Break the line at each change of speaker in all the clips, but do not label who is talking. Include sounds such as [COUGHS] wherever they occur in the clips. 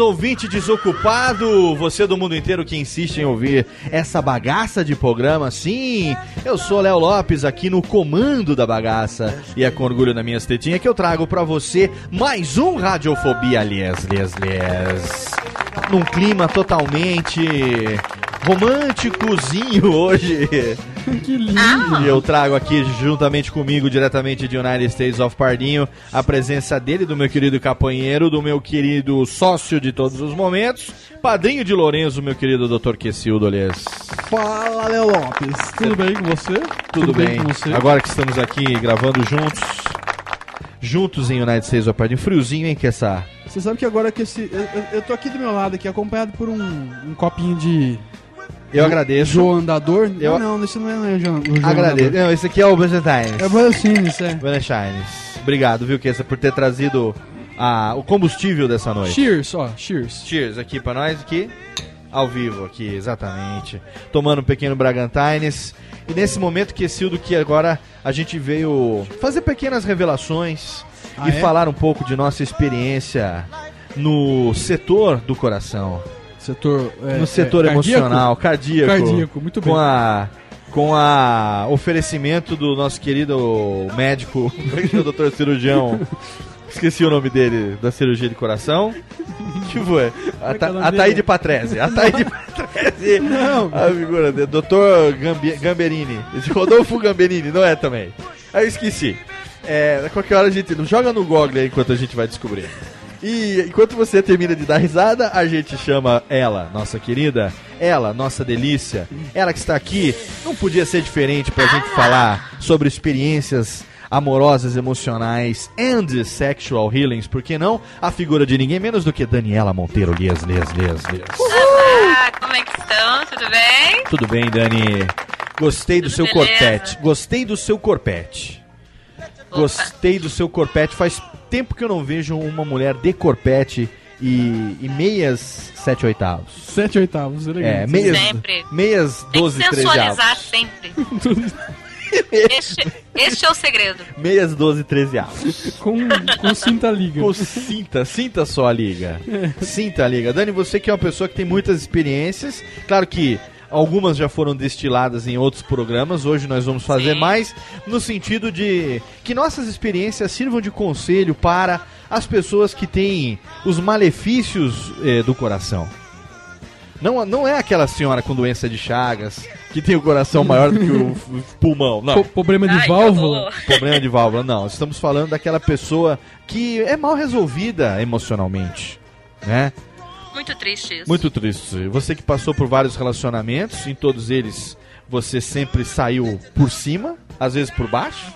Ouvinte desocupado, você do mundo inteiro que insiste em ouvir essa bagaça de programa. Sim, eu sou Léo Lopes aqui no comando da bagaça e é com orgulho na minhas tetinhas que eu trago pra você mais um Radiofobia, aliás, lias, lias. Num clima totalmente românticozinho hoje.
Que lindo.
E eu trago aqui juntamente comigo, diretamente de United States of Pardinho, a presença dele, do meu querido capanheiro, do meu querido sócio de todos os momentos, padrinho de Lourenço, meu querido Dr. Quessildo, aliás.
Fala, Léo Lopes. Tudo bem com você?
Tudo, bem?
com você?
Agora que estamos aqui gravando juntos, juntos em United States of Pardinho, friozinho, hein, que essa...
Você sabe que agora que esse. Eu, eu- eu tô aqui do meu lado, aqui, acompanhado por um, um copinho de.
Eu agradeço.
João Andador.
Eu-
Não, não, esse não é, não é o João, o João
Agradeço.
Andador.
Não, esse aqui é o Byzantines.
É o Valentines, é.
Shines. Obrigado, viu, Kessa, por ter trazido a, o combustível dessa noite.
Cheers, ó, cheers.
Cheers aqui pra nós, aqui. Ao vivo aqui, exatamente. Tomando um pequeno Bragantines. E nesse momento, Quessildo, que agora a gente veio fazer pequenas revelações
Ah,
e
é?
falar um pouco de nossa experiência no setor do coração.
Setor. é,
no setor
é,
emocional, cardíaco.
Cardíaco, muito bem.
Com a. Com a oferecimento do nosso querido médico, [LAUGHS] o doutor cirurgião. Esqueci o nome dele, da cirurgia de coração. Que foi? A,
que é nome
Ta- a
dele?
Taíde Patrese. A Taíde [LAUGHS] Patrese.
Não.
A figura dele. Doutor Gambi- Gamberini. Rodolfo Gamberini, não é também. Aí eu esqueci. É, qualquer hora a gente. Joga no Google aí enquanto a gente vai descobrir. E enquanto você termina de dar risada, a gente chama ela, nossa querida, ela, nossa delícia, ela que está aqui, não podia ser diferente pra gente falar sobre experiências amorosas, emocionais and sexual healings, por que não? A figura de ninguém menos do que Daniela Monteiro, Lias, Lias, Lias, Lias.
Olá, como é que estão? Tudo bem?
Tudo bem, Dani? Gostei do
Tudo
seu
beleza.
corpete. Gostei do seu corpete. Gostei do seu corpete. Faz tempo que eu não vejo uma mulher de corpete e, e meias 7 oitavos.
Sete oitavos, é legal.
É, meias,
Sempre.
meias
Tem
12
que
13
sensualizar sempre. [LAUGHS] Este, este é o segredo.
Meias 12 13 avos.
Com, com cinta liga.
Com sinta, sinta só a liga. Sinta a liga. Dani, você que é uma pessoa que tem muitas experiências, claro que algumas já foram destiladas em outros programas, hoje nós vamos fazer
Sim.
mais no sentido de que nossas experiências sirvam de conselho para as pessoas que têm os malefícios eh, do coração. Não, não é aquela senhora com doença de Chagas que tem o coração maior do que o, [LAUGHS] pulmão. Não.
Po- problema de
Ai,
válvula. [LAUGHS]
Problema de válvula, não. Estamos falando daquela pessoa que é mal resolvida emocionalmente, né?
Muito triste isso.
Muito triste. Você que passou por vários relacionamentos, em todos eles você sempre saiu por cima, às vezes por baixo,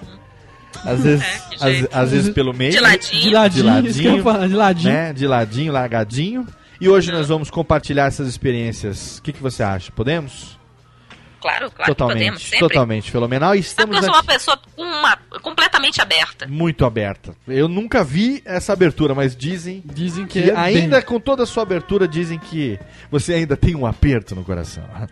às vezes,
É,
às, às vezes pelo meio,
De ladinho.
De ladinho,
De
isso que eu ia
ladinho,
falar, de ladinho.
né? De ladinho, largadinho. E hoje nós vamos compartilhar essas experiências. O que, que você acha? Podemos?
Claro, claro
totalmente,
que podemos, sempre.
totalmente fenomenal. E estamos
eu sou uma
aqui
pessoa uma, completamente aberta.
muito aberta. Eu nunca vi essa abertura, mas dizem
Dizem que,
que
é
ainda
bem.
com toda a sua abertura dizem que você ainda tem um aperto no coração. [LAUGHS]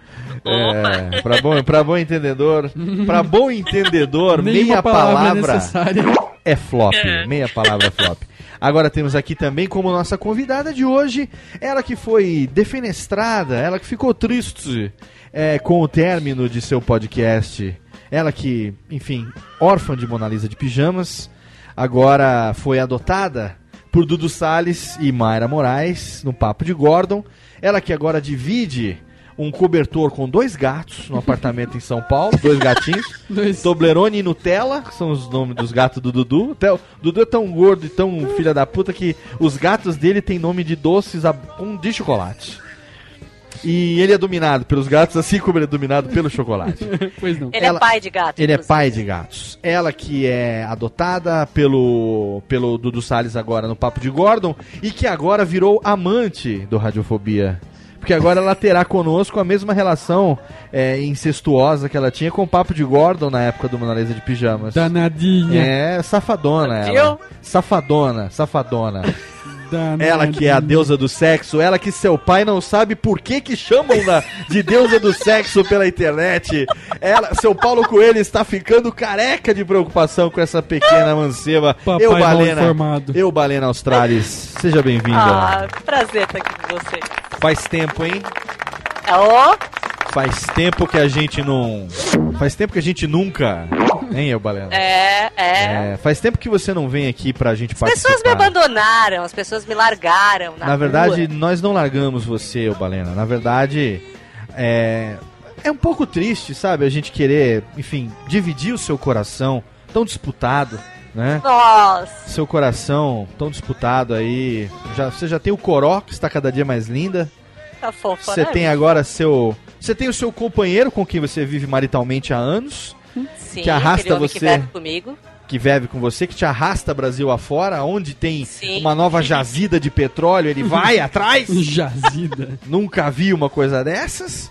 É, para bom, pra bom entendedor, para bom entendedor, [LAUGHS] meia
palavra, é
palavra
necessária.
é flop,
É.
meia palavra é flop. Agora temos aqui também como nossa convidada de hoje, ela que foi defenestrada, ela que ficou triste é, com o término de seu podcast, ela que, enfim, órfã de Mona Lisa de pijamas, agora foi adotada por Dudu Salles e Mayra Moraes no Papo de Gordon, ela que agora divide um cobertor com dois gatos no apartamento em São Paulo, dois gatinhos. [LAUGHS]
Dois-
Toblerone e Nutella, que são os nomes dos gatos do Dudu. Até o Dudu é tão gordo e tão filha da puta que os gatos dele têm nome de doces a- de chocolate. E ele é dominado pelos gatos, assim como ele é dominado pelo chocolate. [LAUGHS]
Pois não.
Ele
Ela-
é pai de gato.
Ele é
inclusive.
pai de gatos. Ela que é adotada pelo, pelo Dudu Salles agora no Papo de Gordon e que agora virou amante do Radiofobia. Porque agora ela terá conosco a mesma relação é, incestuosa que ela tinha com o Papo de Gordon na época do Mona Lisa de Pijamas.
Danadinha.
É, safadona
Viu?
ela. Safadona, safadona. [LAUGHS] Ela que é a deusa do sexo, ela que seu pai não sabe por que que chamam da, de deusa do sexo pela internet. Ela, seu Paulo Coelho está ficando careca de preocupação com essa pequena manceba.
Papai
eu, Balena,
informado.
eu, Balena Australis. Seja bem-vinda.
Ah, prazer estar aqui com você.
Faz tempo, hein?
É o
Faz tempo que a gente não... Faz tempo que a gente nunca... Hein, eu, Balena?
É, é.
É, faz tempo que você não vem aqui pra gente
As
participar.
pessoas me abandonaram, as pessoas me largaram. Na,
Na verdade,
rua.
nós não largamos você, ô Balena. Na verdade, é, é um pouco triste, sabe? A gente querer, enfim, dividir o seu coração tão disputado, né?
Nossa,
Seu coração tão disputado aí. Já, você já tem o Coró, que está cada dia mais linda.
Tá fofa,
Você
né?
tem agora seu. Você tem o seu companheiro com quem você vive maritalmente há anos,
Sim,
que arrasta você.
que comigo.
Que vive com você, que te arrasta Brasil afora, onde tem
Sim.
uma nova jazida de petróleo, ele vai [LAUGHS] atrás.
Jazida. [LAUGHS]
Nunca vi uma coisa dessas.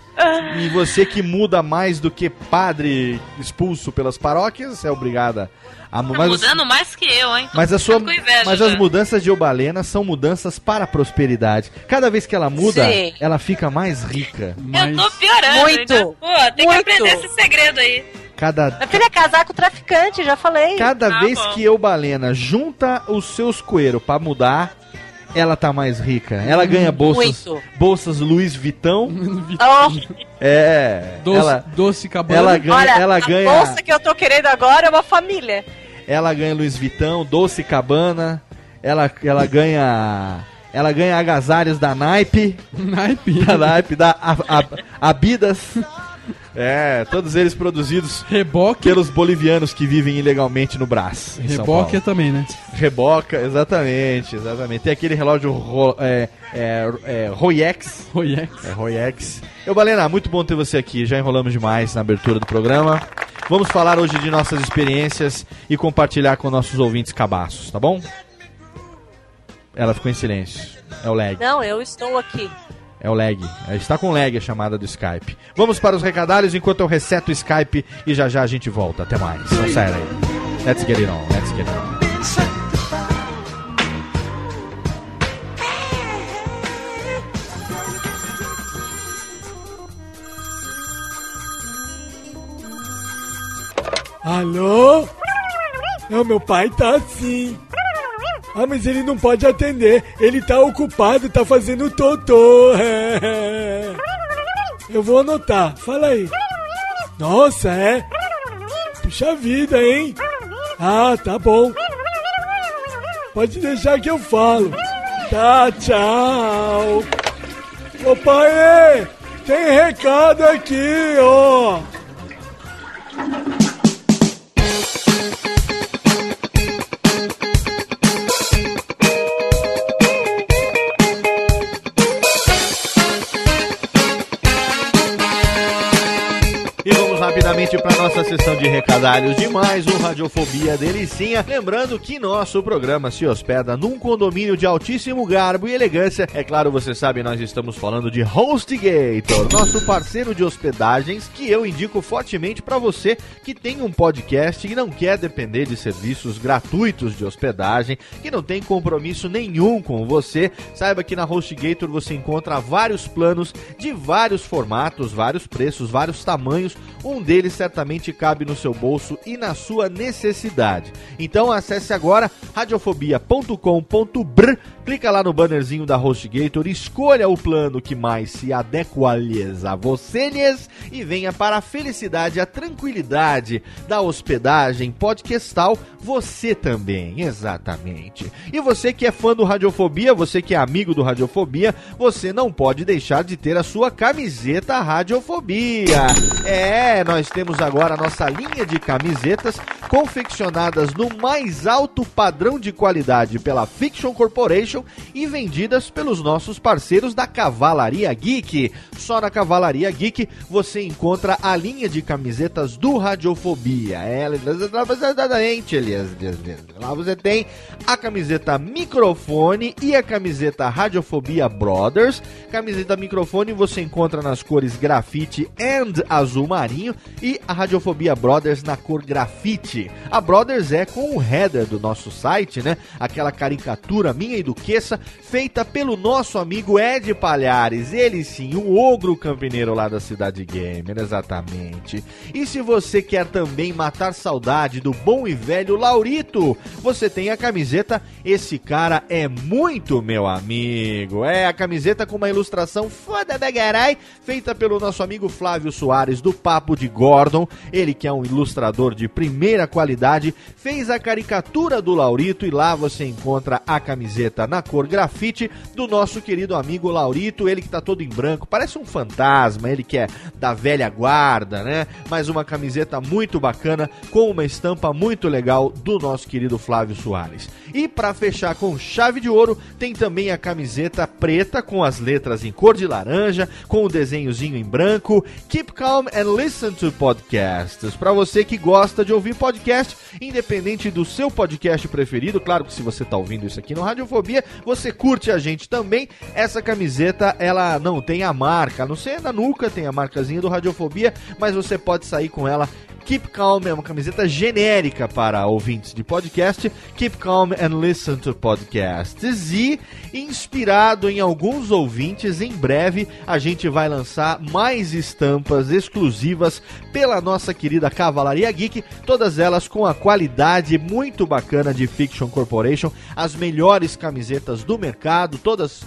E você que muda mais do que padre expulso pelas paróquias, é obrigada a mu-
Tá
mas,
mudando mais que eu, hein? Tô
mas a sua
inveja
mas
já.
as mudanças de Obalena são mudanças para a prosperidade. Cada vez que ela muda,
Sim.
ela fica mais rica.
Eu tô piorando.
Muito.
ainda. Pô, tem
Muito.
que aprender esse segredo aí.
Cada
Meu filho é casar com traficante, já falei.
cada
Tá
vez
bom.
que Eubalena junta os seus coelhos para mudar, ela tá mais rica. Ela ganha bolsas,
Muito.
bolsas Louis Vuitton. [LAUGHS]
Oh,
É,
doce,
ela
doce cabana.
ela ganha,
olha,
ela
a
ganha
bolsa que eu tô querendo agora é uma família.
Ela ganha Luiz Vitão, Doce Cabana. Ela, ela ganha. Ela ganha agasalhos da Naipe. [LAUGHS]
Naipe.
Da Naipe, da A- A- Abidas. [LAUGHS] É, todos eles produzidos
Reboque.
pelos bolivianos que vivem ilegalmente no Brás.
Reboque também, né?
Reboca, exatamente, exatamente. Tem aquele relógio ro, é, é, é, Royex.
Royex.
É, Royex. Eu, Balena, muito bom ter você aqui. Já enrolamos demais na abertura do programa. Vamos falar hoje de nossas experiências e compartilhar com nossos ouvintes cabaços, tá bom? Ela ficou em silêncio. É o lag.
Não, eu estou aqui.
É o lag. É, Está com lag a chamada do Skype. Vamos para os recadários enquanto eu reseto o Skype e já já a gente volta. Até mais. Não sai daí. Let's get it on. Let's get it on.
Alô? Não, meu pai tá assim. Ah, mas ele não pode atender. Ele tá ocupado, tá fazendo totô. [LAUGHS] Eu vou anotar. Fala aí. Nossa, é? Puxa vida, hein? Ah, tá bom. Pode deixar que eu falo. Tá, tchau. Ô pai, tem recado aqui, ó.
Para nossa sessão de recadalhos de mais um Radiofobia Delicinha. Lembrando que nosso programa se hospeda num condomínio de altíssimo garbo e elegância. É claro, você sabe, nós estamos falando de HostGator, nosso parceiro de hospedagens, que eu indico fortemente para você que tem um podcast e não quer depender de serviços gratuitos de hospedagem, que não tem compromisso nenhum com você. Saiba que na HostGator você encontra vários planos de vários formatos, vários preços, vários tamanhos. Um deles certamente cabe no seu bolso e na sua necessidade. Então acesse agora radiofobia.com.br, clica lá no bannerzinho da HostGator, escolha o plano que mais se adequa a vocês e venha para a felicidade, a tranquilidade da hospedagem podcastal, você também, exatamente. E você que é fã do Radiofobia, você que é amigo do Radiofobia, você não pode deixar de ter a sua camiseta Radiofobia. É, nós temos agora a nossa linha de camisetas confeccionadas no mais alto padrão de qualidade pela Fiction Corporation e vendidas pelos nossos parceiros da Cavalaria Geek. Só na Cavalaria Geek você encontra a linha de camisetas do Radiofobia. É. Lá você tem a camiseta microfone e a camiseta Radiofobia Brothers. Camiseta microfone você encontra nas cores grafite and azul marinho e a Radiofobia Brothers na cor grafite. A Brothers é com o header do nosso site, né? Aquela caricatura minha e do Queça, feita pelo nosso amigo Ed Palhares. Ele sim, um ogro campineiro lá da Cidade Gamer, exatamente. E se você quer também matar saudade do bom e velho Laurito, você tem a camiseta Esse Cara é Muito Meu Amigo. É a camiseta com uma ilustração foda da garai, feita pelo nosso amigo Flávio Soares do Papo de Gordon. Ele que é um ilustrador de primeira qualidade, fez a caricatura do Laurito e lá você encontra a camiseta na cor grafite do nosso querido amigo Laurito, ele que tá todo em branco, parece um fantasma, ele que é da velha guarda, né? Mas uma camiseta muito bacana com uma estampa muito legal do nosso querido Flávio Soares. E para fechar com chave de ouro, tem também a camiseta preta com as letras em cor de laranja, com o desenhozinho em branco. Keep calm and listen to podcasts. Para você que gosta de ouvir podcast, independente do seu podcast preferido, claro que se você tá ouvindo isso aqui no Radiofobia, você curte a gente também. Essa camiseta, ela não tem a marca, não sei na nuca tem a marcazinha do Radiofobia, mas você pode sair com ela Keep Calm é uma camiseta genérica para ouvintes de podcast. Keep Calm and Listen to Podcasts. E, inspirado em alguns ouvintes, em breve a gente vai lançar mais estampas exclusivas pela nossa querida Cavalaria Geek. Todas elas com a qualidade muito bacana de Fiction Corporation. As melhores camisetas do mercado, todas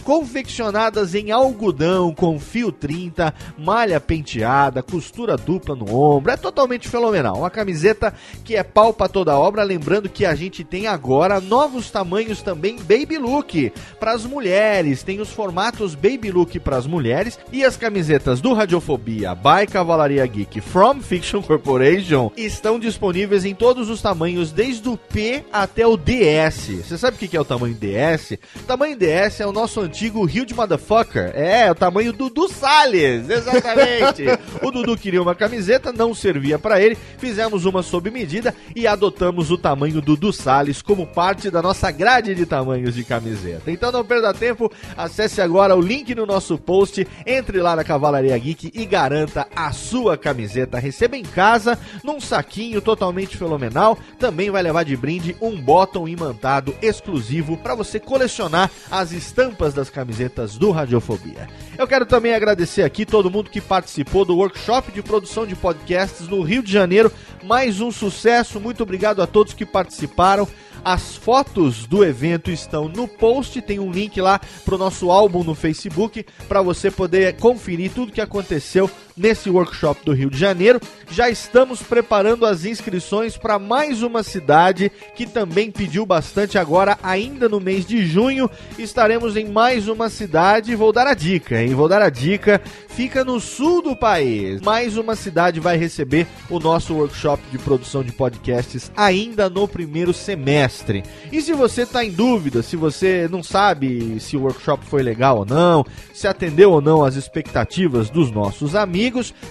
confeccionadas em algodão com fio 30, malha penteada, costura dupla no ombro. É totalmente fenomenal. Uma camiseta que é pau pra toda obra. Lembrando que a gente tem agora novos tamanhos também baby look para as mulheres. Tem os formatos baby look para as mulheres e as camisetas do Radiofobia by Cavalaria Geek from Fiction Corporation estão disponíveis em todos os tamanhos, desde o P até o DS. Você sabe o que é o tamanho DS? O tamanho DS é o nosso antigo Huge Motherfucker. É, o tamanho do Dudu Salles, exatamente. [LAUGHS] o Dudu queria uma camiseta, não servia para ele. Fizemos uma sob medida e adotamos o tamanho do Dudu Salles como parte da nossa grade de tamanhos de camiseta. Então não perda tempo, acesse agora o link no nosso post, entre lá na Cavalaria Geek e garanta a sua camiseta. Receba em casa, num saquinho totalmente fenomenal. Também vai levar de brinde um bottom imantado exclusivo para você colecionar as estampas das camisetas do Radiofobia. Eu quero também agradecer aqui todo mundo que participou do workshop de produção de podcasts no Rio de Janeiro. Mais um sucesso, muito obrigado a todos que participaram. As fotos do evento estão no post, tem um link lá pro nosso álbum no Facebook para você poder conferir tudo que aconteceu nesse workshop do Rio de Janeiro. Já estamos preparando as inscrições para mais uma cidade que também pediu bastante agora, ainda no mês de junho. Estaremos em mais uma cidade. Vou dar a dica, hein? Vou dar a dica. Fica no sul do país. Mais uma cidade vai receber o nosso workshop de produção de podcasts ainda no primeiro semestre. E se você está em dúvida, se você não sabe se o workshop foi legal ou não, se atendeu ou não às expectativas dos nossos amigos,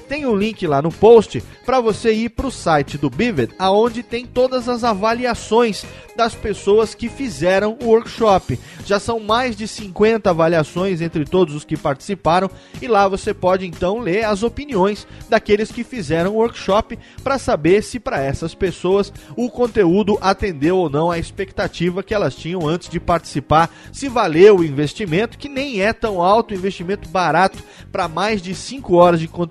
tem um link lá no post para você ir para o site do Bivet, aonde tem todas as avaliações das pessoas que fizeram o workshop. Já são mais de 50 avaliações entre todos os que participaram e lá você pode então ler as opiniões daqueles que fizeram o workshop para saber se para essas pessoas o conteúdo atendeu ou não a expectativa que elas tinham antes de participar, se valeu o investimento, que nem é tão alto, investimento barato para mais de 5 horas de conteúdo,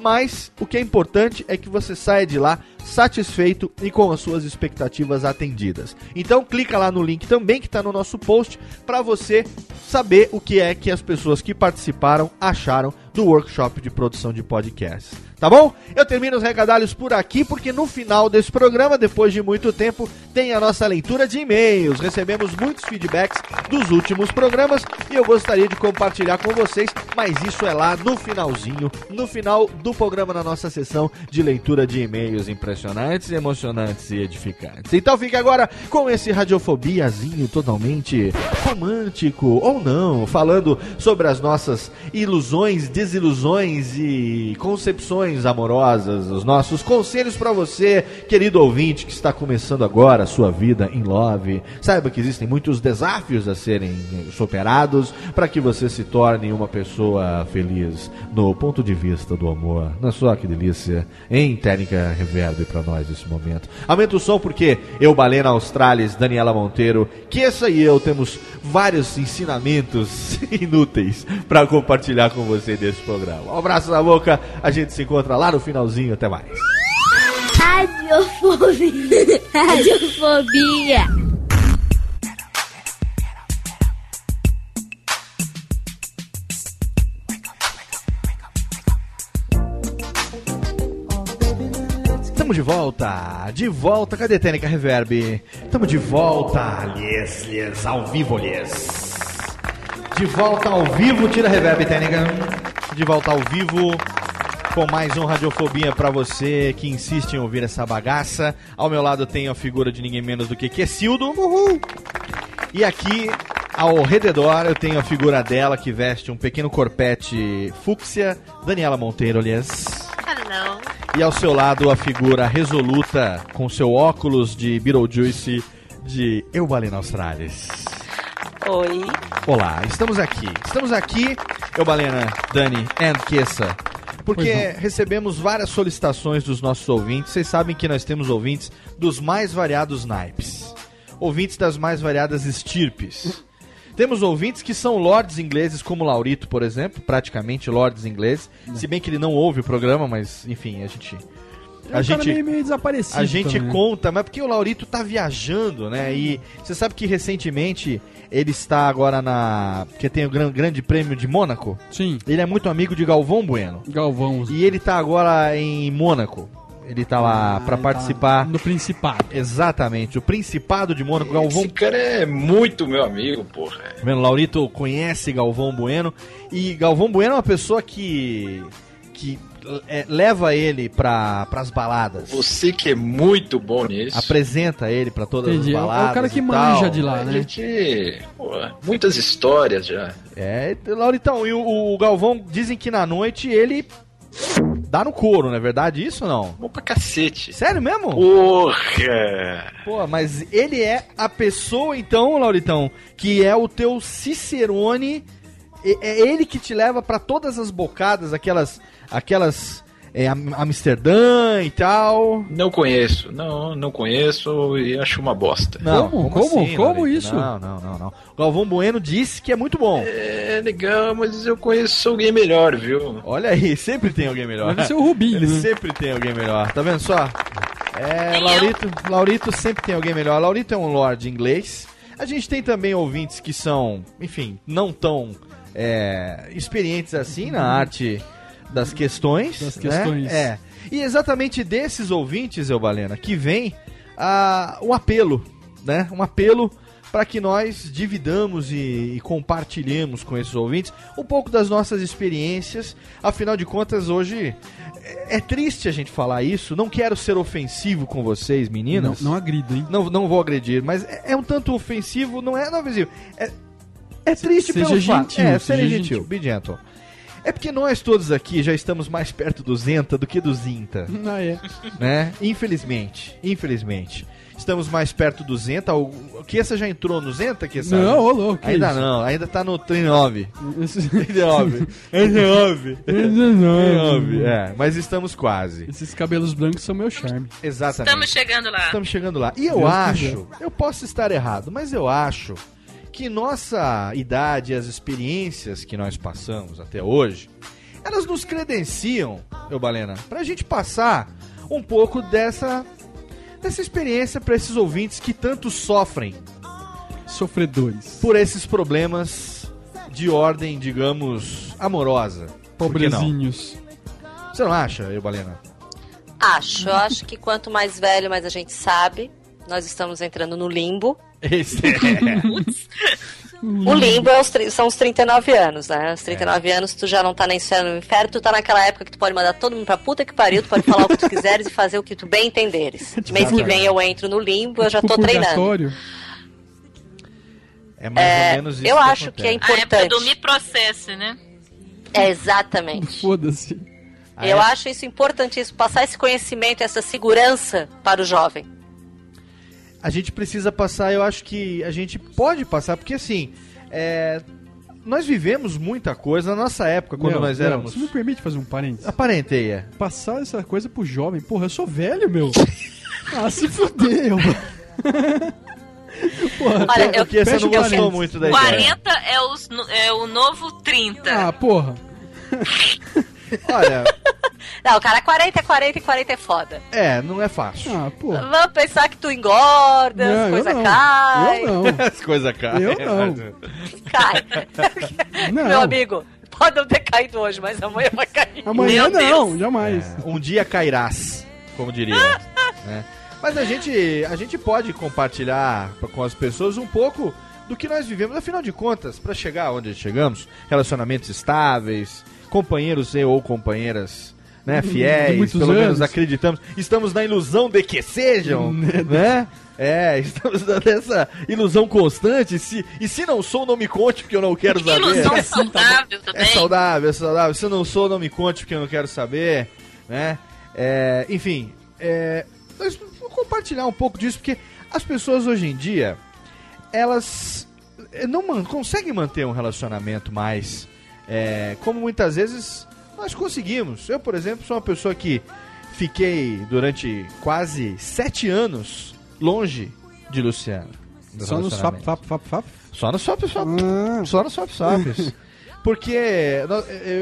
mas o que é importante é que você saia de lá satisfeito e com as suas expectativas atendidas. Então clica lá no link também que está no nosso post para você saber o que é que as pessoas que participaram acharam do workshop de produção de podcasts. Tá bom? Eu termino os recadalhos por aqui porque no final desse programa, depois de muito tempo, tem a nossa leitura de e-mails. Recebemos muitos feedbacks dos últimos programas e eu gostaria de compartilhar com vocês, mas isso é lá no finalzinho, no final do programa na nossa sessão de leitura de e-mails impressionantes, emocionantes e edificantes. Então fique agora com esse radiofobiazinho totalmente romântico ou não, falando sobre as nossas ilusões, desilusões e concepções amorosas, os nossos conselhos para você, querido ouvinte que está começando agora a sua vida em love. Saiba que existem muitos desafios a serem superados para que você se torne uma pessoa feliz no ponto de vista do amor. Não é só que delícia, em técnica reverb para nós nesse momento. Aumenta o som porque eu, Balena Australis, Daniela Monteiro, que essa e eu temos vários ensinamentos [LAUGHS] inúteis para compartilhar com você desse programa. Um abraço na boca, a gente se encontra lá no finalzinho, até mais.
Radiofobia. [LAUGHS] Radiofobia.
Estamos de volta, de volta, cadê Técnica Reverb? Estamos de volta, lhes, lhes, ao vivo, lhes. De volta ao vivo, tira Reverb, Técnica. De volta ao vivo, com mais um Radiofobia pra você que insiste em ouvir essa bagaça. Ao meu lado tem a figura de ninguém menos do que Quessildo. Uhul. E aqui, ao redor, eu tenho a figura dela que veste um pequeno corpete fúcsia, Daniela Monteiro, aliás.
Hello.
E ao seu lado a figura resoluta com seu óculos de Beetlejuice de Eubalina Australis.
Oi.
Olá, estamos aqui. Estamos aqui, Eubalena, Dani and Kessa, porque recebemos várias solicitações dos nossos ouvintes. Vocês sabem que nós temos ouvintes dos mais variados naipes. Ouvintes das mais variadas estirpes. Temos ouvintes que são lords ingleses, como Laurito, por exemplo, praticamente lords ingleses. Se bem que ele não ouve o programa, mas enfim, a gente.
É
A
cara
gente,
meio, meio desaparecido.
a gente
também.
conta, mas porque o Laurito tá viajando, né? E você sabe que recentemente ele está agora na. que tem o gran- Grande Prêmio de Mônaco.
Sim,
Ele é muito amigo de Galvão Bueno.
Galvão.
E ele tá agora em Mônaco. Ele tá lá pra
ele tá
participar.
No Principado.
Exatamente, o Principado de Mônaco. Galvão
Esse cara é muito meu amigo, porra.
Tá Vendo, Laurito conhece Galvão Bueno e Galvão Bueno é uma pessoa que que é, leva ele para as baladas.
Você que é muito bom nisso.
Apresenta ele pra todas
Entendi.
As baladas.
é o cara que manja
tal.
de lá,
A
né?
gente. Pô, muitas histórias já.
É, Lauritão, e o, o Galvão dizem que na noite ele dá no couro, não é verdade isso ou não?
Bom pra cacete.
Sério mesmo?
Porra!
Pô, mas ele é a pessoa, então, Lauritão, que é o teu Cicerone. É ele que te leva pra todas as bocadas, aquelas. aquelas. É, Am- Amsterdã e tal.
Não conheço, não, não conheço e acho uma bosta.
Não,
Como? Como? Como
Laurito?
isso?
Não, não, não, não. Galvão Bueno disse que é muito bom.
É legal, mas eu conheço alguém melhor, viu?
Olha aí, sempre tem alguém melhor.
Deve ser o Rubinho,
Ele
né?
sempre tem alguém melhor, tá vendo só? É, Laurito, Laurito sempre tem alguém melhor. Laurito é um lord inglês. A gente tem também ouvintes que são, enfim, não tão é, experientes assim na arte das questões.
Das
né?
questões.
É. E exatamente desses ouvintes, eu Balena, que vem ah, um apelo, né? Um apelo para que nós dividamos e, e compartilhemos com esses ouvintes um pouco das nossas experiências. Afinal de contas, hoje é, é triste a gente falar isso. Não quero ser ofensivo com vocês,
Não,
meninas.
não agrida, hein?
Não, não vou agredir, mas é, é um tanto ofensivo, não é, não é ofensivo. É, é triste
Seja
pelo fato.
gentil,
É,
seja
seja gentil,
gentil.
be gentle. É porque nós todos aqui já estamos mais perto do Zenta do que do Zinta,
Ah, é.
né? Infelizmente, infelizmente. Estamos mais perto do Zenta. O Kessa já entrou no Zenta, Kessa?
Não, ô louco. que
Ainda
isso?
não, ainda tá no 39.
Esse-
39. 39. 39. É, mas estamos quase.
Esses cabelos brancos são meu charme.
Exatamente.
Estamos chegando lá.
Estamos chegando lá. E eu
Deus
acho, eu posso estar errado, mas eu acho que nossa idade e as experiências que nós passamos até hoje, elas nos credenciam, meu Balena, pra gente passar um pouco dessa dessa experiência para esses ouvintes que tanto sofrem
Sofredores.
por esses problemas de ordem, digamos, amorosa. Que não?
Pobrezinhos.
Você não acha, eu Balena?
Acho, eu acho que quanto mais velho, mais a gente sabe. Nós estamos entrando no limbo.
Esse é.
O limbo é os são os 39 anos, né? Os 39 anos tu já não tá nem céu no inferno, tu tá naquela época que tu pode mandar todo mundo pra puta que pariu, tu pode falar o que tu [LAUGHS] quiseres e fazer o que tu bem entenderes. Mês que vem eu entro no limbo, eu já tô treinando.
É mais
É,
ou menos isso.
eu
que
acho que é
acontece.
A época do
importante.
me processe, né?
É exatamente. [LAUGHS]
Foda-se.
Ah,
Eu
é?
acho isso importantíssimo, passar esse conhecimento, essa segurança para o jovem.
A gente precisa passar, eu acho que a gente pode passar, porque assim, é, nós vivemos muita coisa na nossa época, quando
Léo,
nós éramos.
Você me permite fazer um parênteses?
Aparenteia.
Passar essa coisa pro jovem. Porra, eu sou velho, meu. [LAUGHS] ah, se fudeu. [LAUGHS] Porra,
Olha, eu-
Porque você não gostou muito da ideia.
40 é, os, é o novo 30.
Ah, porra. [LAUGHS]
Olha, [LAUGHS]
Não, o cara 40 é 40 e 40 é foda.
é, não é fácil.
Ah, porra.
Vamos pensar que tu engorda,
Não,
as coisas caem.
Eu não. [LAUGHS]
As coisas caem.
Eu não.
Cai. [LAUGHS]
Não.
Meu amigo, pode não ter caído hoje, mas amanhã vai cair.
Amanhã
Meu
não,
Deus.
jamais.
Um dia cairás, como diria. né? Mas a gente, a gente pode compartilhar com as pessoas um pouco do que nós vivemos. Afinal de contas, para chegar onde chegamos, relacionamentos estáveis, companheiros e ou companheiras né, fiéis, pelo menos
anos.
acreditamos. Estamos na ilusão de que sejam, [LAUGHS] né? É, estamos nessa ilusão constante. Se, e se não sou, não me conte, porque eu não quero
Que
saber.
ilusão saudável
É
também.
saudável, é saudável. Se eu não sou, não me conte porque eu não quero saber, né? É, enfim, é, nós vamos compartilhar um pouco disso porque as pessoas hoje em dia elas eh, não man- conseguem manter um relacionamento mais é, como muitas vezes nós conseguimos. Eu, por exemplo, sou uma pessoa que fiquei durante quase sete anos longe de Luciano.
Só no swap, fap, fap, fap.
Só no swap, swap.
Ah.
Só no swap, swaps. [LAUGHS] Porque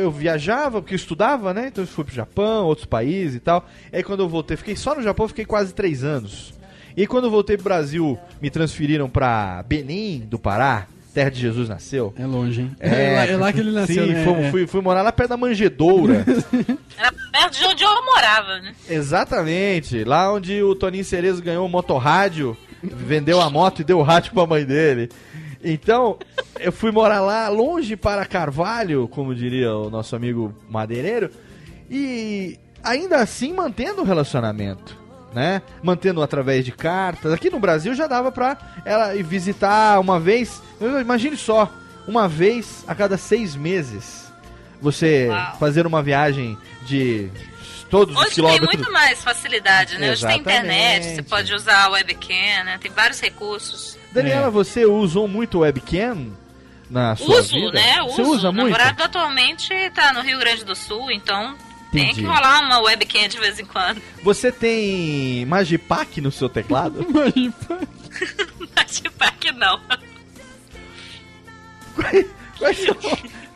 eu viajava, porque eu estudava, né? Então eu fui pro Japão, outros países e tal. Aí quando eu voltei, fiquei só no Japão, fiquei quase três anos. E quando eu voltei pro Brasil, me transferiram pra Benim, do Pará, terra de Jesus nasceu.
É longe, hein? É, lá, é lá que ele nasceu,
Sim,
né?
fui,
É.
fui, fui morar lá perto da Manjedoura. [LAUGHS]
Era perto de onde eu morava, né?
Exatamente. Lá onde o Toninho Cerezo ganhou o motorrádio, vendeu a moto e deu o rádio pra mãe dele. Então, eu fui morar lá, longe para Carvalho, como diria o nosso amigo madeireiro, e ainda assim mantendo o relacionamento, né? Mantendo através de cartas. Aqui no Brasil já dava pra ela ir visitar uma vez, imagine só, uma vez a cada seis meses. Você
Uau.
fazer uma viagem de todos os
Hoje tem
quilômetros.
muito mais facilidade, né? Hoje tem internet,
Exatamente.
você pode usar a webcam, né? Tem vários recursos.
Daniela, você usou muito webcam na sua
Uso,
vida?
né?
Você
Uso.
usa
O
muito?
namorado atualmente tá no Rio Grande do Sul, então tem que rolar uma webcam de vez em quando. [LAUGHS]
Você tem Magipack no seu teclado? [LAUGHS]
Tipo, que não.
quais, são,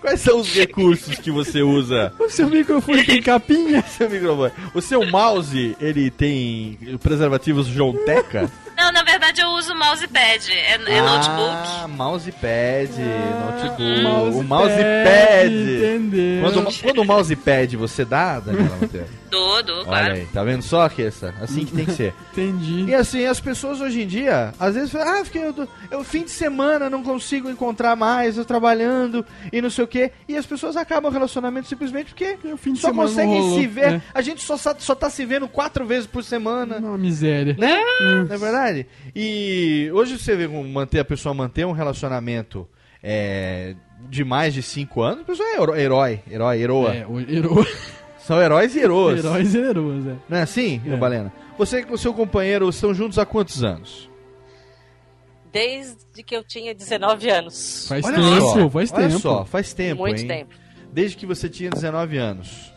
quais são os recursos que você usa?
O seu microfone tem capinha? [LAUGHS]
Seu microfone. O seu mouse, ele tem preservativos João Teca?
Não, na verdade eu uso mousepad. É, é notebook.
Ah, mousepad, notebook.
mousepad,
o mousepad.
entendeu.
Quando, quando o mousepad você dá, Daniela Monteiro?
Dou, dou,
Olha
claro.
aí, tá vendo só, Kessa? Assim que tem que ser. [LAUGHS]
Entendi.
E assim, as pessoas hoje em dia, às vezes, falam, ah, fiquei, eu, eu fim de semana não consigo encontrar mais, eu trabalhando e não sei o quê. E as pessoas acabam o relacionamento simplesmente porque
o fim de
só conseguem
rolou,
se ver.
é.
A gente só, só tá se vendo quatro vezes por semana.
Uma miséria.
Né? Não é verdade? E hoje você vê como manter a pessoa manter um relacionamento é, de mais de cinco anos, a pessoa é hero- herói, herói, heroa.
É, o hero...
São heróis e heroas.
heróis e heroas, é.
Não é assim,
É.
Balena? Você e o seu companheiro estão juntos há quantos anos?
Desde que eu tinha 19 anos.
Faz
Olha
tempo,
só,
faz
olha
tempo.
só, faz tempo,
Muito
hein?
tempo.
Desde que você tinha 19 anos.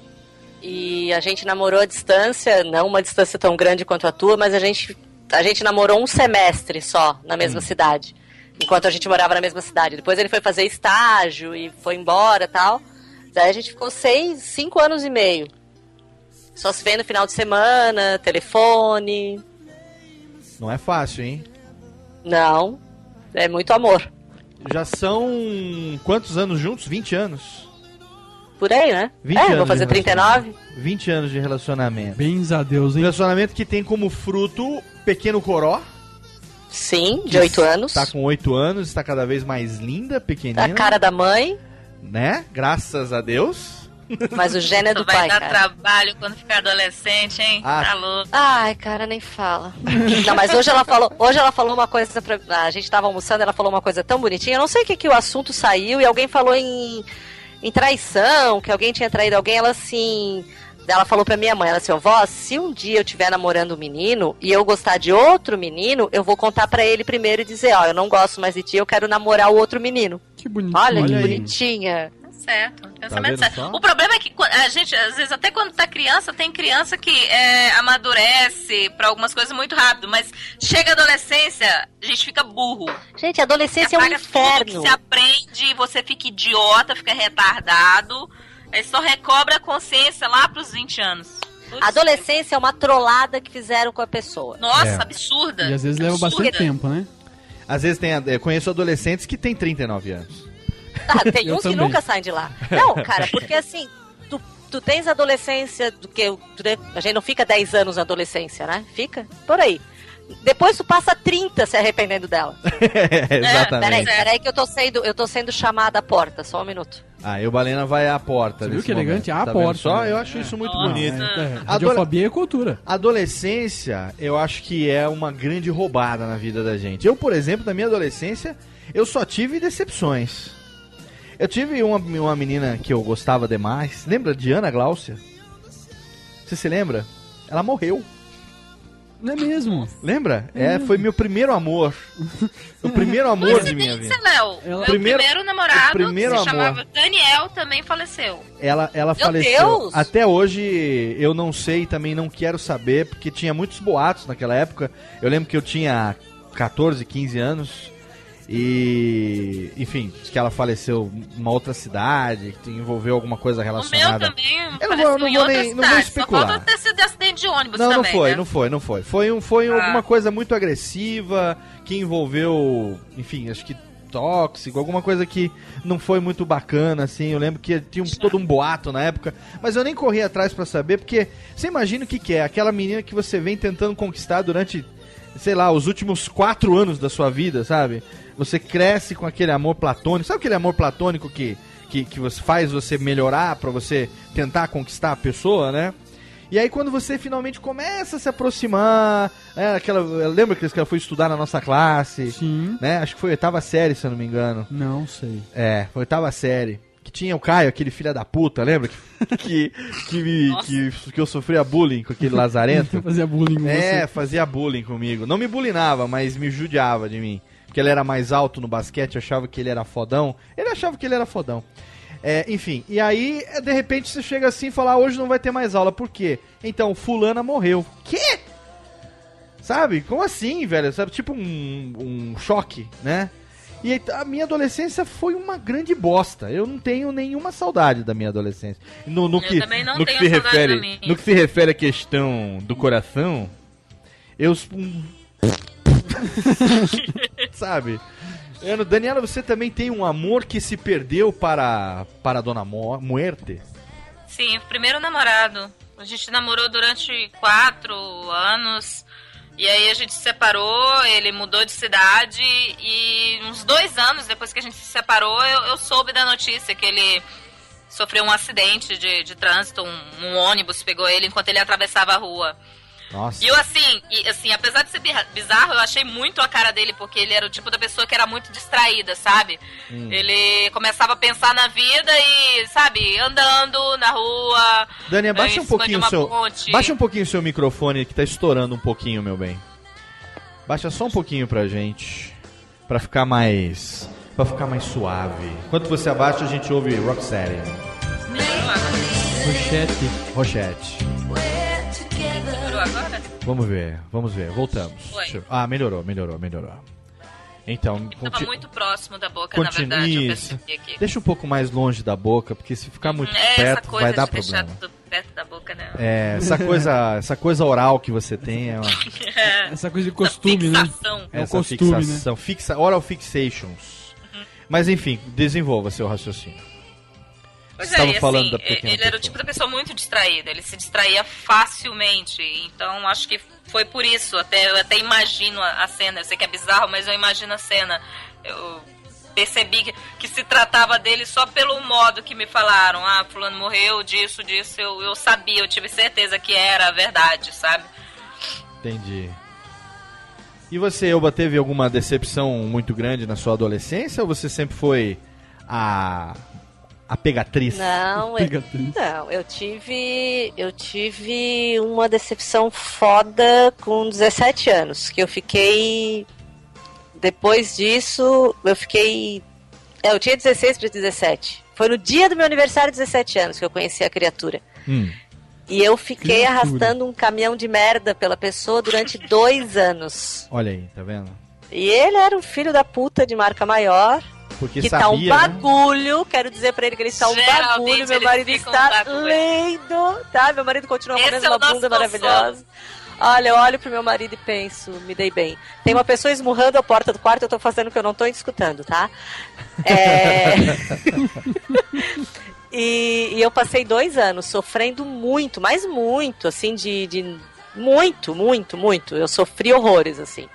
E a gente namorou à distância, não uma distância tão grande quanto a tua, mas a gente, a gente namorou um semestre só na mesma cidade. Enquanto a gente morava na mesma cidade. Depois ele foi fazer estágio e foi embora e tal. Daí a gente ficou seis, cinco anos e meio. Só se vê no final de semana, telefone.
Não é fácil, hein?
Não. É muito amor.
Já são quantos anos juntos? 20 anos?
Por aí, né?
20
é,
anos
vou fazer
de
39.
20 anos de relacionamento.
Bens a Deus, hein?
Relacionamento que tem como fruto pequeno coró.
Sim, de 8 anos.
Tá com 8 anos, está cada vez mais linda, pequenina.
A cara da mãe,
Né? Graças a Deus.
mas o gênio é do
Tu [LAUGHS] vai
pai,
dar
cara.
trabalho quando ficar adolescente, hein?
Ah.
Tá louco.
Ai, cara, nem fala. [LAUGHS] Não, mas hoje ela falou, hoje ela falou uma coisa pra, a gente tava almoçando, ela falou uma coisa tão bonitinha. Eu não sei o que que o assunto saiu e alguém falou em, em traição, que alguém tinha traído alguém, ela assim, ela falou pra minha mãe, ela assim, vó, se um dia eu estiver namorando um menino e eu gostar de outro menino, eu vou contar pra ele primeiro e dizer, ó, eu não gosto mais de ti, eu quero namorar o outro menino.
Que bonitinho.
Olha, que
aí.
bonitinha.
Tá certo. Pensamento
vendo
certo.
só?
O problema é que qu- a gente, às vezes, até quando tá criança, tem criança que é, amadurece pra algumas coisas muito rápido, mas chega a adolescência, a gente fica burro.
Gente, a adolescência é um
Apaga tudo que
inferno.
se aprende, você fica idiota, fica retardado, aí só recobra a consciência lá pros 20 anos.
A adolescência é uma trollada que fizeram com a pessoa.
Nossa,
É.
absurda.
E às vezes leva
Absurda.
bastante tempo, né?
Às vezes tem, eu conheço adolescentes que têm 39 anos.
Ah, tem [LAUGHS] uns que nunca saem de lá. Não, cara, porque assim, tu, tu tens adolescência, do que a gente não fica 10 anos na adolescência, né? Fica por aí. Depois tu passa 30 se arrependendo dela. [LAUGHS]
É, Exatamente.
Peraí,
é.
peraí que eu tô sendo, eu tô sendo chamada à porta, só um minuto.
Aí o Balena vai à porta.
Você viu que elegante?
momento.
À
Tá
porta,
Só,
né?
eu acho isso muito
Nossa.
bonito.
É, é,
Adole-
radiofobia é cultura.
Adolescência, eu acho que é uma grande roubada na vida da gente. Eu, por exemplo, na minha adolescência, eu só tive decepções. Eu tive uma, uma menina que eu gostava demais. Lembra de Ana Gláucia? Você se lembra? Ela morreu.
Não é mesmo?
Lembra? É, foi meu primeiro amor. o primeiro amor de minha vida.
Léo.
Ela-
Meu
Primeiro-
primeiro, namorado,
o primeiro
que se
amor.
chamava Daniel, também faleceu.
Ela, ela
Meu
faleceu.
Deus!
Até hoje eu não sei, também não quero saber, porque tinha muitos boatos naquela época. Eu lembro que eu tinha 14, 15 anos. E, enfim, que ela faleceu numa outra cidade, que envolveu alguma coisa
O meu
relacionada.
também
Eu não vou- não
em
vou nem- não vou especular.
Só ter sido acidente de ônibus
Não, não
também,
foi,
né?
não foi, não foi. Foi, um, foi
Ah.
alguma coisa muito agressiva, que envolveu, enfim, acho que tóxico, alguma coisa que não foi muito bacana, assim. Eu lembro que tinha um- todo um boato na época, mas eu nem corri atrás pra saber, porque você imagina o que, que é? Aquela menina que você vem tentando conquistar durante, sei lá, os últimos quatro anos da sua vida, sabe? Você cresce com aquele amor platônico. Sabe aquele amor platônico que, que, que você faz você melhorar pra você tentar conquistar a pessoa, né? E aí quando você finalmente começa a se aproximar, né, aquela, lembra que ela foi estudar na nossa classe,
Sim.
né? Acho que foi oitava série, se eu não me engano.
Não sei.
É, foi oitava série. Que tinha o Caio, aquele filho da puta, lembra? Que, que, que, [LAUGHS] me- que, que eu sofria bullying com aquele lazarento. [LAUGHS]
Fazia bullying com
É,
você.
fazia bullying comigo. Não me bullyingava, mas me judiava de mim. Porque ele era mais alto no basquete, achava que ele era fodão. Ele achava que ele era fodão. É, enfim, e aí, de repente, você chega assim e fala, ah, hoje não vai ter mais aula. Por quê? Então, fulana morreu. Quê? Sabe? Como assim, velho? Sabe? Tipo um, um choque, né? E a minha adolescência foi uma grande bosta. Eu não tenho nenhuma saudade da minha adolescência. No, no
Eu
que,
também não
no que
tenho
se
saudade
refere, no que se refere à questão do coração, eu [LAUGHS] Sabe? Ano, Daniela, você também tem um amor que se perdeu para, para a Dona Mo Muerte?
Sim, primeiro namorado. A gente namorou durante quatro anos. E aí a gente se separou, ele mudou de cidade e uns dois anos depois que a gente se separou, eu, eu soube da notícia que ele sofreu um acidente de, de trânsito, um, um ônibus pegou ele enquanto ele atravessava a rua.
Nossa.
E eu, assim, e, assim, apesar de ser bizarro, eu achei muito a cara dele, porque ele era o tipo da pessoa que era muito distraída, sabe?
Hum.
Ele começava a pensar na vida e, sabe, andando na rua.
Dani,
em
abaixa um pouquinho o seu.
ponte.
Baixa um pouquinho o seu microfone que tá estourando um pouquinho, meu bem. Baixa só um pouquinho pra gente. Pra ficar mais. Pra ficar mais suave. Enquanto você abaixa, a gente ouve Rocksteady.
Rochette.
Rochette.
Melhorou agora?
Vamos ver, vamos ver. Voltamos. Eu- Ah, melhorou, melhorou, melhorou. Então,
Tava
conti-
muito próximo da boca,
continue
na verdade, eu
isso. Deixa um pouco mais longe da boca, porque se ficar muito
É, essa
perto
coisa
vai dar
de
problema.
tudo perto da boca, né?
É, essa coisa, essa coisa oral que você tem é uma, [LAUGHS]
Essa coisa de costume, né?
fixação.
É o
essa
costume, né?
fixação, fixa, oral fixations.
Uhum.
Mas enfim, desenvolva seu raciocínio.
Pois é,
falando
assim, ele era o tipo da pessoa muito distraída, ele se distraía facilmente, então acho que foi por isso, até, eu até imagino a, a cena, eu sei que é bizarro, mas eu imagino a cena. Eu percebi que, que se tratava dele só pelo modo que me falaram, ah, fulano morreu disso, disso, eu, eu sabia, eu tive certeza que era a verdade, sabe?
Entendi. E você, Elba, teve alguma decepção muito grande na sua adolescência ou você sempre foi a a pegatriz?
Não, [LAUGHS] eu, não, eu tive. Eu tive uma decepção foda com 17 anos. Que eu fiquei. Depois disso, eu fiquei. É, eu tinha 16 para 17. Foi no dia do meu aniversário, 17 anos, que eu conheci a criatura.
Hum.
E eu fiquei
Criatura.
arrastando um caminhão de merda pela pessoa durante dois anos.
Olha aí, tá vendo?
E ele era um filho da puta de marca maior.
Porque
que tá
sabia,
um
né?
bagulho. Quero dizer pra ele que ele está um
Geralmente
bagulho. Meu marido está
um
lindo. Tá? Meu marido continua com a mesma
é
bunda maravilhosa. Olha, eu olho pro meu marido e penso, me dei bem. Tem uma pessoa esmurrando a porta do quarto, eu tô fazendo o que eu não tô escutando, tá? É... [LAUGHS] e, e eu passei dois anos sofrendo muito, mas muito, assim, de, de. Muito, muito, muito. Eu sofri horrores, assim.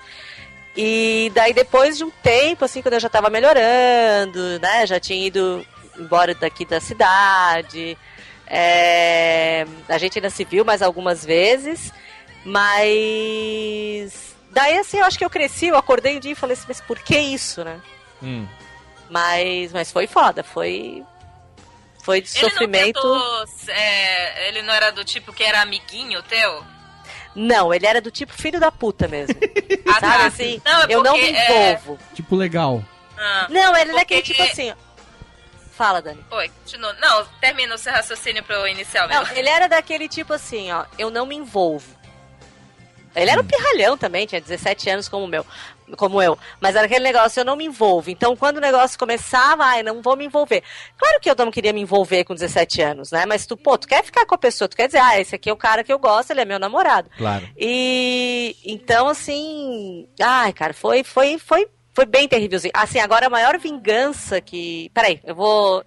E daí depois de um tempo, assim, quando eu já tava melhorando, né? Já tinha ido embora daqui da cidade. é, a gente ainda se viu mais algumas vezes, mas daí assim eu acho que eu cresci, eu acordei um dia e falei assim, mas por que isso, né?
Hum.
Mas, mas foi foda, foi foi de
Ele
sofrimento.
não tentou, é, ele não era do tipo que era amiguinho teu?
Não, ele era do tipo filho da puta mesmo. [LAUGHS]
Ah,
Sabe
tá.
assim?
Não, é
eu não me
é,
envolvo.
Tipo, legal.
Ah,
Não, ele é
porque-
daquele tipo assim. Fala, Dani.
Oi, continua. Não, termina o seu raciocínio pra eu iniciar o meu.
Não, ele era daquele tipo assim, ó, eu não me envolvo. Ele era um pirralhão também, tinha 17 anos como o meu, como eu. Mas era aquele negócio, eu não me envolvo. Então, quando o negócio começava, ai, não vou me envolver. Claro que eu não queria me envolver com 17 anos, né? Mas tu, pô, tu quer ficar com a pessoa, tu quer dizer, ah, esse aqui é o cara que eu gosto, ele é meu namorado.
Claro.
E então, assim, ai, cara, foi, foi, foi, foi bem terrívelzinho. Assim, agora a maior vingança que. Peraí, eu vou.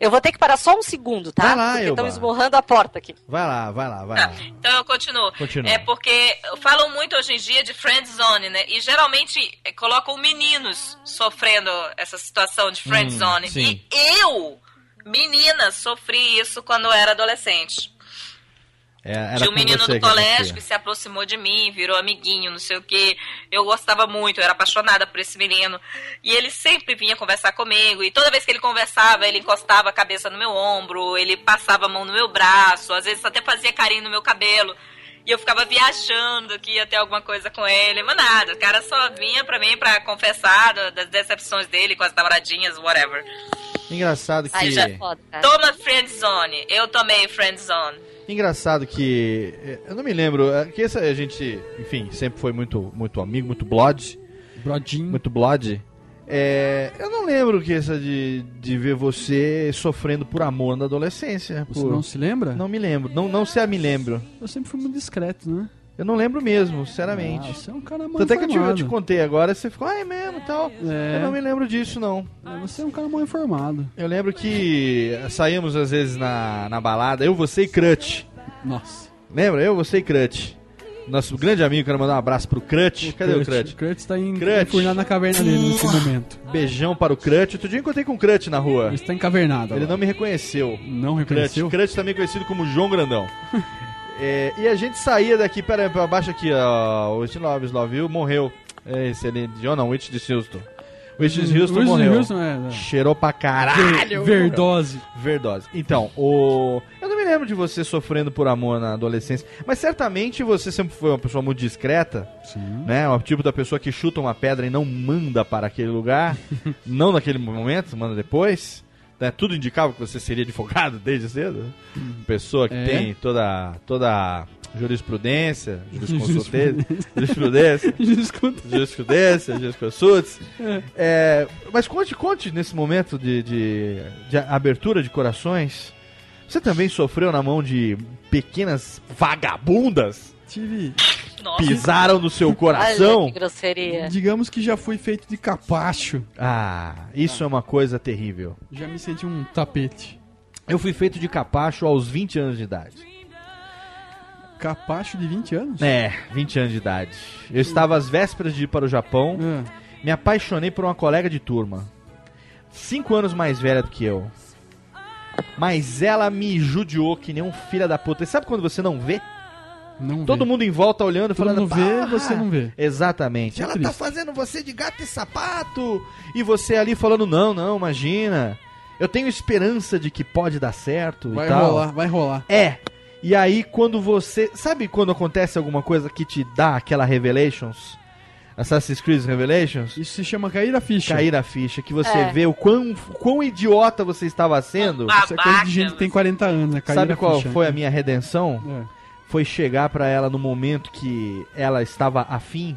Eu vou ter que parar só um segundo, tá?
Vai lá,
Porque estão esmurrando a porta aqui.
Vai lá, vai lá, vai lá.
Então eu continuo.
Continua.
É porque falam muito hoje em dia de friend zone, né? E geralmente eh, colocam meninos sofrendo essa situação de friend
Hum,
zone.
sim.
E eu, menina, sofri isso quando eu era adolescente.
É, era
Tinha um menino
você
do colégio que se aproximou de mim, virou amiguinho, não sei o que. Eu gostava muito, eu era apaixonada por esse menino. E ele sempre vinha conversar comigo. E toda vez que ele conversava, ele encostava a cabeça no meu ombro, ele passava a mão no meu braço, às vezes até fazia carinho no meu cabelo. E eu ficava viajando que ia ter alguma coisa com ele. Mas nada, o cara só vinha pra mim pra confessar das decepções dele com as namoradinhas, whatever.
Engraçado que
Aí já é.
Toma friend zone. Eu tomei friend zone.
Engraçado que. Eu não me lembro. é Que essa a gente, enfim, sempre foi muito, muito amigo, muito blood.
Brodinho.
Muito blood. É, eu não lembro que essa de, de ver você sofrendo por amor na adolescência.
Você
por-
não se lembra?
Não me lembro. Não, não se me lembro.
Eu sempre fui muito discreto, né?
Eu não lembro mesmo, sinceramente.
Ah, você é um cara mal
Tanto é que eu te, eu te contei agora, você ficou, ah, é mesmo e tal.
É.
Eu não me lembro disso, não.
Você é um cara mal informado.
Eu lembro que saímos às vezes na, na balada, eu, você e Crutch.
Nossa.
Lembra? Eu, você e Crutch. Nosso grande amigo, quero mandar um abraço pro Crutch. Cadê o Crutch?
O Crutch tá em,
Crutch.
enfurnado na caverna dele nesse momento.
Beijão para o Crutch. Outro dia eu encontrei com o Crutch na rua.
Ele está encavernado.
Ele
agora.
não me reconheceu.
Não
Crutch.
reconheceu?
Crutch também conhecido como João Grandão. [LAUGHS] É, e a gente saía daqui, pera aí, pra baixo aqui, ó. O Love You morreu. É, excelente. John não, Whitney de Houston. Whitney de Houston morreu.
Houston, é, é.
Cheirou pra caralho.
Ver- Verdose.
Verdose. Então, o. Eu não me lembro de você sofrendo por amor na adolescência, mas certamente você sempre foi uma pessoa muito discreta,
Sim.
né? O tipo da pessoa que chuta uma pedra e não manda para aquele lugar, [LAUGHS] não naquele momento, manda depois. Né? Tudo indicava que você seria advogado [LAUGHS] desde cedo. Pessoa que
É.
tem toda toda jurisprudência, [LAUGHS] jurisconsultência, jurisprudência, jurisprudência, [LAUGHS] jurisconsultes. É, mas conte, conte nesse momento de, de, de abertura de corações. Você também sofreu na mão de pequenas vagabundas?
Tive.
Pisaram no seu
Olha
coração?
que grosseria.
Digamos que já fui feito de capacho.
Ah, isso é uma coisa terrível.
Já me senti um tapete.
Eu fui feito de capacho aos 20 anos de idade.
Capacho de 20 anos?
É, 20 anos de idade. Eu estava às vésperas de ir para o Japão.
É.
Me apaixonei por uma colega de turma. Cinco anos mais velha do que eu. Mas ela me judiou que nem um filho da puta. E sabe quando você não vê?
Não
Todo
vê.
mundo em volta olhando,
Todo
falando.
mundo vê, você não vê.
Exatamente.
É
ela tá
triste.
fazendo você de gato e sapato. E você ali falando, não, não, imagina. Eu tenho esperança de que pode dar certo
Vai
e tal.
rolar, vai rolar.
É. E aí quando você. Sabe quando acontece alguma coisa que te dá aquela Revelations? Assassin's Creed Revelations?
Isso se chama cair a ficha.
Cair a ficha, que você
É.
vê o quão, quão idiota você estava sendo.
Isso é coisa de gente que tem 40 anos, né? Cair
Sabe
a
qual
ficha.
foi a minha redenção?
É.
Foi chegar pra ela no momento que ela estava afim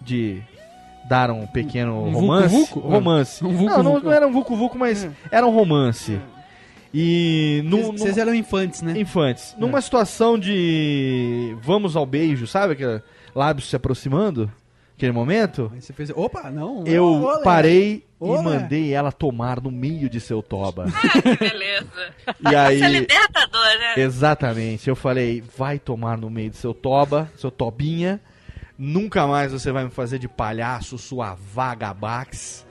de dar um pequeno
Um
romance.
vucu-vucu?
Romance.
Um
não,
vucu-vucu.
não, não era um vucu-vucu, mas era um romance. E no,
Vocês- Vocês eram infantes, né?
Infantes. Numa situação de vamos ao beijo, sabe? Aquele lábios se aproximando, aquele momento.
Aí você fez. Opa, não.
Eu
olé.
parei
Olé.
e mandei ela tomar no meio de seu toba. [LAUGHS]
Que beleza.
E aí,
Isso é libertador, né?
exatamente, eu falei, vai tomar no meio do seu toba, seu tobinha. Nunca mais você vai me fazer de palhaço, sua vagabax.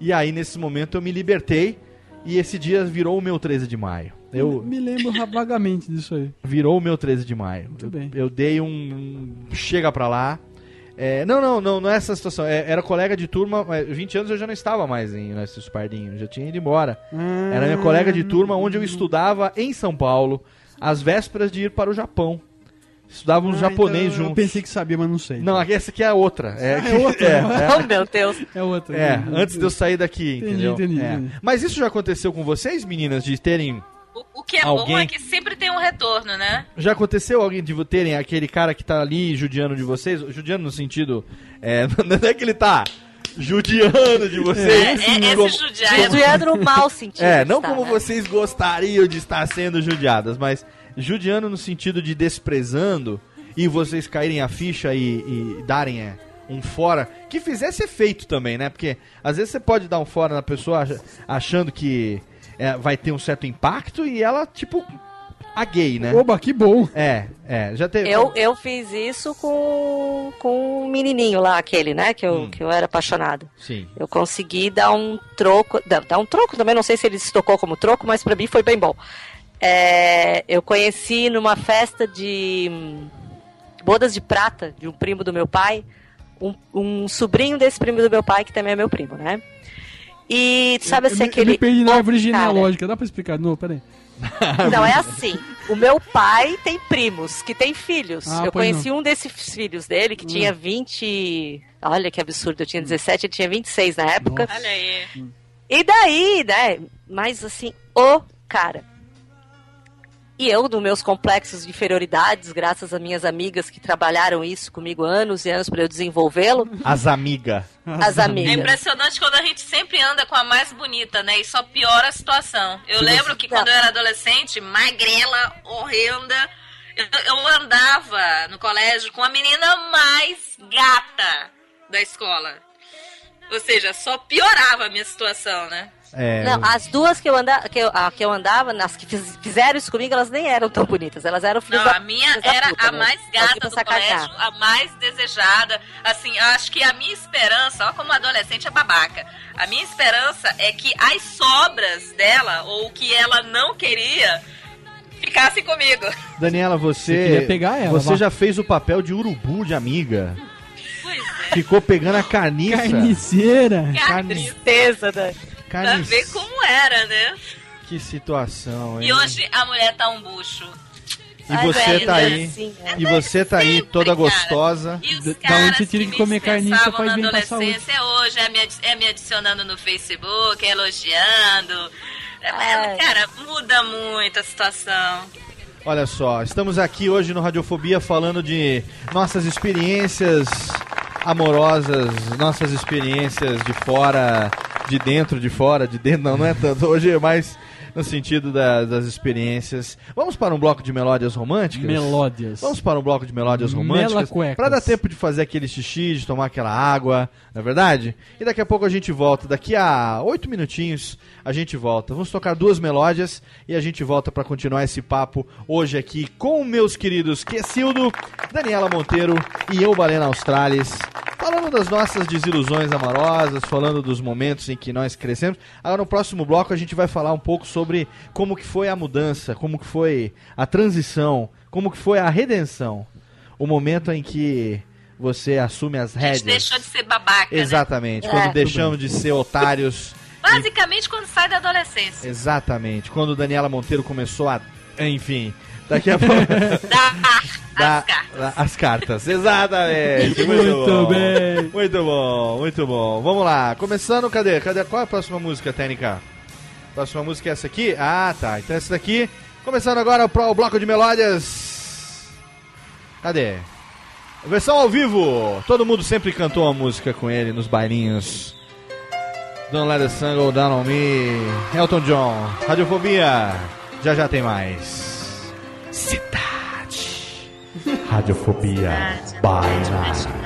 E aí, nesse momento, eu me libertei. E esse dia virou o meu 13 de maio. Eu,
Me lembro vagamente disso aí.
virou o meu 13 de maio.
Muito
eu,
bem.
eu dei um, um chega pra lá. É, não, não, não, não é essa situação. É, era colega de turma, mas 20 anos eu já não estava mais em nesses pardinhos, já tinha ido embora. Era minha colega de turma onde eu estudava em São Paulo, às vésperas de ir para o Japão. Estudávamos
Ah,
japonês
então Eu
juntos.
pensei que sabia, mas não sei.
Não, essa aqui é a outra. É,
Ah, é outra?
é, [LAUGHS]
Oh, meu Deus.
É outra.
é, antes de eu sair daqui,
Entendi,
entendeu?
entendi,
É.
entendi.
Mas isso já aconteceu com vocês, meninas, de terem
O, o que é bom
Alguém-
é que sempre tem um retorno, né?
Já aconteceu alguém de terem aquele cara que tá ali judiando de vocês? Judiando no sentido. É, [LAUGHS] não é que ele tá judiando de vocês.
É, é,
como-
esse judiar é
Judiando no mau sentido.
É, não como
né?
vocês gostariam de estar sendo judiadas, mas judiando no sentido de desprezando e vocês caírem a ficha e, e darem é, um fora que fizesse efeito também, né? Porque às vezes você pode dar um fora na pessoa ach- achando que é, vai ter um certo impacto e ela, tipo, a gay, né?
Oba, que bom.
É, é, já teve.
Eu, eu fiz isso com, com um menininho lá, aquele, né? Que eu,
Hum.
que eu era apaixonado.
Sim.
Eu consegui dar um troco. Dar, um troco também, não sei se ele se tocou como troco, mas pra mim foi bem bom. É, eu conheci numa festa de hum, bodas de prata de um primo do meu pai, um, um sobrinho desse primo do meu pai, que também é meu primo, né? E sabe assim,
me- eu
aquele.
me perdi na árvore
cara,
genealógica. Dá pra explicar? Não, peraí. [LAUGHS]
Não, é assim. O meu pai tem primos que têm filhos.
Ah,
eu conheci um desses filhos dele que tinha 20. Olha que absurdo, eu tinha 17, ele tinha 26 na época.
Olha aí.
E daí, né? Mas assim, o cara. E eu, nos meus complexos de inferioridades, graças a minhas amigas que trabalharam isso comigo anos e anos para eu desenvolvê-lo,
As amigas.
as
É
amigas.
impressionante quando a gente sempre anda com a mais bonita, né? E só piora a situação. Eu lembro
você-
que quando eu era adolescente, magrela, horrenda, Eu, eu andava no colégio com a menina mais gata da escola. Ou seja, só piorava a minha situação, né?
É,
Não, as duas que eu, anda, que, eu, a, que eu andava, as que fiz- fizeram isso comigo, elas nem eram tão bonitas. Elas eram filhas
Não,
da-
a minha era
puta,
a
né?
mais gata do colégio, a mais desejada. Assim, eu acho que a minha esperança, ó como adolescente é babaca, a minha esperança é que as sobras dela, ou o que ela não queria, ficassem comigo.
Daniela,
Você
você.
ela,
Você
vá.
já fez o papel de urubu de amiga.
Pois é.
Ficou pegando a carniça.
Carniceira.
Que tristeza, né? Pra ver como era, né?
Que situação, hein?
E hoje a mulher tá um bucho.
E você tá aí.
Assim, é.
E você tá aí toda
cara.
gostosa.
E os
Da-
caras
onde você tira que comer carniça
dispensavam
faz bem pra saúde.
adolescência hoje é me, é me adicionando no Facebook, elogiando. É,
Ai.
Cara, muda muito a situação.
Olha só, estamos aqui hoje no Radiofobia falando de nossas experiências amorosas, nossas experiências de fora, de dentro, de fora, de dentro, não, não é tanto. Hoje é mais no sentido da- das experiências. Vamos para um bloco de melódias românticas?
Melódias.
Vamos para um bloco de melódias românticas para dar tempo de fazer aquele xixi, de tomar aquela água, não é verdade? E daqui a pouco a gente volta. Daqui a oito minutinhos a gente volta. Vamos tocar duas melódias e a gente volta para continuar esse papo hoje aqui com meus queridos Quesildo, Daniela Monteiro e eu, Balena Australis. Falando das nossas desilusões amorosas, falando dos momentos em que nós crescemos. Agora no próximo bloco a gente vai falar um pouco sobre como que foi a mudança, como que foi a transição, como que foi a redenção. O momento em que você assume as
A gente
rédeas.
deixou de ser babaca, né?
Exatamente,
É.
quando deixamos de ser otários.
Basicamente quando sai da adolescência.
Exatamente, quando Daniela Monteiro começou a. Enfim, daqui a pouco. [LAUGHS]
Dá
Dá-
as cartas.
as cartas, exatamente. Muito,
Muito
bom.
bem.
Muito bom, muito bom. Vamos lá, começando, cadê? Cadê? Qual é a próxima música, Técnica? Próxima música é essa aqui? Ah, tá. Então essa daqui. Começando agora o, bloco de melódias. Cadê? Versão ao vivo. Todo mundo sempre cantou uma música com ele nos bailinhos. Don't let the sun go down on me. Elton John. Radiofobia. Já já tem mais. Cidade. Radiofobia. Baila.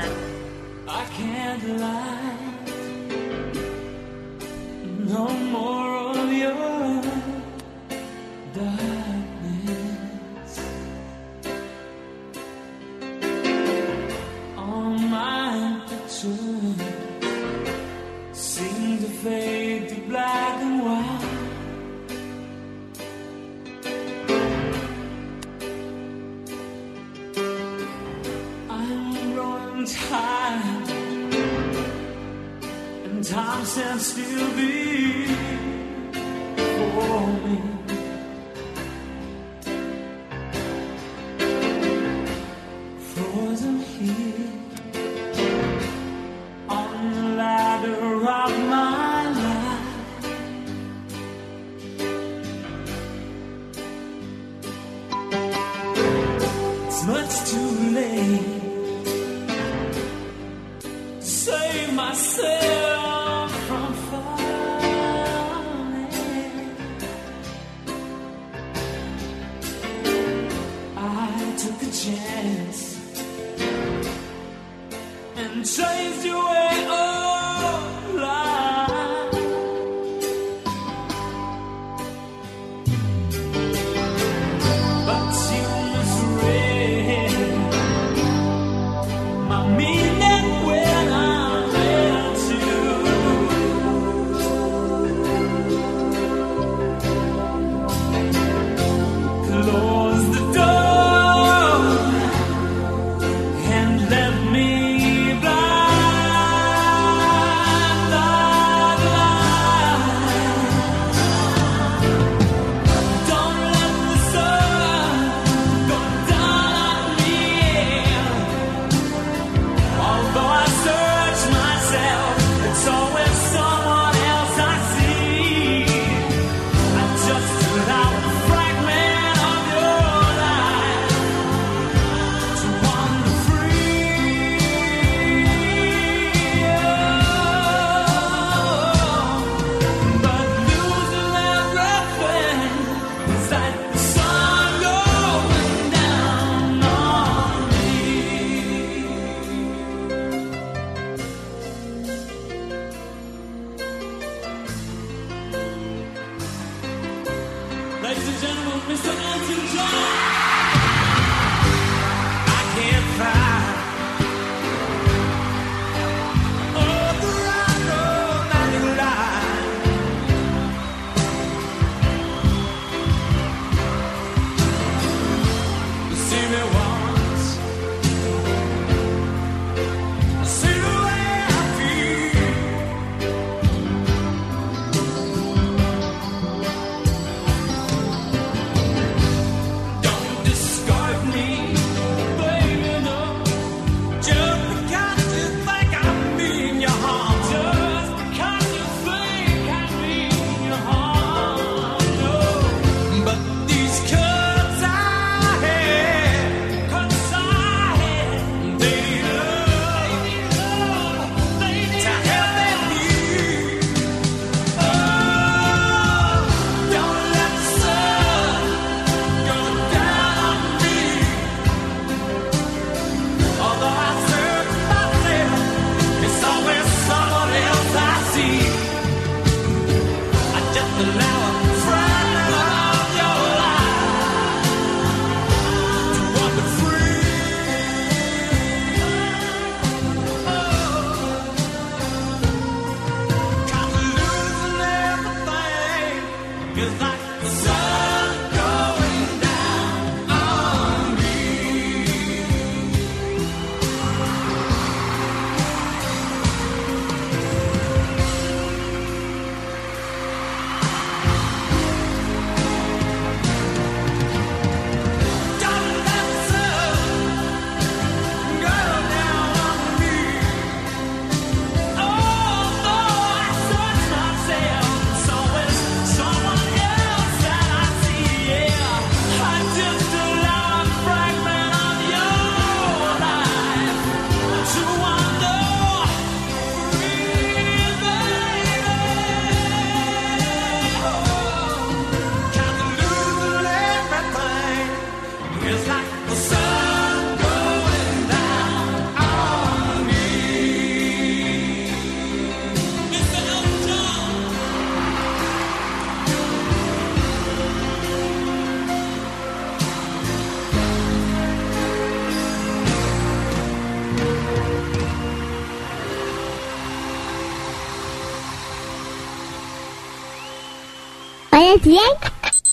Olha bem,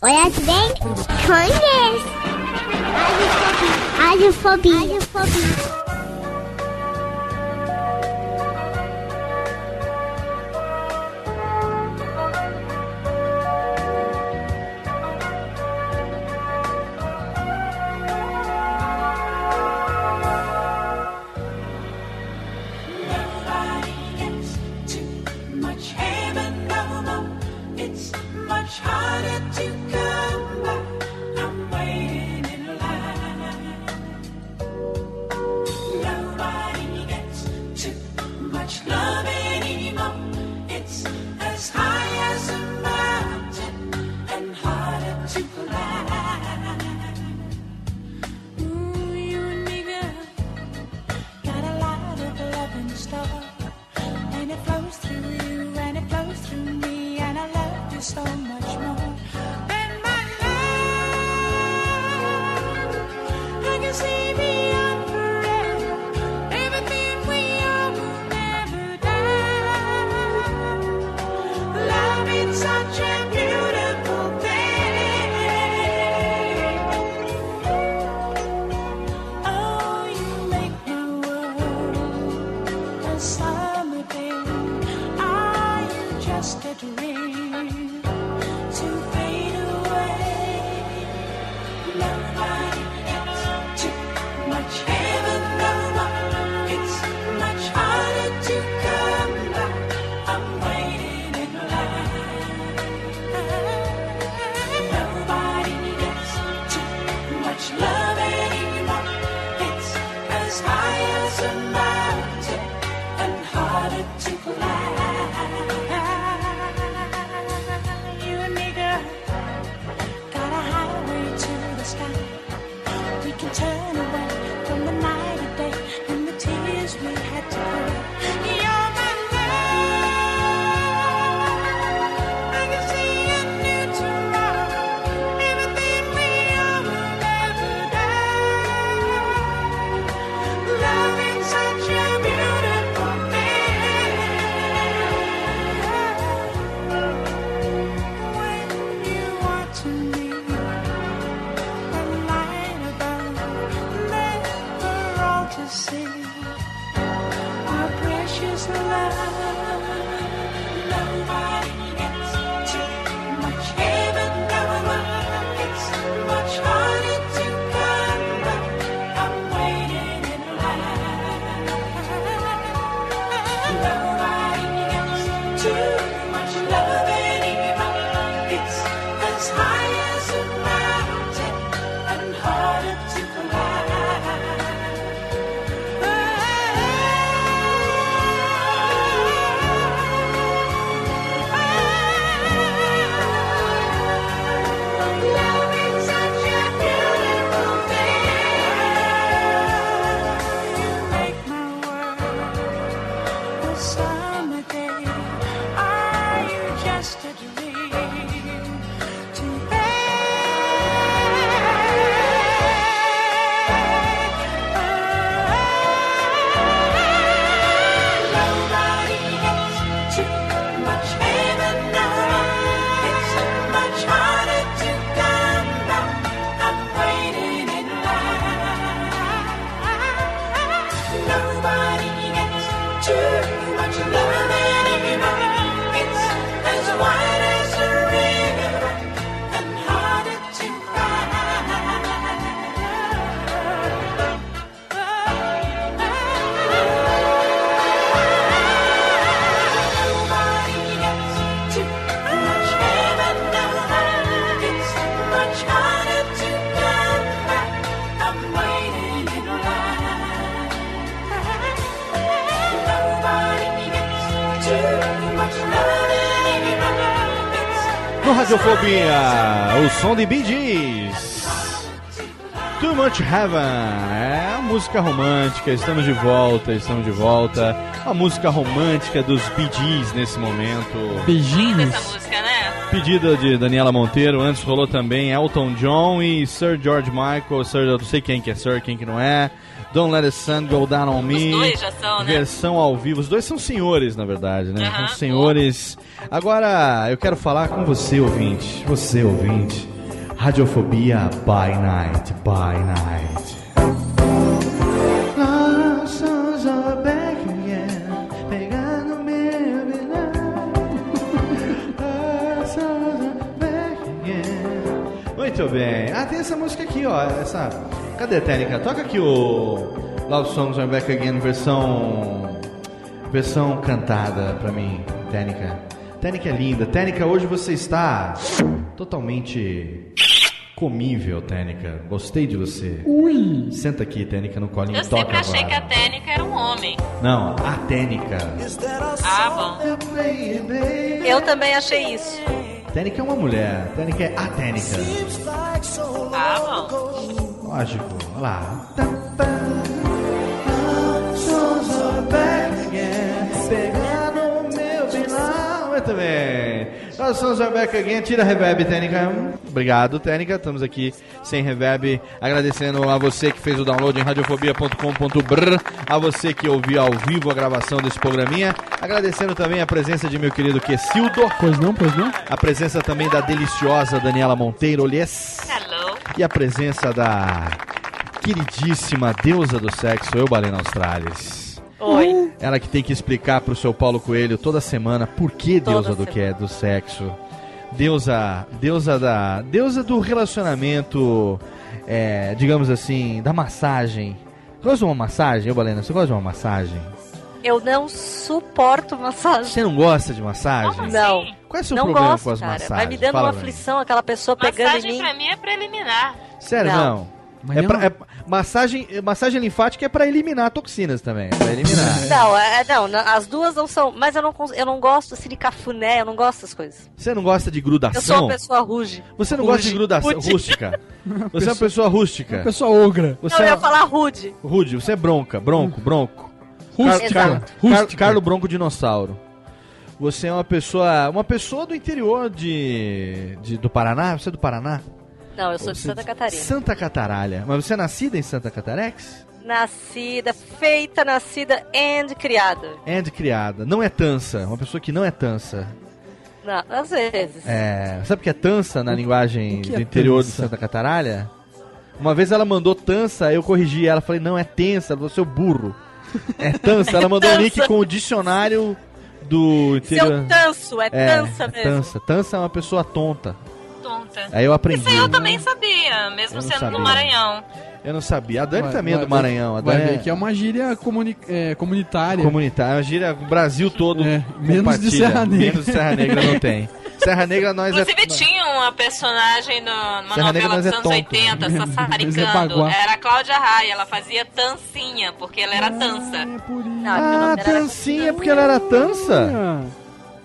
olha bem, conhece. Radiofobia. Radiofobia.
Som de Bee Gees. Too Much Heaven. É a música romântica. Estamos de volta, estamos de volta. A música romântica dos Bee Gees nesse momento.
Beijinhos.
Essa música, né?
Pedida de Daniela Monteiro. Antes rolou também Elton John e Sir George Michael. Sir, eu não sei quem que é Sir, quem que não é. Don't Let the Sun Go Down on Me.
Os dois já são, né?
Versão ao vivo. Os dois são senhores, na verdade, né? São senhores. Agora, eu quero falar com você, ouvinte. Você, ouvinte. Radiofobia by night, by night. Muito bem. Ah, tem essa música aqui, ó. Essa. Cadê a técnica? Toca aqui o Love Songs Are Back Again, versão. Versão cantada pra mim, Técnica. Técnica é linda. Técnica, hoje você está totalmente comível, Técnica. Gostei de você.
Ui.
Senta aqui, Técnica, no colinho.
Eu
toca
sempre achei
agora.
que a Técnica era um homem.
Não, a Técnica.
Ah, bom.
Eu também achei isso.
Técnica é uma mulher. Técnica é a Técnica.
Ah, bom.
Lógico. Olha lá. Muito bem. Nós somos o Back Again. Tira a reverb, Técnica. Obrigado, Técnica. Estamos aqui sem reverb. Agradecendo a você que fez o download em radiofobia.com.br. A você que ouviu ao vivo a gravação desse programinha. Agradecendo também a presença de meu querido Quesildo.
Pois não, pois não?
A presença também da deliciosa Daniela Monteiro.
Hello.
E a presença da queridíssima deusa do sexo, eu, Balena Australis.
Oi.
Ela que tem que explicar pro seu Paulo Coelho toda semana por que
Toda
deusa do que é do sexo. Deusa, deusa da, deusa do relacionamento, é, digamos assim, da massagem. Você gosta de uma massagem, ô Balena? Você gosta de uma massagem?
Eu não suporto massagem.
Você não gosta de massagem?
Como
Não.
assim?
Qual é o seu
não
problema
gosto,
com as
cara.
massagens?
Vai me dando
Fala
uma aflição, aquela pessoa pegando
Massagem
em mim.
pra mim é preliminar.
Sério,
Não.
não.
Mas
É pra- é- massagem, massagem linfática é pra eliminar toxinas também. É pra eliminar. [LAUGHS]
Não, é, não, não, as duas não são. Mas eu não, eu não gosto assim de cafuné, eu não gosto dessas coisas.
Você não gosta de
Eu sou
grudação?
uma pessoa ruge.
Você não gosta de
Ruge.
grudação
Rude.
rústica? [LAUGHS] Você é uma pessoa rústica.
Uma pessoa ogra.
Você
Não, eu
é
ia falar rude.
rude, você é bronca, bronco, bronco.
Rústica.
Car- Car-
Rústica.
Carlo Bronco Dinossauro. Você é uma pessoa, uma pessoa do interior de, de- do Paraná? Você é do Paraná?
Não, eu sou de
Você-
Santa Catarina.
Santa Cataralha. Mas você é nascida em Santa Catarex?
Nascida, feita, nascida and criada.
É de criada. Não é tança. Uma pessoa que não é tança.
Não, às vezes.
É, sabe o que é tança na linguagem
que
do
é
interior
tança?
de Santa Cataralha? Uma vez ela mandou tança, eu corrigi ela, falei, não, é tensa, ela falou, seu burro. [LAUGHS] É tança, ela mandou o link
Tança.
com o dicionário do interior.
Seu tanso, é,
É,
tança
é
mesmo.
tança. Tança é uma pessoa tonta.
Tonta.
Aí eu aprendi.
Isso aí eu também sabia, mesmo
Eu
sendo
sabia.
no Maranhão.
Eu não sabia. A Dani
Vai-
também é
vai
do
ver-
Maranhão. A
Vai
Dani
ver que é uma gíria comuni- é, comunitária.
comunitária. É uma gíria, Brasil todo
É, menos de. Serra Negra.
Menos de Serra Negra não tem. Serra Negra nós
Inclusive
é...
tinha uma personagem no- numa
Serra
novela dos
é
anos
tonto.
80,
Mas é
sassaricando.
baguá.
Era a Cláudia Raia, ela fazia tancinha, porque ela era tança.
É por isso.
Não,
Ah,
nome era
tancinha, porque ela era tança?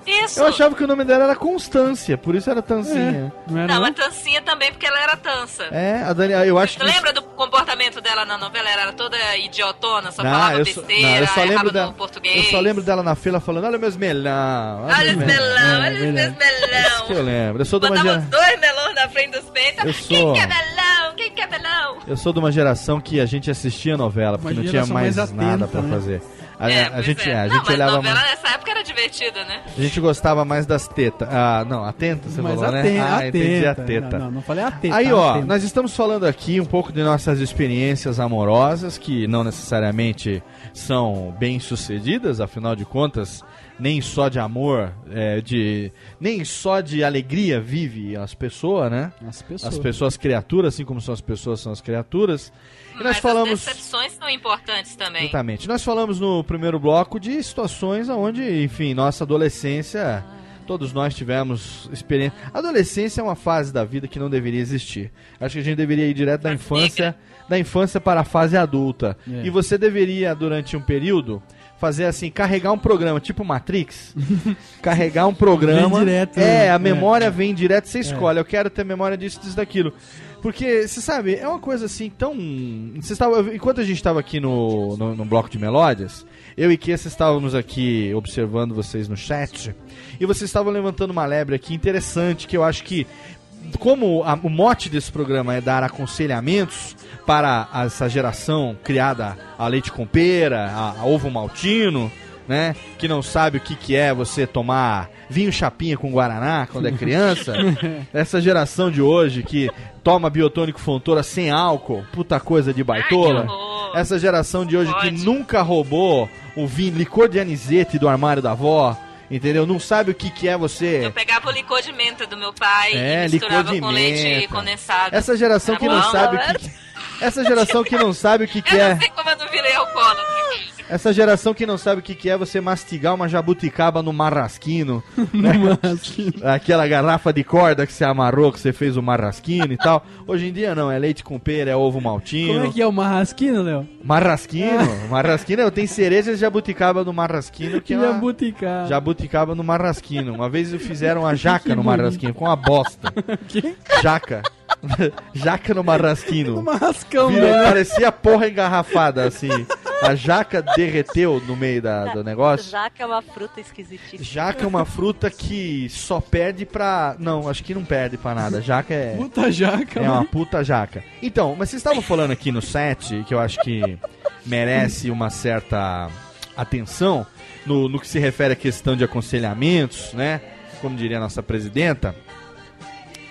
Isso!
Eu achava que o nome dela era Constância, por isso era Tancinha.
Não era
Não,
não?
a tancinha também, porque ela era tança.
É, a Dani, eu acho
Tu
que.
lembra do comportamento dela na novela? Ela era toda idiotona, só
Não,
falava
eu só,
besteira,
não, eu só lembro dela.
no português.
Eu só lembro dela na fila falando: Olha meus melão.
Olha os
meus
melão,
É,
olha os meus
verdade.
Isso que eu
melão.
lembro. Eu sou de uma
os
geração.
dois melões na frente dos peitos.
Eu
Quem
sou-
quer melão? Quem quer melão?
Eu sou de uma geração que a gente assistia novela, porque
Uma
não tinha mais,
mais
nada
atenta,
pra
né?
fazer. A,
É,
a gente,
é.
a
Não,
gente
mas
olhava
novela
mais.
nessa época era divertida, né?
A gente gostava mais das tetas. Ah, não, atenta, você
Mas
falou, né?
aten-
Ah, entendi a
atenta.
teta.
Não, não, não falei atenta.
Aí, ó,
atenta.
nós estamos falando aqui um pouco de nossas experiências amorosas, que não necessariamente são bem-sucedidas, afinal de contas, nem só de amor, é, de nem só de alegria vive as pessoas, né?
As pessoas.
As pessoas criaturas, assim como são as pessoas, são as criaturas. E nós
Mas
falamos
as decepções são importantes também.
Exatamente. Nós falamos no primeiro bloco de situações onde, enfim, nossa adolescência, todos nós tivemos experiência. Adolescência é uma fase da vida que não deveria existir. Acho que a gente deveria ir direto da infância, da infância para a fase adulta.
É.
E você deveria, durante um período, fazer assim, carregar um programa, tipo Matrix. [LAUGHS] carregar um programa.
Vem direto,
é, a
é.
memória vem direto, você escolhe. Eu quero ter memória disso, disso, daquilo. Porque, você sabe, é uma coisa assim tão. Estava, enquanto a gente estava aqui no, no, no bloco de melódias, eu e Kessa estávamos aqui observando vocês no chat. E vocês estavam levantando uma lebre aqui interessante que eu acho que como a- o mote desse programa é dar aconselhamentos para essa geração criada a leite com pera, a, a ovo maltino, né? Que não sabe o que, que é você tomar vinho chapinha com guaraná quando é criança. [LAUGHS] essa geração de hoje que toma biotônico fontoura sem álcool, puta coisa de baitola. essa geração de hoje que nunca roubou o vinho, licor de anisete do armário da avó. Entendeu? Não sabe o que, que é você
Eu pegava o licor de menta do meu pai
É,
e misturava
licor de
com leite
menta.
condensado.
Essa geração
Era
que não
bom.
sabe o que, que- essa geração que não sabe o que, que
Eu
é.
não sei como eu não virei alcoólatra.
Essa geração que não sabe o que, que é você mastigar uma jabuticaba no marrasquino. [LAUGHS] né? Aquela garrafa de corda que você amarrou, que você fez o marrasquino e tal. Hoje em dia não, é leite com pera, é ovo maltino.
Como é que é o marrasquino, Léo?
Marrasquino? Marrasquino, eu tenho cereja de jabuticaba no marrasquino que é uma...
Jabuticaba.
Jabuticaba no marrasquino. Uma vez fizeram a [LAUGHS] [LAUGHS] jaca no marrasquino, com a bosta.
Que?
Jaca. jaca no marrasquino.
Marrascão,
Virou-
né?
parecia porra engarrafada, assim. A jaca derreteu no meio da, do negócio.
Jaca é uma fruta esquisitíssima.
Jaca é uma fruta que só perde pra. Não, acho que não perde pra nada. Jaca é.
Puta jaca,
É uma
mano.
puta jaca. Então, mas vocês estavam falando aqui no set, que eu acho que merece uma certa atenção no, no que se refere à questão de aconselhamentos, né? Como diria a nossa presidenta,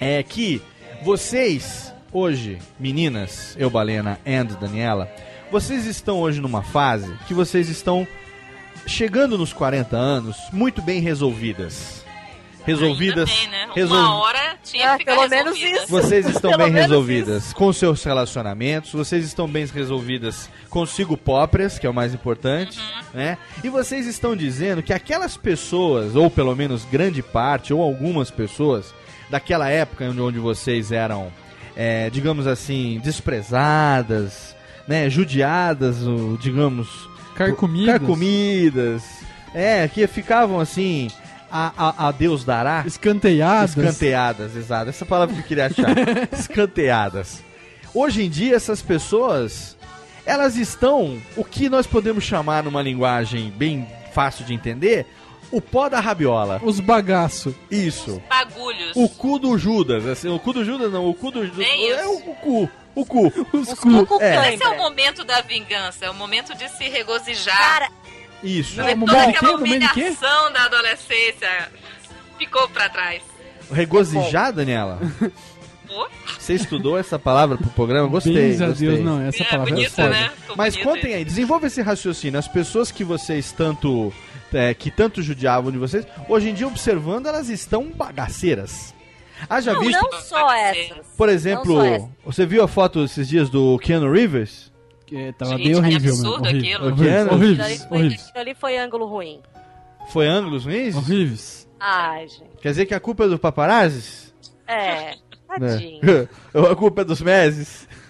é que vocês, hoje, meninas, eu, Balena and Daniela, vocês estão hoje numa fase que vocês estão chegando nos 40 anos muito bem resolvidas. Resolvidas.
Ainda bem, né?
resol-
Uma hora tinha
Ah,
que ficar
pelo menos isso.
vocês estão
Pelo
bem resolvidas com seus relacionamentos, vocês estão bem resolvidas consigo próprias, que é o mais importante, né? E vocês estão dizendo que aquelas pessoas, ou pelo menos grande parte, ou algumas pessoas, daquela época onde, onde vocês eram, é, digamos assim, desprezadas, né? Judiadas, ou, digamos,
Carcomidas.
carcomidas, é, que ficavam assim, a, a, a Deus dará.
Escanteadas.
Escanteadas, exato. Essa palavra que eu queria achar. [LAUGHS] Escanteadas. Hoje em dia, essas pessoas, elas estão, o que nós podemos chamar numa linguagem bem fácil de entender, o pó da rabiola.
Os bagaço.
Isso.
Bagulhos.
O cu do Judas. Assim, o cu do Judas não, o cu do Judas.
Nem
É o cu. O cu.
Os
Os
cu.
cu
É.
Esse é o momento da vingança, é o momento de se regozijar.
Cara,
Isso.
Não,
daquela
quê? Momento quê?
humilhação da adolescência ficou pra trás.
Regozijar, Daniela? Você estudou essa palavra pro programa? Gostei.
A
gostei.
Deus, não. Essa
é
palavra é
bonito,
foda.
né?
Mas
bonito
contem aí, desenvolva esse raciocínio. As pessoas que vocês tanto. é, que tanto judiavam de vocês, hoje em dia observando, elas estão bagaceiras. Haja
não,
visto,
não só essas.
por
Não
exemplo, você viu a foto esses dias do Keanu Reeves?
Que tava
Gente,
bem
que
horrível,
absurdo
mano.
aquilo.
Horrível.
Keanu?
Horríveis.
Aquilo ali foi- ângulo ruim.
Foi ângulos ruins?
Horríveis.
Ai, gente.
Quer dizer que a culpa é do paparazzis?
É, [LAUGHS] tadinho.
Né? a culpa é dos meses? [LAUGHS]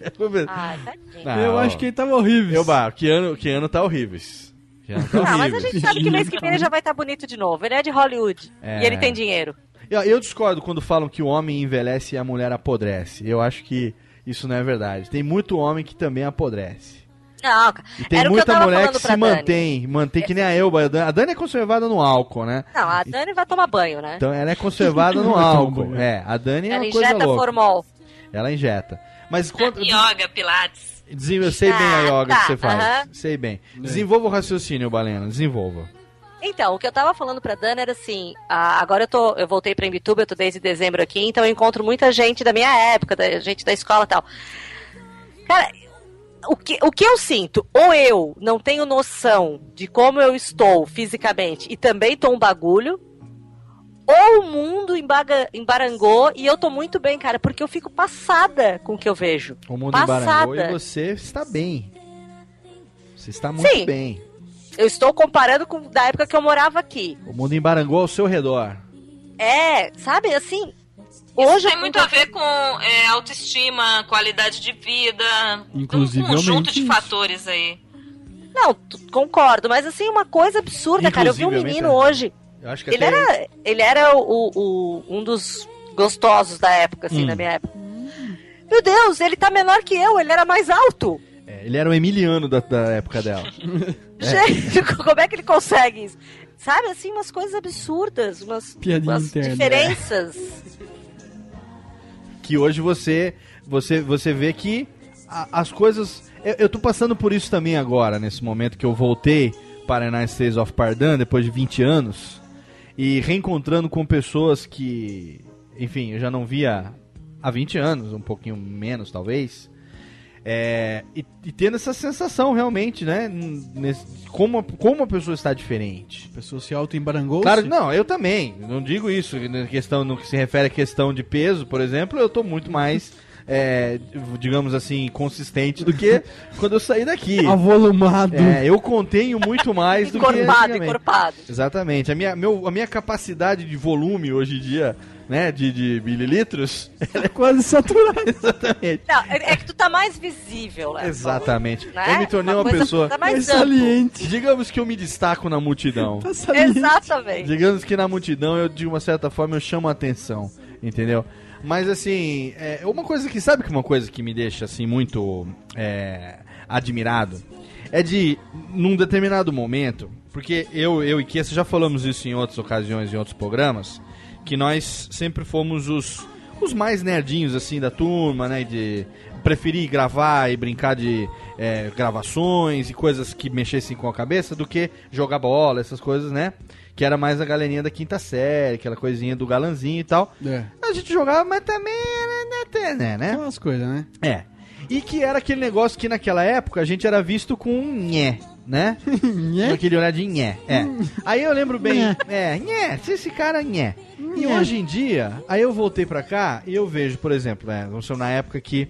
É-
Ai, tadinho.
Ah,
eu acho que ele tava horrível.
Eu, bah, Keanu, Keanu tá horríveis. Keanu tá
Ah, mas a gente sabe que mês que vem ele já vai estar bonito de novo. Ele é de Hollywood.
É.
E ele tem dinheiro.
Eu, eu discordo quando falam que o homem envelhece e a mulher apodrece. Eu acho que isso não é verdade. Tem muito homem que também apodrece.
Não, cara.
E tem
que
muita
tava
mulher que se
Dani.
mantém, mantém que nem a Elba. A Dan- a Dani é conservada no álcool, né?
Não, a Dani vai tomar banho, né?
Então ela é conservada no [LAUGHS] álcool. É, a Dani é
Ela
uma coisa
injeta
louca.
formol.
Ela injeta. Mas quanto,
Yoga, pilates.
Eu sei bem a
Ah,
yoga
tá,
que você faz.
aham.
Sei bem. Desenvolva o raciocínio, Balena. Desenvolva.
Então, o que eu tava falando pra Dani era assim, agora eu tô, eu voltei pra Imbituba, eu tô desde dezembro aqui, então eu encontro muita gente da minha época, da gente da escola e tal. Cara, o que, o que eu sinto, ou eu não tenho noção de como eu estou fisicamente e também tô um bagulho, ou o mundo embaga, embarangou e eu tô muito bem, cara, porque eu fico passada com o que eu vejo.
O mundo
Passada.
embarangou e você está bem. Você está muito
Sim.
bem.
Eu estou comparando com da época que eu morava aqui.
O mundo embarangou ao seu redor.
É, sabe, assim.
Isso
Hoje
tem
eu-
muito a ver com é, autoestima, qualidade de vida,
Inclusive,
um conjunto de
isso.
fatores aí.
Não, concordo, mas assim, uma coisa absurda, cara. Eu vi um menino
é.
hoje.
Eu acho que
Ele era, ele era o, o- um dos gostosos da época, assim,
Hum.
na minha época. Meu Deus, ele tá menor que eu, ele era mais alto.
É, ele era o Emiliano da, da época dela. [LAUGHS]
Gente, como é que ele consegue isso? Sabe, assim, umas coisas absurdas, umas, umas
interna.
diferenças.
que hoje você você você vê que a- as coisas eu, eu tô passando por isso também agora nesse momento que eu voltei para United States of Pardon depois de 20 anos e reencontrando com pessoas que enfim eu já não via há 20 anos um pouquinho menos talvez é, e, e tendo essa sensação realmente né nesse- como a- como a pessoa está diferente
A pessoa se auto-embarangou.
Claro, não, eu também. Não digo isso. Na questão, no que se refere à questão de peso, por exemplo, eu tô muito mais, é, digamos assim, consistente do que [LAUGHS] quando eu saí daqui.
Avolumado.
É, eu contenho muito mais do que.
Encorpado, encorpado.
Exatamente. A minha, meu, a minha capacidade de volume hoje em dia, né, de, de mililitros, [LAUGHS]
É quase saturado.
exatamente.
Não, é, é que tu tá mais visível, né?
Exatamente.
Né?
Eu me tornei uma,
coisa
pessoa.
Tá
Mais
mais amplo.
saliente.
Digamos que eu me destaco na multidão.
Tá.
Exatamente.
Digamos que na multidão eu, de uma certa forma, eu chamo a atenção, entendeu? Mas assim, é uma coisa que, sabe que uma coisa que me deixa assim muito é, admirado? É de, num determinado momento, porque eu, eu e Kessa já falamos isso em outras ocasiões, em outros programas, que nós sempre fomos os, os mais nerdinhos assim da turma, né? De preferir gravar e brincar de é, gravações e coisas que mexessem com a cabeça do que jogar bola, essas coisas, né? Que era mais a galerinha da quinta série, aquela coisinha do galanzinho e tal.
É.
A gente jogava, mas também era, né, né?
Aquelas coisas, né?
É. E que era aquele negócio que naquela época a gente era visto com um nhé, né? [LAUGHS]
Nhé?
Aquele olhar de nhé. É. Aí eu lembro bem, é, nhé, se esse cara nhé. E
Nhé.
hoje em dia, aí eu voltei pra cá e eu vejo, por exemplo, né, não sei, na época que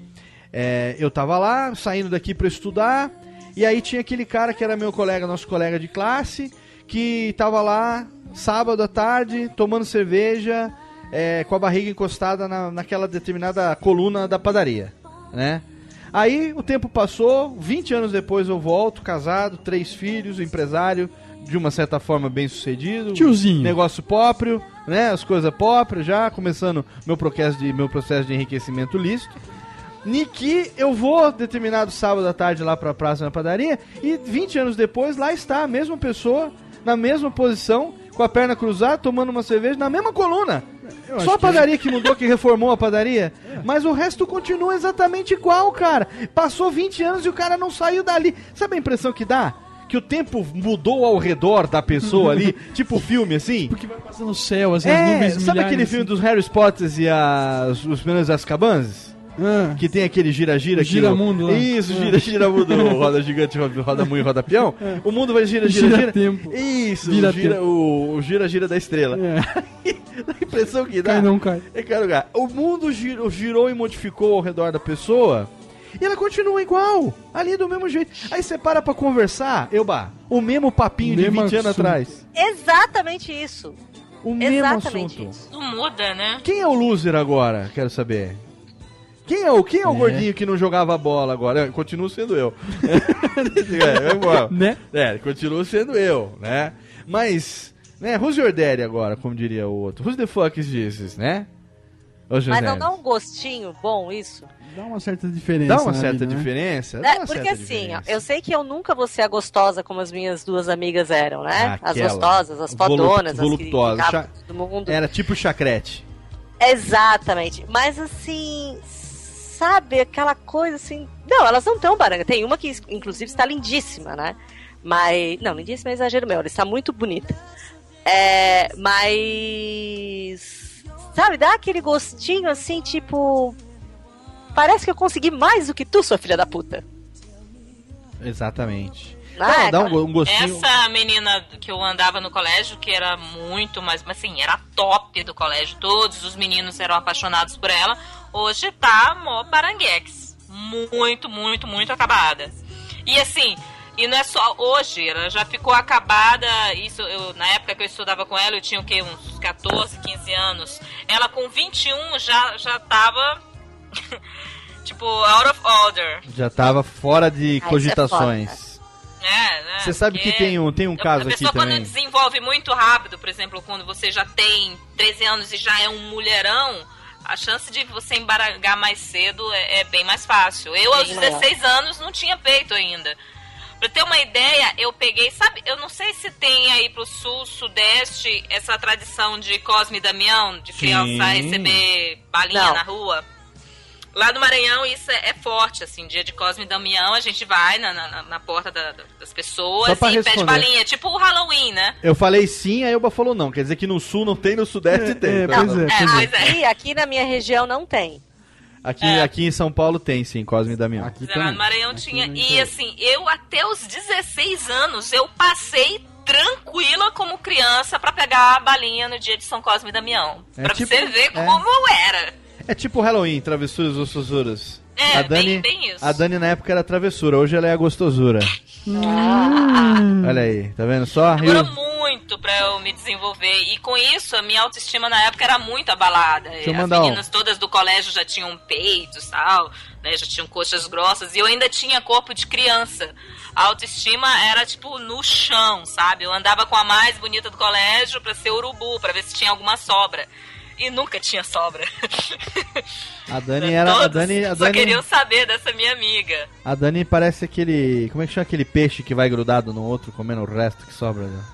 é, eu tava lá, saindo daqui pra estudar, e aí tinha aquele cara que era meu colega, nosso colega de classe, que tava lá sábado à tarde, tomando cerveja, é, com a barriga encostada na, naquela determinada coluna da padaria, né? Aí o tempo passou, 20 anos depois eu volto, casado, três filhos, empresário, de uma certa forma bem sucedido.
Tiozinho.
Negócio próprio, né? As coisas próprias já, começando meu processo de, meu processo de enriquecimento lícito. Niki, eu vou determinado sábado à tarde lá pra praça na padaria e 20 anos depois lá está a mesma pessoa, na mesma posição, com a perna cruzada, tomando uma cerveja na mesma coluna.
Eu
Só a
acho que-
padaria que mudou, que reformou a padaria. Mas o resto continua exatamente igual, cara. Passou 20 anos e o cara não saiu dali. Sabe a impressão que dá? Que o tempo mudou ao redor da pessoa ali, [LAUGHS] tipo filme assim?
Porque vai passando no céu, assim, as
É,
nuvens
sabe
milhares,
aquele
assim.
filme dos Harry Potters e as, os Meninos das Cabanas?
Ah,
Que tem aquele gira-gira
O giramundo lá.
Isso,
Ah.
gira-gira mundo, [LAUGHS] roda gigante, roda muito, roda peão. O mundo vai gira, gira, gira.
Gira-tempo.
Isso,
Vira
o gira,
tempo.
o, o gira, gira da estrela.
é. [LAUGHS] [LAUGHS]
Dá a impressão que dá.
Cai não cai.
É, cara, o mundo girou, girou e modificou ao redor da pessoa e ela continua igual, ali do mesmo jeito. Aí você para pra conversar, eu, bah, o mesmo papinho de
Mesmo
20 anos
assunto.
atrás.
Exatamente isso.
O mesmo
Exatamente
assunto.
isso.
Não muda, né?
Quem é o loser agora? Quero saber. Quem é o, quem é o
É.
gordinho que não jogava bola agora? Eu continuo sendo eu. [LAUGHS] é, é.
Né?
É, continuo sendo eu, né? Mas, né, who's your daddy agora, como diria o outro? Who's the fuck is Jesus, né? Ô, José,
Mas não dá um gostinho bom isso?
Dá uma certa diferença.
dá uma certa
vida, né?
diferença? Dá
Né?
uma
Porque
certa
assim,
diferença.
eu sei que eu nunca vou ser a gostosa como as minhas duas amigas eram, né? as
Aquela.
gostosas, as
Volu-
fodonas, as que
Cha-
mundo.
Era tipo chacrete.
Exatamente. Mas assim, sabe, aquela coisa assim. Não, elas não estão baranga. Tem uma que, inclusive, está lindíssima, né? Mas. Não, lindíssima é exagero meu, ela está muito bonita. É. Mas. Sabe, dá aquele gostinho assim, tipo. Parece que eu consegui mais do que tu, sua filha da puta.
Exatamente.
Ah,
Dá- dá um, um gostinho.
Essa menina que eu andava no colégio, que era muito mais, mas assim, era top do colégio, todos os meninos eram apaixonados por ela, hoje tá mó baranguex. Muito, muito, muito acabada. E assim, e não é só hoje, ela já ficou acabada, isso, eu, na época que eu estudava com ela, eu tinha o quê, uns 14, 15 anos. Ela com 21 já, já tava, [LAUGHS] tipo, out of order.
Já tava fora de
Ah, é
cogitações.
É, né?
Você sabe
Porque
que tem um, tem um caso
a
aqui
pessoa quando
também.
desenvolve muito rápido, por exemplo, quando você já tem 13 anos e já é um mulherão, a chance de você embaralhar mais cedo é, é bem mais fácil. Eu, aos
Bem maior.
16 anos, não tinha peito ainda. Pra ter uma ideia, eu peguei, sabe, eu não sei se tem aí pro sul, sudeste, essa tradição de Cosme e Damião, de criança
Sim.
receber balinha
Não.
na rua. Lá no Maranhão isso é, é forte, assim, dia de Cosme e Damião, a gente vai na, na, na porta da- da- das pessoas e pede
responder.
balinha, tipo o Halloween, né?
Eu falei sim, a Elba falou não. Quer dizer que no sul não tem, no sudeste
É,
tem.
é,
Tá
pois é,
É,
pois é.
pois é.
Aqui na minha região não tem.
Aqui,
É.
aqui em São Paulo tem sim, Cosme e Damião.
Aqui
Lá no
também.
Maranhão
Aqui
tinha. E assim, eu até os 16 anos, eu passei tranquila como criança pra pegar a balinha no dia de São Cosme e Damião.
É
pra
tipo-
você ver
é.
como eu era.
É tipo Halloween, travessuras ou sussuras.
É,
a Dani,
bem- bem isso.
A Dani na época era travessura, hoje ela é a gostosura. Olha aí, tá vendo só? E
Demorou
o-
muito pra eu me desenvolver. E com isso, a minha autoestima na época era muito abalada. As
mandar um-
meninas todas do colégio já tinham peitos tal, né? Já tinham coxas grossas. E eu ainda tinha corpo de criança. A autoestima era, tipo, no chão, sabe? Eu andava com a mais bonita do colégio pra ser urubu, pra ver se tinha alguma sobra. E nunca tinha sobra.
A Dani era. A Dani, a
só
Dani,
queriam saber dessa minha amiga.
a Dani parece aquele. Como é que chama aquele peixe que vai grudado no outro, comendo o resto que sobra? né?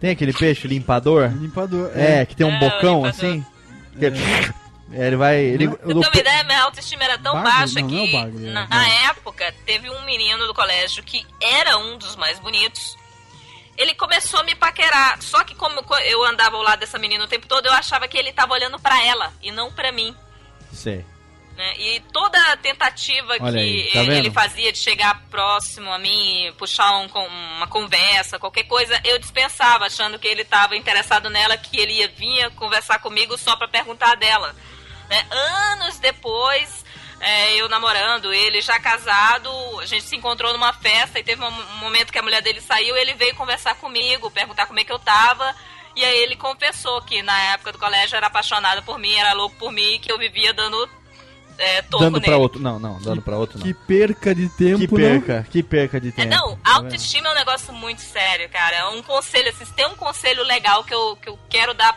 Tem aquele peixe limpador?
Limpador.
É, que tem um
É,
bocão assim. Que- É, ele vai. Ele,
Pra ter uma ideia, minha autoestima era tão
Bagre?
baixa
Não,
que
não é bagre, é.
na,
Não.
na época teve um menino do colégio que era um dos mais bonitos. Ele começou a me paquerar, só que como co- eu andava ao lado dessa menina o tempo todo, eu achava que ele tava olhando pra ela e não pra mim.
Sei.
Né? E toda tentativa
Olha
que
aí, tá
ele, fazia de chegar próximo a mim, puxar um uma conversa, qualquer coisa, eu dispensava, achando que ele estava interessado nela, que ele ia vir conversar comigo só para perguntar dela. né? Anos depois, é, eu namorando, ele já casado, a gente se encontrou numa festa e teve um um momento que a mulher dele saiu, ele veio conversar comigo, perguntar como é que eu tava. E aí ele confessou que na época do colégio era apaixonado por mim, era louco por mim, que eu vivia dando é, toco
Dando pra
nele.
outro. Não, não, dando pra outro não.
Que perca de tempo,
Que perca, que perca de
É,
tempo.
não,
Tá
autoestima é um negócio muito sério, cara. É um conselho, assim, se tem um conselho legal que eu, que eu quero dar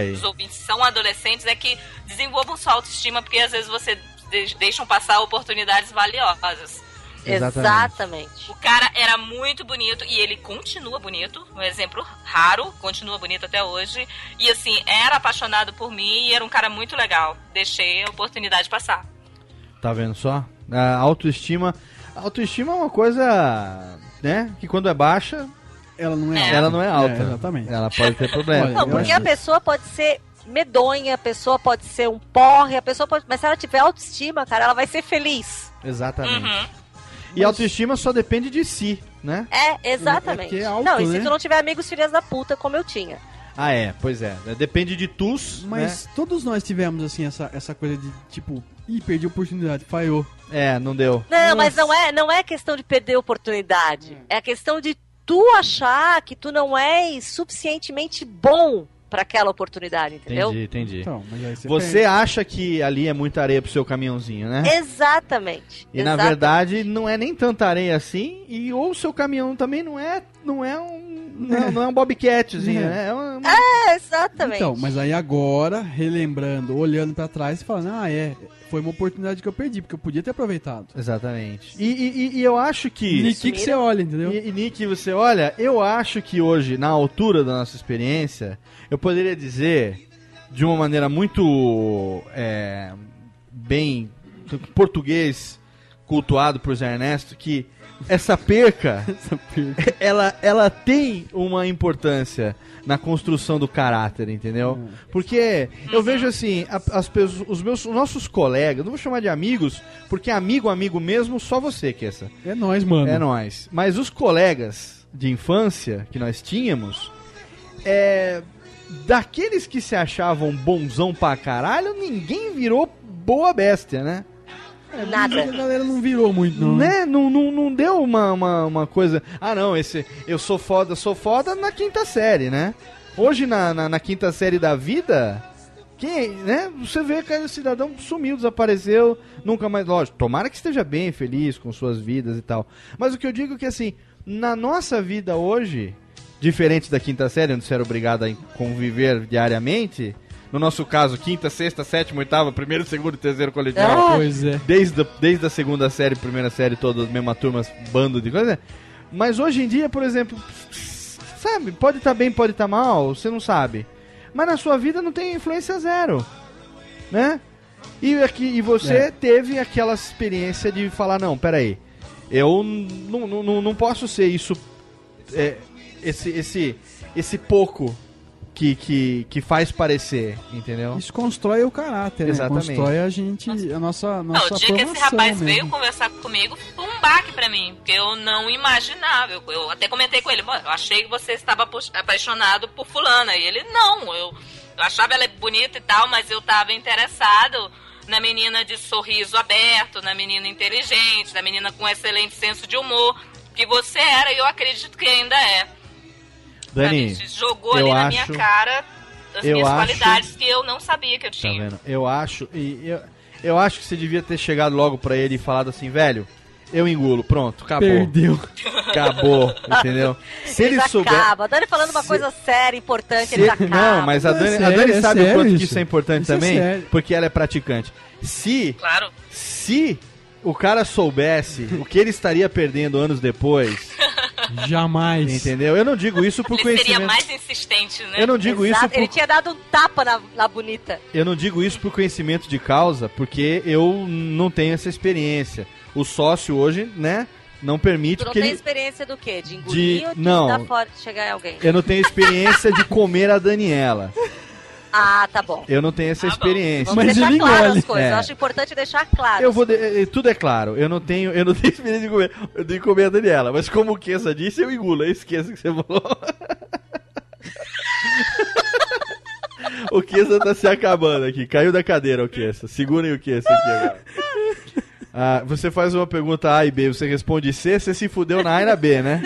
aí.
os ouvintes que são adolescentes é que desenvolvam sua autoestima, porque às vezes você de- deixam passar oportunidades valiosas.
Exatamente.
Exatamente.
O cara era muito bonito e ele continua bonito, um exemplo raro, continua bonito até hoje. E assim, era apaixonado por mim e era um cara muito legal. Deixei a oportunidade passar.
Tá vendo só? A autoestima. A autoestima é uma coisa, né? Que quando é baixa,
Ela não é,
É.
alta.
ela não é alta.
exatamente.
Ela pode ter problema.
Não, porque a pessoa pode ser medonha, a pessoa pode ser um porre, a pessoa pode. Mas se ela tiver autoestima, cara, ela vai ser feliz.
Exatamente.
Uhum.
E autoestima só depende de si, né?
É, exatamente.
É porque é alto,
não, e se
né?
tu não tiver amigos filhas da puta, como eu tinha.
Ah, é, pois é. Depende de tus,
Mas todos nós tivemos, assim, essa, essa coisa de, tipo, ih, perdi a oportunidade, falhou.
né? É, não deu.
Não, mas
Nossa.
não é, não é questão de perder oportunidade. É a questão de tu achar que tu não és suficientemente bom pra aquela oportunidade, entendeu?
Entendi, entendi.
Então, mas aí você,
Você acha que ali é muita areia pro seu caminhãozinho, né?
Exatamente.
E na
exatamente.
verdade não é nem tanta areia assim, e ou o seu caminhão também não é, não é um, não é, não é um bobcatzinho,
É.
né? É uma,
É, exatamente.
Então, mas aí agora, relembrando, olhando pra trás e falando, ah, é, foi uma oportunidade que eu perdi, porque eu podia ter aproveitado.
Exatamente. E, e- e- eu acho que.
Que, que você olha, entendeu?
E, e Nick, você olha, eu acho que hoje, na altura da nossa experiência, eu poderia dizer, de uma maneira muito é, bem português, cultuado por Zé Ernesto, que essa perca, [LAUGHS]
Essa perca. [LAUGHS]
ela, ela tem uma importância na construção do caráter, entendeu? Porque eu vejo assim, a- as pessoas, os meus, os nossos colegas, não vou chamar de amigos, porque amigo, amigo mesmo, só você, que essa.
É nóis, mano.
É nóis. Mas os colegas de infância que nós tínhamos, é. Daqueles que se achavam bonzão pra caralho, ninguém virou boa bestia, né?
É,
Nada.
A galera não virou muito, não. né?
né? Não, não, não deu uma, uma, uma coisa. Ah, não, esse eu sou foda, sou foda na quinta série, né? Hoje, na, na, na quinta série da vida, quem, né? Você vê que o cidadão sumiu, desapareceu, nunca mais. Lógico, tomara que esteja bem, feliz com suas vidas e tal. Mas o que eu digo é que, assim, Na nossa vida hoje, diferente da quinta série, onde você era obrigado a conviver diariamente, no nosso caso, quinta, sexta, sétima, oitava, primeiro, segundo e terceiro colegial,
Pois é.
desde, a- desde a segunda série, primeira série, todas mesma turma, bando de coisa. Mas hoje em dia, por exemplo, sabe, pode estar bem, pode estar mal, você não sabe. Mas na sua vida não tem influência zero, né? E, aqui, e você
É.
teve aquela experiência de falar, não, peraí, eu não, não, não, não posso ser isso, é, esse, esse, esse pouco que, que, que faz parecer, entendeu?
Isso constrói o caráter,
Exatamente.
né? Constrói a gente, a nossa,
Não,
nossa
o dia que esse rapaz
mesmo.
veio conversar comigo foi um baque pra mim, porque eu não imaginava. Eu, eu até comentei com ele, "Bom, eu achei que você estava apaixonado por fulana. E ele, não, eu, eu achava ela bonita e tal, mas eu tava interessado na menina de sorriso aberto, na menina inteligente, na menina com excelente senso de humor, que você era e eu acredito que ainda é.
Dani,
Sabe? Jogou
eu
ali na
acho-
minha cara as
eu
minhas
acho-
qualidades que eu não sabia que eu
Tá
tinha.
vendo? Eu acho. E eu, eu acho que você devia ter chegado logo pra ele e falado assim, velho, eu engulo, pronto, acabou.
Perdeu.
Acabou, [LAUGHS] entendeu? Se ele souber.
acabam. A Dani falando uma
se-
coisa séria, importante,
se-
eles acabam.
não, mas a
É
Dani, a
sério,
Dani
é
sabe o quanto que
isso.
isso é importante
Isso é
também,
sério.
porque ela é praticante. Se,
Claro.
se o cara soubesse o que ele estaria perdendo anos depois, [LAUGHS]
Jamais.
entendeu? Eu não digo isso por
Ele seria
conhecimento.
mais insistente, né?
Eu não digo isso
Exato,
por
Ele tinha dado um tapa na, na bonita.
Eu não digo isso por conhecimento de causa, porque eu não tenho essa experiência. O sócio hoje, né, não permite
Tu não
porque
tem
ele...
experiência do quê? De engolir
De-
ou de
não.
dar fora, de chegar em alguém?
eu não tenho experiência de comer a Daniela. [LAUGHS]
Ah, tá bom.
Eu não tenho essa
Ah, bom.
experiência.
Vamos
Mas
deixar claro as coisas.
É.
Eu acho importante deixar claro.
Eu vou de- eh, tudo é claro. Eu não tenho, eu não [LAUGHS] tenho experiência de comer, de comer a Daniela, mas como o Kessa disse, eu engulo. É isso que você falou. [LAUGHS] o Kessa tá se acabando aqui. Caiu da cadeira o Kessa. Segurem o Kessa aqui agora. Ah, você faz uma pergunta A e B, você responde C, você se fudeu na A e na B, né?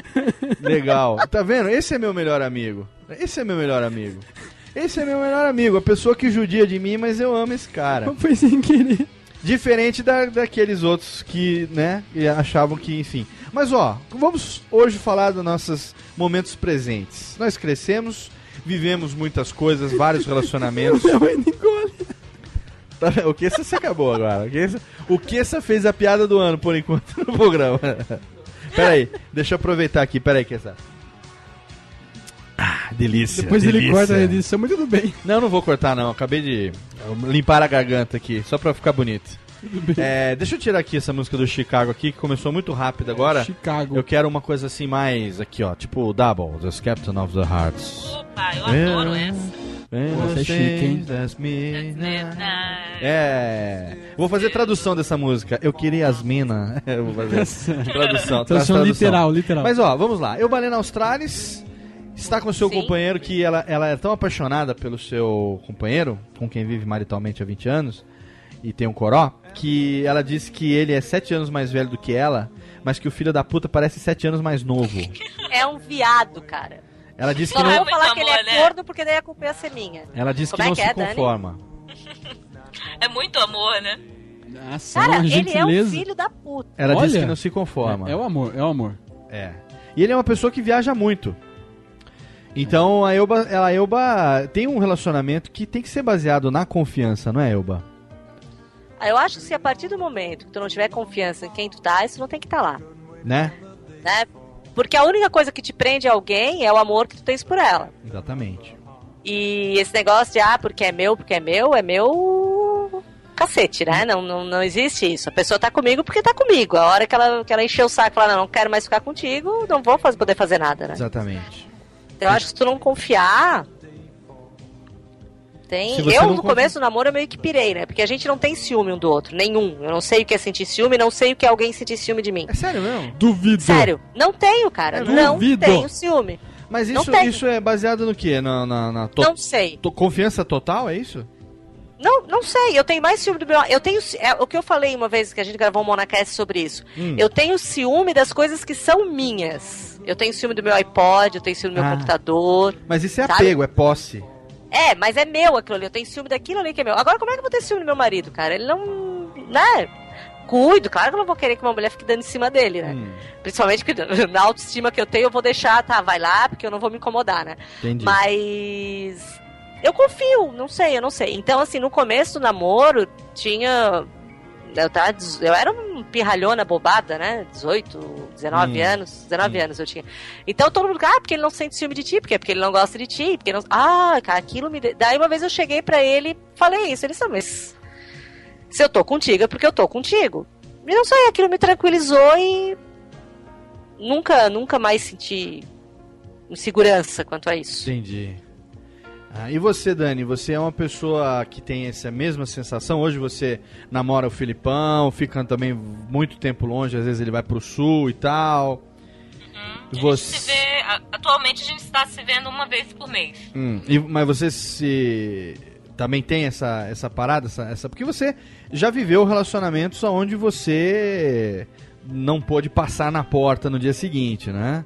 Legal. Tá vendo? Esse é meu melhor amigo. Esse é meu melhor amigo. Esse é meu melhor amigo, a pessoa que judia de mim, mas eu amo esse cara. [LAUGHS]
Foi sem querer.
Diferente da, daqueles outros que, né, achavam que, enfim. Mas ó, vamos hoje falar dos nossos momentos presentes. Nós crescemos, vivemos muitas coisas, vários [LAUGHS] relacionamentos.
Minha mãe engole.
Tá o que você acabou agora? O que essa fez a piada do ano por enquanto [LAUGHS] no programa? Pera aí, deixa eu aproveitar aqui, pera aí, que essa. Ah, delícia.
Depois ele
delícia.
corta a edição, mas tudo bem.
Não, não vou cortar não. Acabei de limpar a garganta aqui, só pra ficar bonito.
Tudo bem.
É, deixa eu tirar aqui essa música do Chicago aqui, que começou muito rápido agora.
Chicago.
Eu quero uma coisa assim mais aqui, ó, tipo Double, The Captain of the Hearts.
Opa, eu adoro
É.
essa.
Essa é chique, hein?
É.
Vou fazer tradução dessa música. Eu queria as minas. [LAUGHS] Eu vou fazer. tradução.
Tradução literal, literal.
Mas ó, vamos lá. Eu Balena Australis está com seu
Sim.
companheiro que ela, ela é tão apaixonada pelo seu companheiro, com quem vive maritalmente há 20 anos, e tem um coró, que ela disse que ele é 7 anos mais velho do que ela, mas que o filho da puta parece 7 anos mais novo.
É um viado, cara.
Ela disse que
Só não
não,
vou falar
muito
que ele é
né?
corno porque daí a culpa ia ser minha.
ela disse
Como
que
é
não
que
se
é, Dani?
conforma. [LAUGHS]
É muito amor, né?
Nossa,
Cara,
uma
ele é um filho da puta.
Ela disse
Olha.
que não se conforma.
É, é o amor, é o amor.
É. E ele é uma pessoa que viaja muito. Então a Elba, ela, a Elba tem um relacionamento que tem que ser baseado na confiança, não é, Elba?
Ah, Eu acho que se a partir do momento que tu não tiver confiança em quem tu tá, isso não tem que estar lá,
Né?
né? Porque a única coisa que te prende a alguém é o amor que tu tens por ela.
Exatamente.
E esse negócio de, ah, porque é meu, porque é meu, é meu cacete, né? Não, não, não existe isso. A pessoa tá comigo porque tá comigo. A hora que ela, que ela encher o saco e falar, não, não quero mais ficar contigo, não vou fazer, poder fazer nada, né?
Exatamente.
Eu acho que se tu não confiar. Tem... Eu,
não
no
confia-
começo do namoro, eu meio que pirei, né? Porque a gente não tem ciúme um do outro, nenhum. Eu não sei o que é sentir ciúme, não sei o que é alguém sentir ciúme de mim.
É sério mesmo?
Duvido.
Sério, não tenho, cara.
É,
não
duvido.
tenho ciúme.
Mas isso, isso é baseado no quê? Na, na, na to-
Não sei.
to- confiança total, é isso?
Não, não sei. Eu tenho mais ciúme do meu. Eu tenho. É, o que eu falei uma vez que a gente gravou um Monacast sobre isso.
Hum.
Eu tenho ciúme das coisas que são minhas. Eu tenho ciúme do meu iPod, eu tenho ciúme do meu
Ah.
computador.
Mas isso é
Sabe?
apego, é posse.
É, mas é meu aquilo ali. Eu tenho ciúme daquilo ali que é meu. Agora, como é que eu vou ter ciúme do meu marido, cara? Ele não. Né? cuido, claro que eu não vou querer que uma mulher fique dando em cima dele, né?
Hum,
Principalmente porque [LAUGHS] na autoestima que eu tenho, eu vou deixar, tá, vai lá, porque eu não vou me incomodar, né?
entendi.
Mas eu confio, não sei, eu não sei. Então, assim, no começo do namoro, tinha. Eu, tava, eu era um pirralhona bobada, né? 18, 19
Hum.
anos. 19 anos eu tinha. Então todo mundo, ah, porque ele não sente ciúme de ti, porque é porque ele não gosta de ti, porque não. Ah, cara, aquilo me. Daí uma vez eu cheguei pra ele e falei isso. Ele disse, "Ah, mas. Se eu tô contigo é porque eu tô contigo. E não sei, aquilo me tranquilizou e. Nunca, nunca mais senti insegurança quanto a isso.
Entendi. Ah, e você, Dani, você é uma pessoa que tem essa mesma sensação? Hoje você namora o Filipão, fica também muito tempo longe, às vezes ele vai pro sul e tal.
A gente
Você...
se vê, atualmente a gente está se vendo uma vez por mês.
Hum, e- mas você se também tem essa, essa parada, essa, essa- porque você já viveu relacionamentos onde você não pôde passar na porta no dia seguinte, né?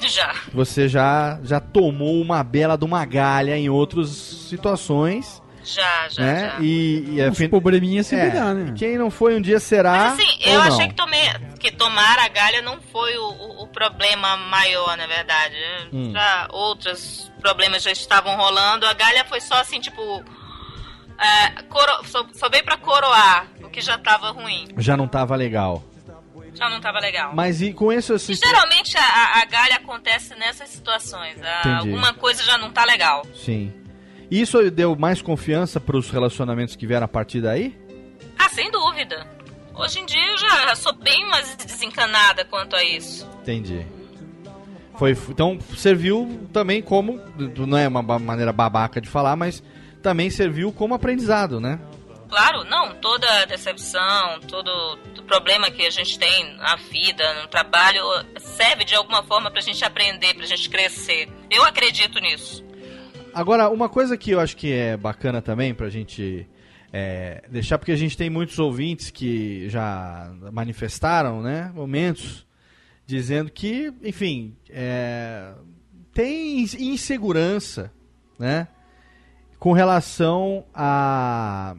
[LAUGHS]
Já.
Você já já tomou uma bela de uma galha em outras situações,
Já, já,
né?
já.
E, e
Uns probleminhas se
é,
dá, né?
quem não foi um dia será.
Mas assim,
ou
eu
não.
achei que, tomei, que tomar a galha não foi o, o- o problema maior, na verdade.
Hum.
Já outros problemas já estavam rolando. A galha foi só assim, tipo. É, coro, só, só veio pra coroar o que já tava ruim.
já não tava legal.
Já não tava legal.
Mas e com isso assim,
geralmente a, a- a galha acontece nessas situações.
Entendi.
alguma coisa já não tá legal.
sim. Isso deu mais confiança para os relacionamentos que vieram a partir daí?
Ah, sem dúvida. Hoje em dia eu já sou bem mais desencanada quanto a isso.
Entendi. Foi, então serviu também como, não é uma maneira babaca de falar, mas também serviu como aprendizado, né?
Claro, não, toda decepção, todo, problema que a gente tem na vida, no trabalho, serve de alguma forma pra gente aprender, pra gente crescer. Eu acredito nisso.
Agora, uma coisa que eu acho que é bacana também pra gente é, deixar, porque a gente tem muitos ouvintes que já manifestaram, né, momentos, dizendo que, enfim, é, tem insegurança, né, com relação a...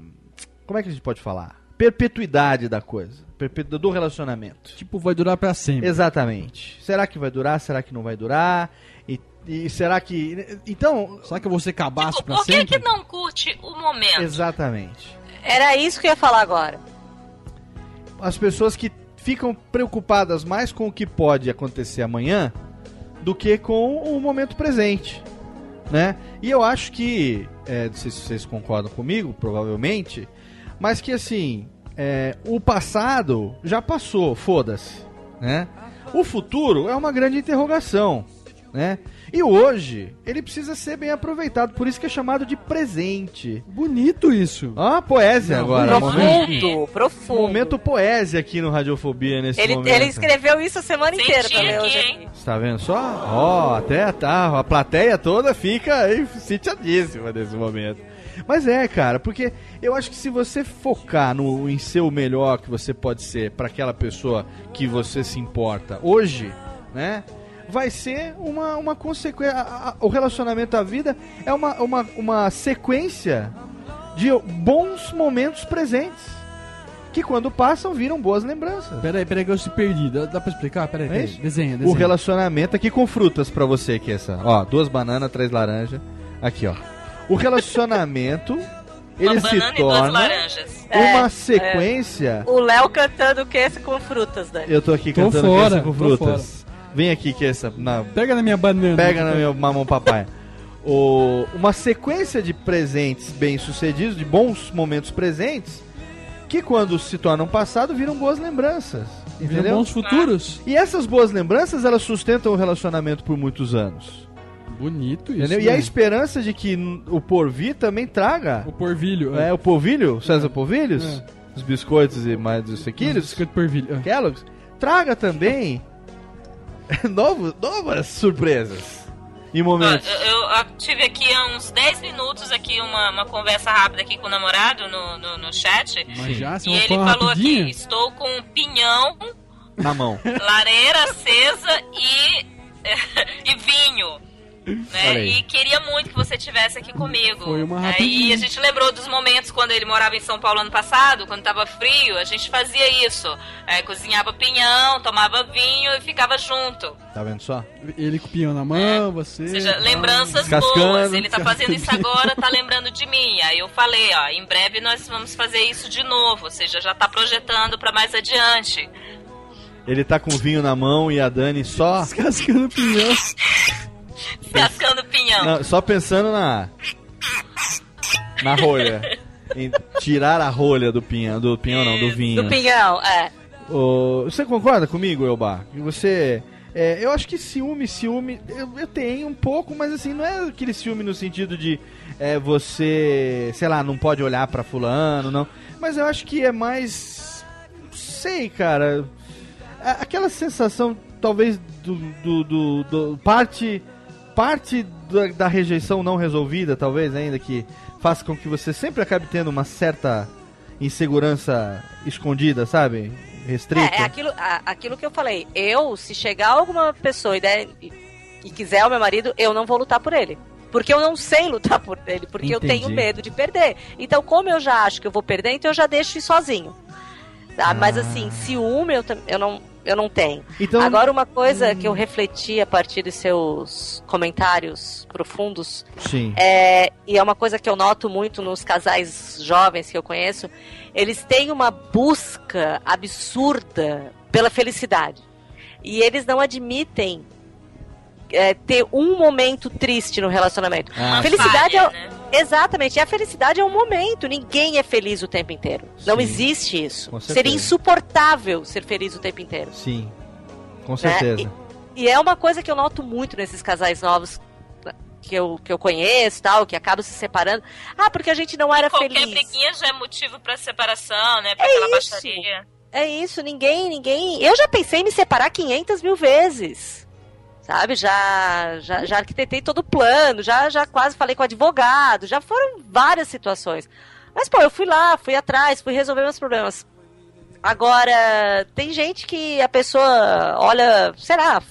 Como é que a gente pode falar? Perpetuidade da coisa, do relacionamento.
Tipo, vai durar pra sempre.
Exatamente. Será que vai durar? Será que não vai durar? E, e será que. Então.
Será que eu vou ser cabaço pra
Por
sempre?
que não curte o momento?
Exatamente.
Era isso que eu ia falar agora.
As pessoas que ficam preocupadas mais com o que pode acontecer amanhã do que com o momento presente. Né? E eu acho que. É, não sei se vocês concordam comigo, provavelmente. Mas que assim. É, o passado já passou, foda-se. Né? O futuro é uma grande interrogação. Né? E hoje, ele precisa ser bem aproveitado, por isso que é chamado de presente.
Bonito isso.
Ah, poesia
Não,
agora. Momento,
Profundo, profundo.
momento poesia aqui no Radiofobia nesse
Ele,
momento.
ele escreveu isso a semana
Senti
inteira ler
aqui,
hoje
hein?
Você tá vendo só? Ó, até tá, a plateia toda fica aí sitiadíssima nesse momento. Mas é, cara, porque eu acho que se você focar no em ser o melhor que você pode ser pra aquela pessoa que você se importa hoje, né? Vai ser uma, uma consequência. O relacionamento da vida é uma, uma, uma sequência de bons momentos presentes. Que quando passam viram boas lembranças.
Peraí, peraí que eu se perdi. Dá, dá pra explicar? Peraí, peraí.
isso?
Desenha,
O
desenha.
relacionamento aqui com frutas pra você aqui essa. Ó, duas bananas, três laranjas. Aqui, ó. O relacionamento [LAUGHS] ele
Uma
se torna uma
É,
sequência.
O Léo cantando o que esse com frutas, né?
Eu tô aqui
Tô
cantando
fora,
Criança com frutas. Vem aqui que essa na
Pega na minha banana.
pega na meu mamão papai. O, uma sequência de presentes bem-sucedidos, de bons momentos presentes, que quando se tornam passado viram boas lembranças.
Viram
Entendeu?
bons futuros.
E essas boas lembranças, elas sustentam o relacionamento por muitos anos.
Bonito isso.
Entendeu? E
né?
a esperança de que o porvir também traga.
O porvilho.
É, o polvilho, César Polvilhos,
É.
os biscoitos e mais os sequilhos,
Biscoito porvilho. é.
Kellogg's, traga também [LAUGHS] novos, novas surpresas em
Ó,
momentos.
Eu, eu, ah, tive aqui há uns 10 minutos aqui uma, uma conversa rápida aqui com o namorado no, no, no chat.
Mas já, se
E
eu
ele falou
rapidinho.
aqui, estou com um pinhão,
Na mão. [LAUGHS]
lareira acesa e, [LAUGHS] e vinho. Né?
Aí.
E queria muito que você tivesse aqui comigo.
Foi uma
né?
rapidinha.
E a gente lembrou dos momentos quando ele morava em São Paulo ano passado, quando tava frio, a gente fazia isso. É, cozinhava pinhão, tomava vinho e ficava junto.
Tá vendo só?
Ele com o pinhão na mão, você.
Ou seja, lembranças
Descascando,
boas. Ele tá fazendo isso agora, tá lembrando de mim. Aí eu falei, ó, em breve nós vamos fazer isso de novo. Ou seja, já tá projetando pra mais adiante.
Ele tá com vinho na mão e a Dani só,
Descascando o pinhão. [LAUGHS]
Cascando pinhão.
não, só pensando na na rolha. Em tirar a rolha do pinhão, do pinhão não, do vinho.
Do pinhão, é.
Você concorda comigo, Elba? Que você. é, eu acho que ciúme, ciúme, eu, eu tenho um pouco, mas assim, não é aquele ciúme no sentido de é, você, sei lá, não pode olhar pra fulano, não. Mas eu acho que é mais. Sei, cara. Aquela sensação, talvez, do. do, do- do- parte. Parte da, da rejeição não resolvida, talvez, ainda, que faça com que você sempre acabe tendo uma certa insegurança escondida, sabe? Restrita.
É, é aquilo, a- aquilo que eu falei. Eu, se chegar alguma pessoa e, der, e, e quiser o meu marido, eu não vou lutar por ele. Porque eu não sei lutar por ele, porque eu
Entendi.
tenho medo de perder. Então, como eu já acho que eu vou perder, então eu já deixo ir sozinho. Tá? Mas assim, ciúme eu, eu, não, eu não tenho.
Então-
Agora, uma coisa que eu refleti a partir dos seus comentários profundos
Sim.
é, e é uma coisa que eu noto muito nos casais jovens que eu conheço, eles têm uma busca absurda pela felicidade. E eles não admitem é, ter um momento triste no relacionamento.
Ah,
a felicidade
falha,
é.
né?
Exatamente, e a felicidade é um momento. Ninguém é feliz o tempo inteiro. Não
Sim.
existe isso. Seria insuportável ser feliz o tempo inteiro.
Sim. Com
né?
certeza.
E, e é uma coisa que eu noto muito nesses casais novos que eu, que eu conheço, tal, que acabam se separando. Ah, porque a gente não era
Qualquer
feliz.
briguinha já é motivo pra separação, né? Pra
É
aquela
isso.
baixaria.
É isso, ninguém, ninguém. Eu já pensei em me separar 500 mil vezes. Sabe? Já, já, já arquitetei todo o plano, já, já quase falei com o advogado, já foram várias situações. Mas, pô, eu fui lá, fui atrás, fui resolver meus problemas. Agora, tem gente que a pessoa olha, sei lá,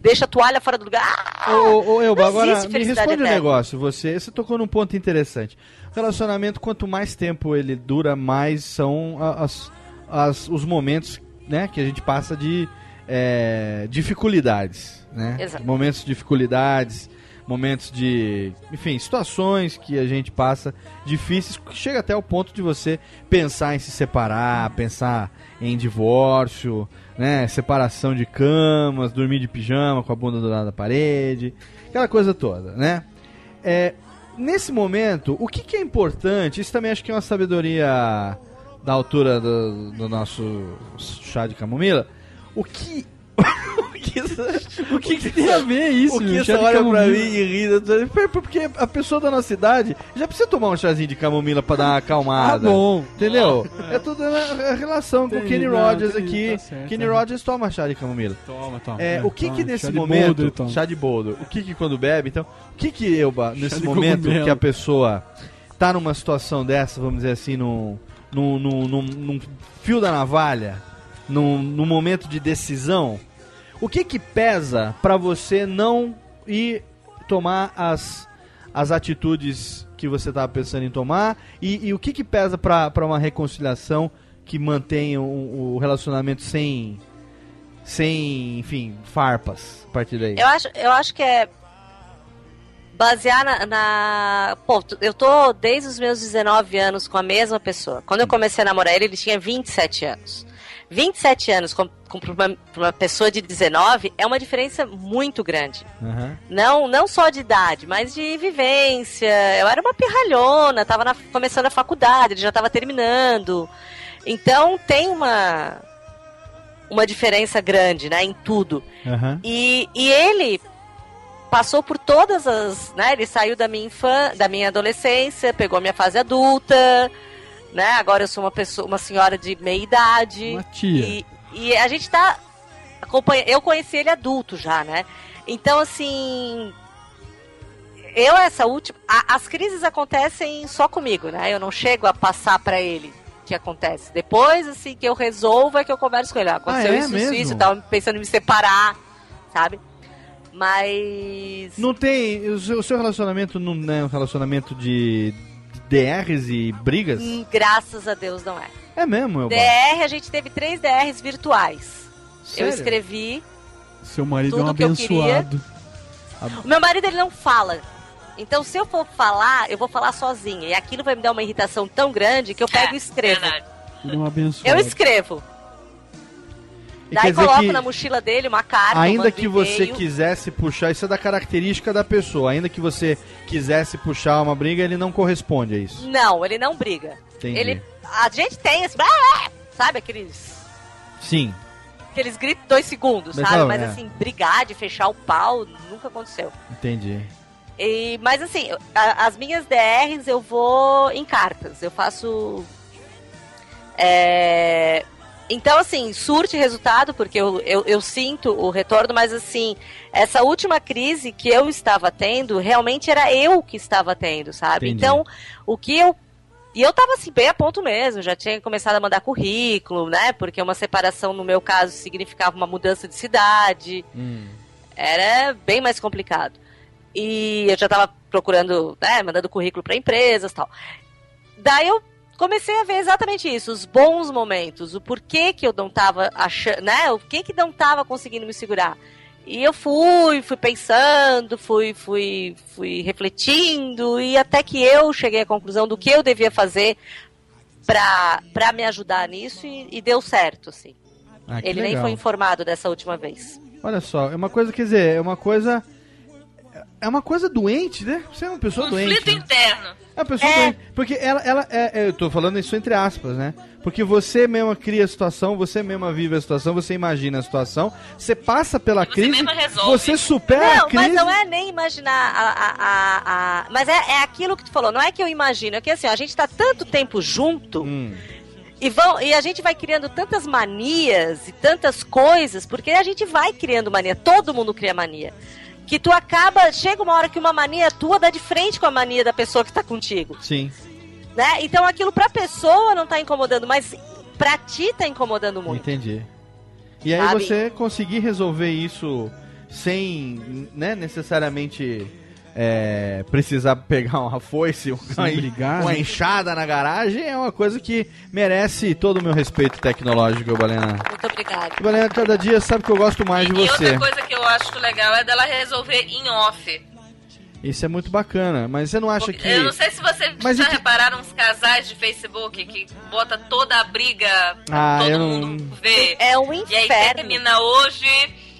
deixa a toalha fora do lugar. Ah,
Ô, ô, Elba, agora me responde um
eterna.
negócio. Você, você tocou num ponto interessante. Relacionamento, quanto mais tempo ele dura, mais são as, as- os momentos né, que a gente passa de é, dificuldades. Né?
Exato.
Momentos de dificuldades, momentos de. Enfim, situações que a gente passa difíceis, que chega até o ponto de você pensar em se separar, pensar em divórcio, né? Separação de camas, dormir de pijama com a bunda do lado da parede, aquela coisa toda, né? É, nesse momento, o que, que é importante? Isso também acho que é uma sabedoria da altura do, do nosso chá de camomila. O que. O que, que,
Tem a ver isso,
o que você olha pra mim e ri? Porque a pessoa da nossa idade já precisa tomar um chazinho de camomila pra dar uma acalmada.
Ah, bom.
Entendeu? É tudo na relação com o
Entendi,
Kenny
não,
Rogers
entendi,
aqui.
tá certo,
Kenny
é.
Rogers toma chá de camomila.
Toma, toma.
É,
É,
o que
toma.
que nesse momento,
boldo
chá de boldo, o que que quando bebe, então, o que que Elba, nesse momento
cogumelo.
que a pessoa tá numa situação dessa, vamos dizer assim, num, num, num- num fio da navalha, num, momento de decisão, o que que pesa pra você não ir tomar as, as atitudes que você tava pensando em tomar e, e o que que pesa pra uma reconciliação que mantenha o, o relacionamento sem sem, enfim, farpas a partir daí.
Eu acho, eu acho que é basear na, na- Pô, eu tô desde os meus 19 anos com a mesma pessoa. Quando eu comecei a namorar ele, ele tinha 27 anos. 27 anos com, com uma, uma pessoa de 19 é uma diferença muito grande.
Aham.
Não, não só de idade, mas de vivência. Eu era uma pirralhona, tava na- começando a faculdade, ele já tava terminando. Então tem uma uma diferença grande, né, em tudo.
Aham.
E, e ele passou por todas as, né, ele saiu da minha infan, da minha adolescência, pegou minha fase adulta, né? Agora eu sou uma pessoa, uma senhora de meia idade.
Uma tia.
E, e a gente tá acompanha, eu conheci ele adulto já, né? Então assim, eu essa última, a- as crises acontecem só comigo, né? Eu não chego a passar pra ele o que acontece. Depois assim que eu resolvo é que eu converso com ele. Ah, aconteceu
é
isso, isso,
mesmo?
isso, eu tava pensando em me separar, sabe? Mas.
Não tem. O seu relacionamento não é um relacionamento de DRs e brigas?
hum, Graças a Deus não é.
É mesmo, eu
DR, a gente teve três DRs virtuais.
Sério?
Eu escrevi.
Seu marido é um abençoado.
O meu marido ele não fala. Então, se eu for falar, eu vou falar sozinha. E aquilo vai me dar uma irritação tão grande que eu pego e escrevo.
Ele é um abençoado.
Eu escrevo. Daí coloco
que-
na mochila dele uma carta.
Ainda que você quisesse puxar, isso é da característica da pessoa. Ainda que você quisesse puxar uma briga, ele não corresponde a isso.
Não, ele não briga.
Entendi.
Ele, a gente tem esse. Sabe aqueles.
Sim.
Aqueles gritos dois segundos,
Mas
sabe?
não,
Mas
é.
assim, brigar de fechar o pau nunca aconteceu.
Entendi.
E, mas assim, as minhas DRs eu vou em cartas. Eu faço. é, Então, assim, surte resultado, porque eu, eu, eu sinto o retorno, mas assim, essa última crise que eu estava tendo, realmente era eu que estava tendo, sabe?
Entendi.
Então, o que eu. E eu tava assim, bem a ponto mesmo, já tinha começado a mandar currículo, né? Porque uma separação, no meu caso, significava uma mudança de cidade era bem mais complicado. E eu já tava procurando, né, mandando currículo para empresas tal. Daí eu comecei a ver exatamente isso, os bons momentos, o porquê que eu não tava achando, né, o que que não tava conseguindo me segurar. E eu fui, fui pensando, fui, fui, fui refletindo e até que eu cheguei à conclusão do que eu devia fazer pra, pra me ajudar nisso e, e deu certo, assim.
Ah,
Ele nem
legal.
foi informado dessa última vez.
Olha só, é uma coisa, quer dizer, é uma coisa. É uma coisa doente, né? Você é uma pessoa doente.
Conflito
né?
interno.
É uma pessoa doente. Porque ela, ela é, é, eu tô falando isso entre aspas, né? Porque você mesma cria a situação, você mesma vive a situação, você imagina a situação, você passa pela crise,
mesma resolve.
você supera
Não,
a crise.
mas não é nem imaginar a. a, a, a- mas é, é aquilo que tu falou, não é que eu imagino, é que assim, ó, a gente tá tanto tempo junto
Hum.
e, vão, e a gente vai criando tantas manias e tantas coisas, porque a gente vai criando mania, todo mundo cria mania. Que tu acaba, chega uma hora que uma mania tua dá de frente com a mania da pessoa que tá contigo,
Sim.
né? Então aquilo pra pessoa não tá incomodando, mas pra ti tá incomodando muito.
Entendi. E aí
Sabe?
você conseguir resolver isso sem, né, necessariamente é, precisar pegar uma foice, uma,
brigar,
uma
né?
enxada na garagem, é uma coisa que merece todo o meu respeito tecnológico, Balena.
Muito obrigada.
Balena, cada dia sabe que eu gosto mais de
E
você.
outra coisa que eu acho legal é dela resolver em off.
Isso é muito bacana, mas você não acha que...
Eu não sei se vocês
Mas
já
e que-
repararam uns casais de Facebook que bota toda a briga
Ah,
todo
eu
mundo
não...
vê.
É um
E aí
inferno.
termina hoje,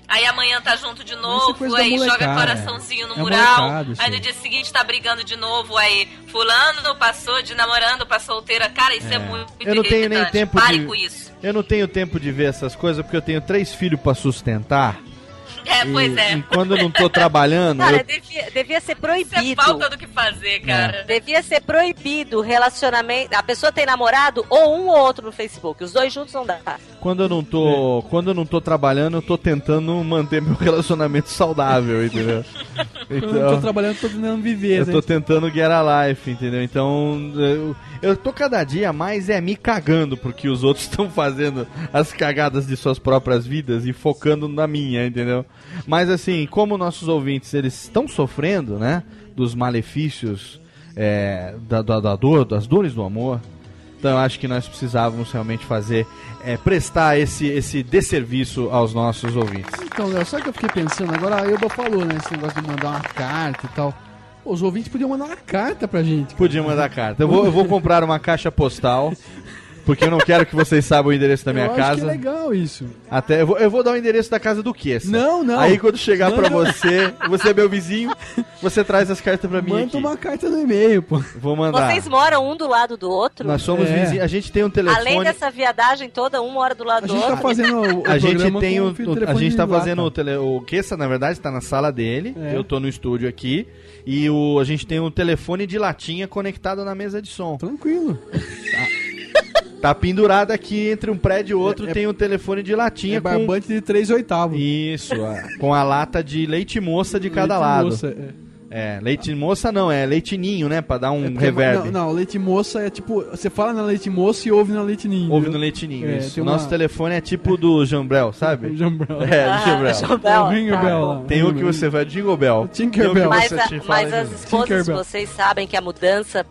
aí amanhã tá junto de novo, aí joga coraçãozinho no
É
mural,
molecada
aí no
aí.
dia seguinte tá brigando de novo, aí fulano passou de namorando pra solteira. Cara, isso é, muito
Eu não tenho nem tempo
Pare
de...
com isso.
Eu não tenho tempo de ver essas coisas porque eu tenho três filhos pra sustentar.
É,
e,
pois é.
e quando eu não tô trabalhando,
Cara,
eu-
devia, devia ser
Isso é
proibido.
falta do que fazer, cara.
Devia ser proibido o relacionamento. A pessoa tem namorado ou um ou outro no Facebook. Os dois juntos não dá.
quando eu não tô, quando eu não tô trabalhando, eu tô tentando manter meu [LAUGHS] relacionamento saudável, entendeu? [LAUGHS]
Quando eu tô trabalhando, tô tentando viver,
eu
né?
tô tentando get a life, entendeu? Então, eu, eu tô cada dia mais é me cagando porque os outros [LAUGHS] estão fazendo as cagadas de suas próprias vidas e focando na minha, entendeu? Mas assim, como nossos ouvintes eles estão sofrendo, né, dos malefícios é, da, da, da dor, das dores do amor, então eu acho que nós precisávamos realmente fazer, é, prestar esse, esse desserviço aos nossos ouvintes.
Então, Léo, sabe o que eu fiquei pensando? Agora a Elba falou, né? Esse negócio de mandar uma carta e tal. Os ouvintes podiam mandar uma carta pra gente.
Podia mandar carta. Eu vou, eu vou comprar uma caixa postal, [LAUGHS] porque eu não quero que vocês saibam o endereço da minha
eu acho que é
casa.
legal isso.
Até eu vou, eu vou dar o endereço da casa do Kessa.
Não, não.
Aí quando chegar
não.
você, você é meu vizinho, você traz as cartas pra mim
Manda
aqui.
uma carta no e-mail, pô.
Vou mandar.
Vocês moram um do lado do outro?
Nós somos
É.
vizinhos, a gente tem um telefone.
Além dessa viadagem toda, um mora do lado
A
do
gente tá
outro.
fazendo o, o
a gente tem o,
o
a gente tá
de lata.
fazendo o tele, o Kessa, na verdade, tá na sala dele.
É.
Eu tô no estúdio aqui e o a gente tem um telefone de latinha conectado na mesa de som.
Tranquilo.
Tá pendurado aqui entre um prédio e outro,
É- é-
tem um telefone de latinha
É
com
barbante de 3 oitavos.
Isso, a- com a lata de leite moça de cada
Leite
lado.
moça, é.
É, leite moça não, é leite ninho, né? Pra dar um
É porque-
reverb.
Não, não, leite moça é tipo. Você fala na leite moça e ouve na leite ninho.
Ouve no leite ninho,
É,
isso. O nosso
uma-
telefone é tipo do Jambrel, sabe? [LAUGHS]
Jambrel.
É,
Ah,
do Jambrel.
Jambrel,
O Ringo
tá
Bell.
Tem um que você vai Jingle Bell.
Tinker
Tem um que
Bell.
Mas,
você
a- mas as esposas,
Tinkerbell.
vocês sabem que a mudança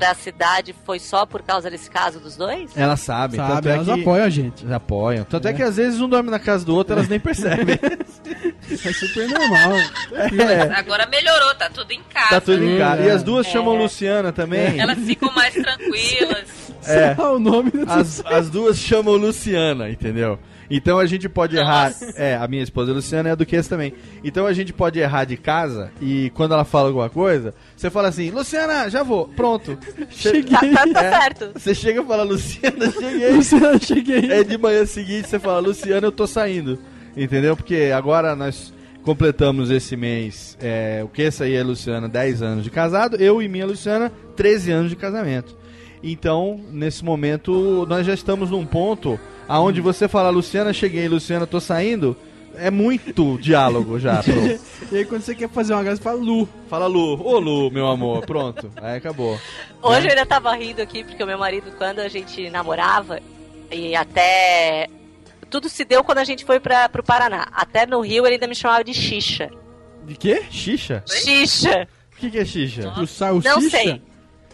pra cidade foi só por causa desse caso dos dois?
Elas sabem,
Sabe,
tanto é
elas
que...
apoiam a gente.
Elas apoiam. Tanto é.
É.
que às vezes um dorme na casa do outro, elas nem [LAUGHS] percebem. [LAUGHS]
É super normal.
É,
Agora melhorou, tá tudo em casa.
tá tudo em
É.
casa. E as duas
É.
chamam Luciana também.
Elas ficam mais tranquilas. [LAUGHS] [LAUGHS]
É.
o nome do
As, as duas chamam Luciana, entendeu? Então a gente pode errar. É, a minha esposa Luciana é a Duquesa também. Então a gente pode errar de casa e quando ela fala alguma coisa, você fala assim: Luciana, já vou, pronto. Che-
Tá, tá, tá
É.
certo.
Você chega e fala: Luciana, cheguei.
Luciana, cheguei.
É de manhã seguinte você fala: Luciana, eu tô saindo. Entendeu? Porque agora nós completamos esse mês. É, o que essa aí é Luciana, 10 anos de casado. Eu e minha Luciana, 13 anos de casamento. Então, nesse momento, nós já estamos num ponto aonde você fala, Luciana, cheguei, Luciana, tô saindo. É muito diálogo já. [LAUGHS] pronto.
E aí quando você quer fazer uma graça, você fala Lu.
Fala Lu, ô Lu, meu amor, pronto. Aí acabou.
Hoje eu ainda tava rindo aqui, porque o meu marido, quando a gente namorava, e até. Tudo se deu quando a gente foi pra, pro Paraná. Até no Rio ele ainda me chamava de Xixa.
De quê?
Xixa?
Xixa!
O que, que é xixa?
O?
Não sei.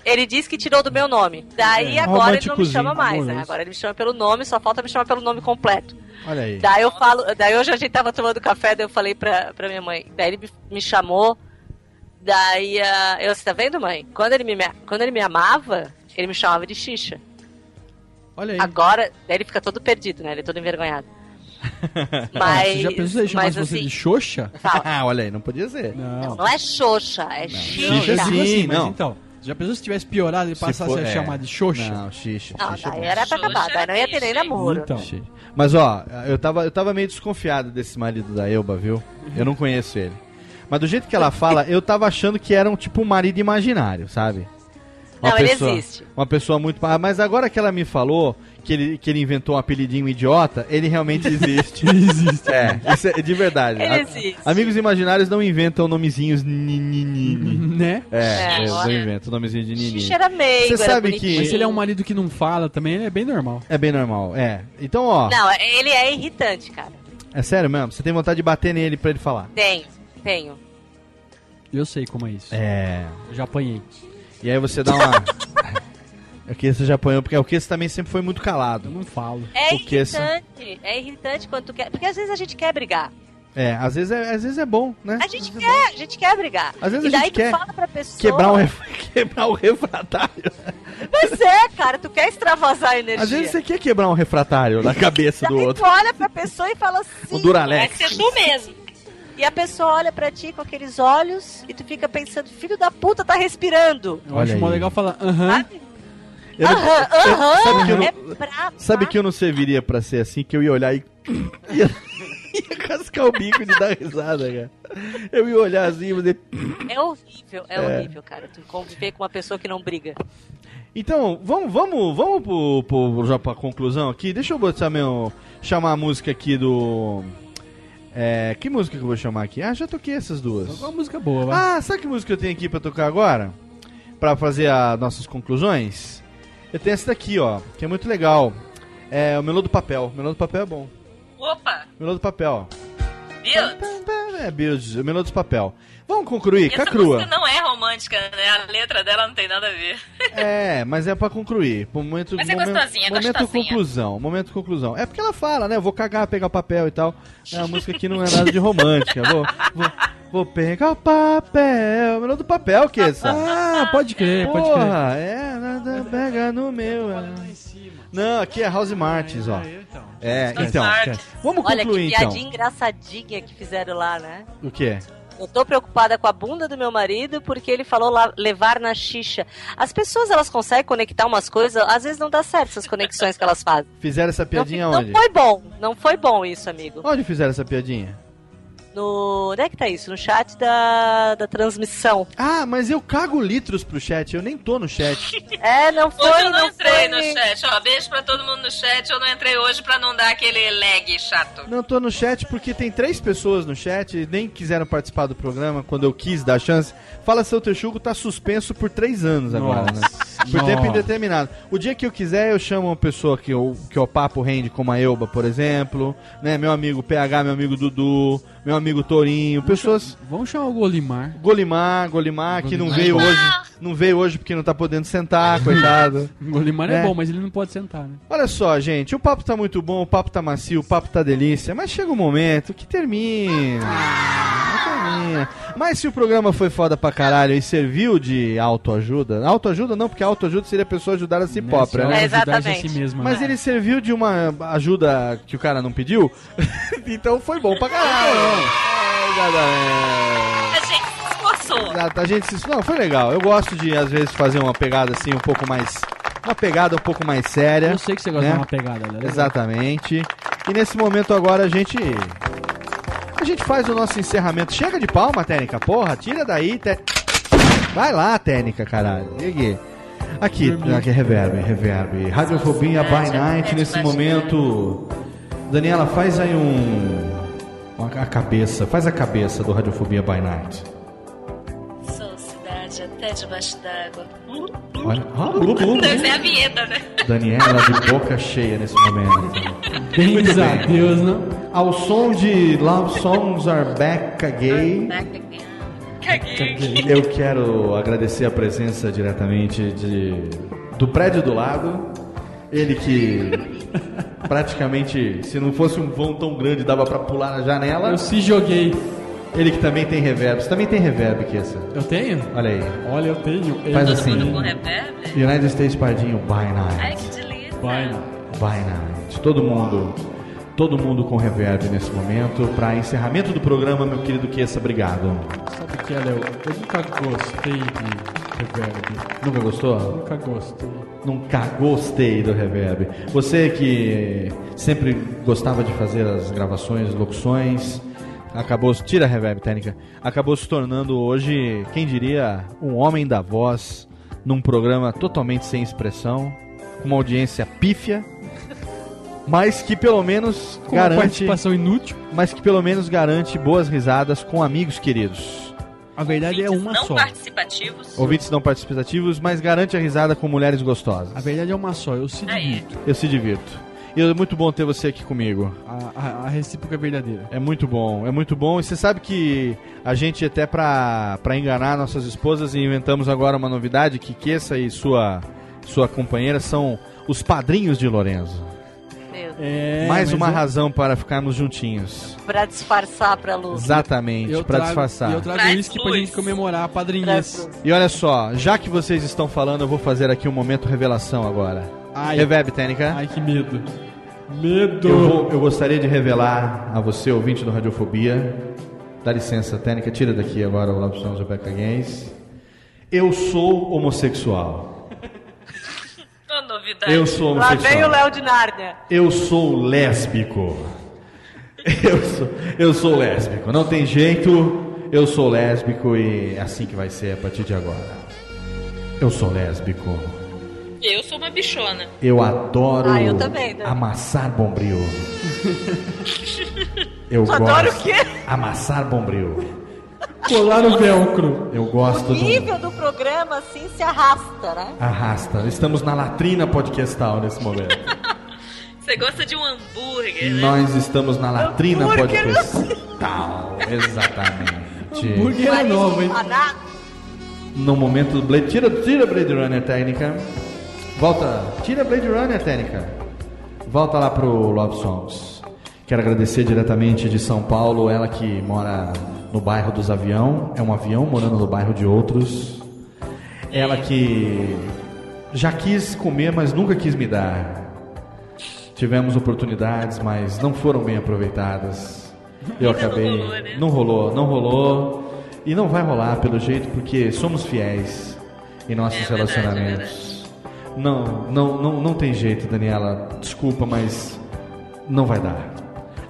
Ele disse que tirou do meu nome. Daí
É.
agora ele não me chama mais, né? Agora ele me chama pelo nome, só falta me chamar pelo nome completo.
Olha aí.
Daí eu falo, daí hoje a gente tava tomando café, daí eu falei pra, pra minha mãe. Daí ele me, chamou, daí ah, eu, você tá vendo, mãe? Quando ele, me, quando ele me amava, ele me chamava de Xixa.
Olha aí.
Agora, daí ele fica todo perdido, né? Ele é todo envergonhado. [LAUGHS] Mas,
você já pensou chamasse
mas
você
assim,
de Xoxa?
fala, [LAUGHS]
Ah, olha aí, não podia ser.
Não.
não é Xoxa, é
Xixa
Xixa.
sim.
assim, mas
não.
então, já pensou se tivesse piorado e
Se
passasse
for-
a
é.
chamar de Xoxa?
Não, xixa.
Não,
xixa é
daí era pra acabar, daí não ia ter nem namoro.
Então.
Mas ó, eu tava, eu tava meio desconfiado desse marido da Elba, viu? Eu não conheço ele. Mas do jeito que ela fala, eu tava achando que era um tipo um marido imaginário, sabe?
Não, ele existe.
Uma pessoa muito. Ah, Mas agora que ela me falou que ele, que ele inventou um apelidinho idiota, ele realmente existe.
Ele [LAUGHS] existe.
é, isso é de verdade.
Ele
A-
existe.
Amigos imaginários não inventam nomezinhos ninini. [LAUGHS]
Né?
É,
É,
eles não inventam nomezinhos de nini.
Xixa era meio,
Você
era
sabe
bonitinho.
que-
Mas se ele é um marido que não fala também, ele é bem normal.
É bem normal, é. Então, ó,
Não, ele é irritante, cara.
é sério mesmo? Você tem vontade de bater nele pra ele falar?
Tenho, tenho.
Eu sei como é isso.
É.
Eu já apanhei.
E aí você dá uma. [LAUGHS] É que você já apanhou, porque o que também sempre foi muito
Eu
calado.
não falo.
É
Porque essa-
irritante, é irritante quando tu quer. Porque às vezes a gente quer brigar.
É, às vezes é, às vezes é bom, né?
A gente quer, a gente quer brigar.
Às vezes
e
a
daí
gente
tu
quer
fala pra pessoa.
Quebrar, um ref... [LAUGHS] quebrar um refratário.
Pois é, cara, tu quer extravasar a energia.
Às vezes você quer quebrar um refratário na cabeça do outro.
tu olha pra pessoa e fala assim.
O Duralex.
Vai ser tu mesmo.
E a pessoa olha pra ti com aqueles olhos e tu fica pensando, filho da puta, tá respirando.
Eu
Olha
acho mó legal falar aham.
Sabe?
Eu não-
Aham,
eu-
aham.
sabe que eu não-
É pra
Sabe que eu não serviria pra ser assim, que eu ia olhar e. [COUGHS] ia, ia cascar o bico de dar risada, cara. Eu ia olhar assim e fazer. [COUGHS]
É horrível, é, horrível, cara. Tu conviver com uma pessoa que não briga.
Então, vamos, vamos, vamos pro, pro, já pra conclusão aqui. Deixa eu botar meu. chamar a música aqui do. É, que música que eu vou chamar aqui? Ah, já toquei essas duas.
Uma música boa, vai.
Ah, sabe que música eu tenho aqui pra tocar agora? Pra fazer as nossas conclusões? Eu tenho essa daqui, ó, que é muito legal. É o Melô do Papel. O Melô do Papel é bom.
Opa,
Melô do Papel,
viu?
É, Beatles, o Melô dos Papel. Vamos concluir,
Essa
Cacrua.
música não é romântica, né? A letra dela não tem nada a ver. [LAUGHS]
É, mas é pra concluir. Pro momento,
Mas é
momento,
gostosinha, é
momento
gostosinha.
conclusão. Momento conclusão. É porque ela fala, né? Eu vou cagar, pegar papel e tal. É, a música aqui não é nada de romântica. Vou, vou, vou pegar o papel. Melô do papel, que essa?
Ah, pode crer, pode crer.
Porra, é, nada pega no meu. é. Não, aqui é House Martins, ó. É, então.
Martins.
Vamos
Olha que
concluir
piadinha
então.
engraçadinha que fizeram lá, né?
O que?
Eu tô preocupada com a bunda do meu marido porque ele falou lá, levar na xixa. As pessoas, elas conseguem conectar umas coisas, às vezes não dá certo essas conexões que elas fazem.
Fizeram essa
Não,
piadinha
não
onde?
foi bom, não foi bom isso, amigo.
Onde fizeram essa piadinha?
No. Onde é que tá isso? No chat da, da transmissão.
Ah, mas eu cago litros pro chat, eu nem tô no chat. [LAUGHS]
É, não foi,
Hoje eu não,
não
entrei
foi.
no chat, ó. Beijo pra todo mundo no chat. Eu não entrei hoje pra não dar aquele lag chato.
Não tô no chat porque tem três pessoas no chat e nem quiseram participar do programa quando eu quis dar a chance. Fala seu Texugo tá suspenso por três anos agora, né? Por tempo indeterminado. O dia que eu quiser, eu chamo uma pessoa que o que o papo rende, como a Elba, por exemplo, né? Meu amigo PH, meu amigo Dudu, meu amigo Torinho, pessoas.
Vamos chamar o Golimar.
Golimar, Golimar, que não
Golimar
veio hoje. Não veio hoje porque não tá podendo sentar, coitado.
O [LAUGHS] Golimar é.
É.
bom, mas ele não pode sentar, né?
Olha só, gente, o papo tá muito bom, o papo tá macio, o papo tá delícia, mas chega um momento que termina. Não Mas se o programa foi foda pra caralho e serviu de autoajuda, autoajuda não, porque autoajuda seria a pessoa ajudar a si
Né,
própria, né?
exatamente.
a si mesma.
Mas
né?
ele serviu de uma ajuda que o cara não pediu, [LAUGHS] então foi bom pra caralho. É.
A gente se esforçou.
Exato, a gente se... Não, foi legal. Eu gosto de, às vezes, fazer uma pegada assim, um pouco mais. Uma pegada um pouco mais séria.
Eu sei que você gosta
né?
de uma pegada, né?
Exatamente. E nesse momento agora a gente. A gente faz o nosso encerramento. Chega de palma, Técnica, porra. Tira daí. Te... Vai lá, Técnica, caralho. E aqui? Aqui, aqui, reverb, reverb. Radiofobia by night nesse momento. Daniela, faz aí um. A cabeça, faz a cabeça do Radiofobia by night.
Até debaixo d'água.
Olha. Ah, blu, blu,
Deve a vinheta, né?
Daniela de boca cheia nesse momento.
Bens a Deus, não?
Ao som de Love Songs Are Back Again,
Back again. Caguei.
eu quero agradecer a presença diretamente de, do prédio do lado. Ele que praticamente, se não fosse um vão tão grande, dava pra pular na janela.
Eu se joguei.
Ele que também tem reverb. Você também tem reverb, Kessa.
Eu tenho?
Olha aí.
Olha, eu tenho. Eu
Faz
Todo
assim.
mundo com reverb?
United States Pardinho, by
Ai,
night.
que delícia.
By night. Todo mundo. Todo mundo com reverb nesse momento. Para encerramento do programa, meu querido Kessa, obrigado.
Sabe o que é, Léo? Eu nunca gostei de reverb.
Nunca gostou?
Nunca gostei.
Nunca gostei do reverb. Você que sempre gostava de fazer as gravações, locuções, acabou, tira a reverb técnica, acabou se tornando hoje, quem diria, um homem da voz num programa totalmente sem expressão, com uma audiência pífia, mas que pelo menos
Com uma
garante,
participação inútil.
mas que pelo menos garante boas risadas com amigos queridos.
A verdade é uma
não
só.
participativos.
Ouvintes não participativos, mas garante a risada com mulheres gostosas.
A verdade é uma só. Eu se
Aí.
divirto.
Eu se divirto. E é muito bom ter você aqui comigo.
A, a, a recíproca é verdadeira.
É muito bom, é muito bom. E você sabe que a gente, até pra, pra enganar nossas esposas, inventamos agora uma novidade: que Kessa e sua, sua companheira são os padrinhos de Lorenzo.
Meu Deus.
É,
Mais
mas
uma
eu-
razão para ficarmos juntinhos.
Pra disfarçar pra luz.
Exatamente,
trago,
disfarçar.
e eu trago
Traz
uísque pra gente comemorar
luz.
E olha só, já que vocês estão falando, eu vou fazer aqui um momento revelação agora.
Ai,
Reverb, Técnica.
ai, que medo. Medo.
Eu, vou- eu gostaria de revelar a você, ouvinte do Radiofobia. Dá licença, técnica, tira daqui agora o Love Songs Rebecca Games. Eu sou homossexual. [LAUGHS]
Ô, novidade.
Eu sou
Lá vem o
homossexual.
Léo de Nárnia.
Eu sou lésbico. [LAUGHS] Eu sou, eu sou lésbico. Não tem jeito. Eu sou lésbico e é assim que vai ser a partir de agora. Eu sou lésbico.
Eu sou uma bichona.
Eu adoro
Ah, eu também, né?
amassar bombril. [LAUGHS] Eu
Adoro
gosto
o quê?
amassar bombril.
Colar o velcro.
Eu gosto
O
do
nível do programa, assim, se arrasta, né?
arrasta. Estamos na latrina podcastal nesse momento. [LAUGHS]
Você gosta de um hambúrguer, né?
Nós estamos na latrina
Hambúrguer.
podcastal. Exatamente.
Hambúrguer é nova, hein?
No momento do Blade. Tira, tira Blade Runner técnica. Volta. Tira Blade Runner técnica. Volta lá pro Love Songs. Quero agradecer diretamente de São Paulo, ela que mora no bairro dos Avião. É um avião morando no bairro de outros. Ela que já quis comer, mas nunca quis me dar. Tivemos oportunidades, mas não foram bem aproveitadas. Eu
Ainda [LAUGHS] não
acabei.
rolou, né?
Não rolou, não rolou. E não vai rolar pelo jeito, porque somos fiéis em nossos
É verdade,
relacionamentos. Não, não, não, não tem jeito, Daniela. Desculpa, mas não vai dar.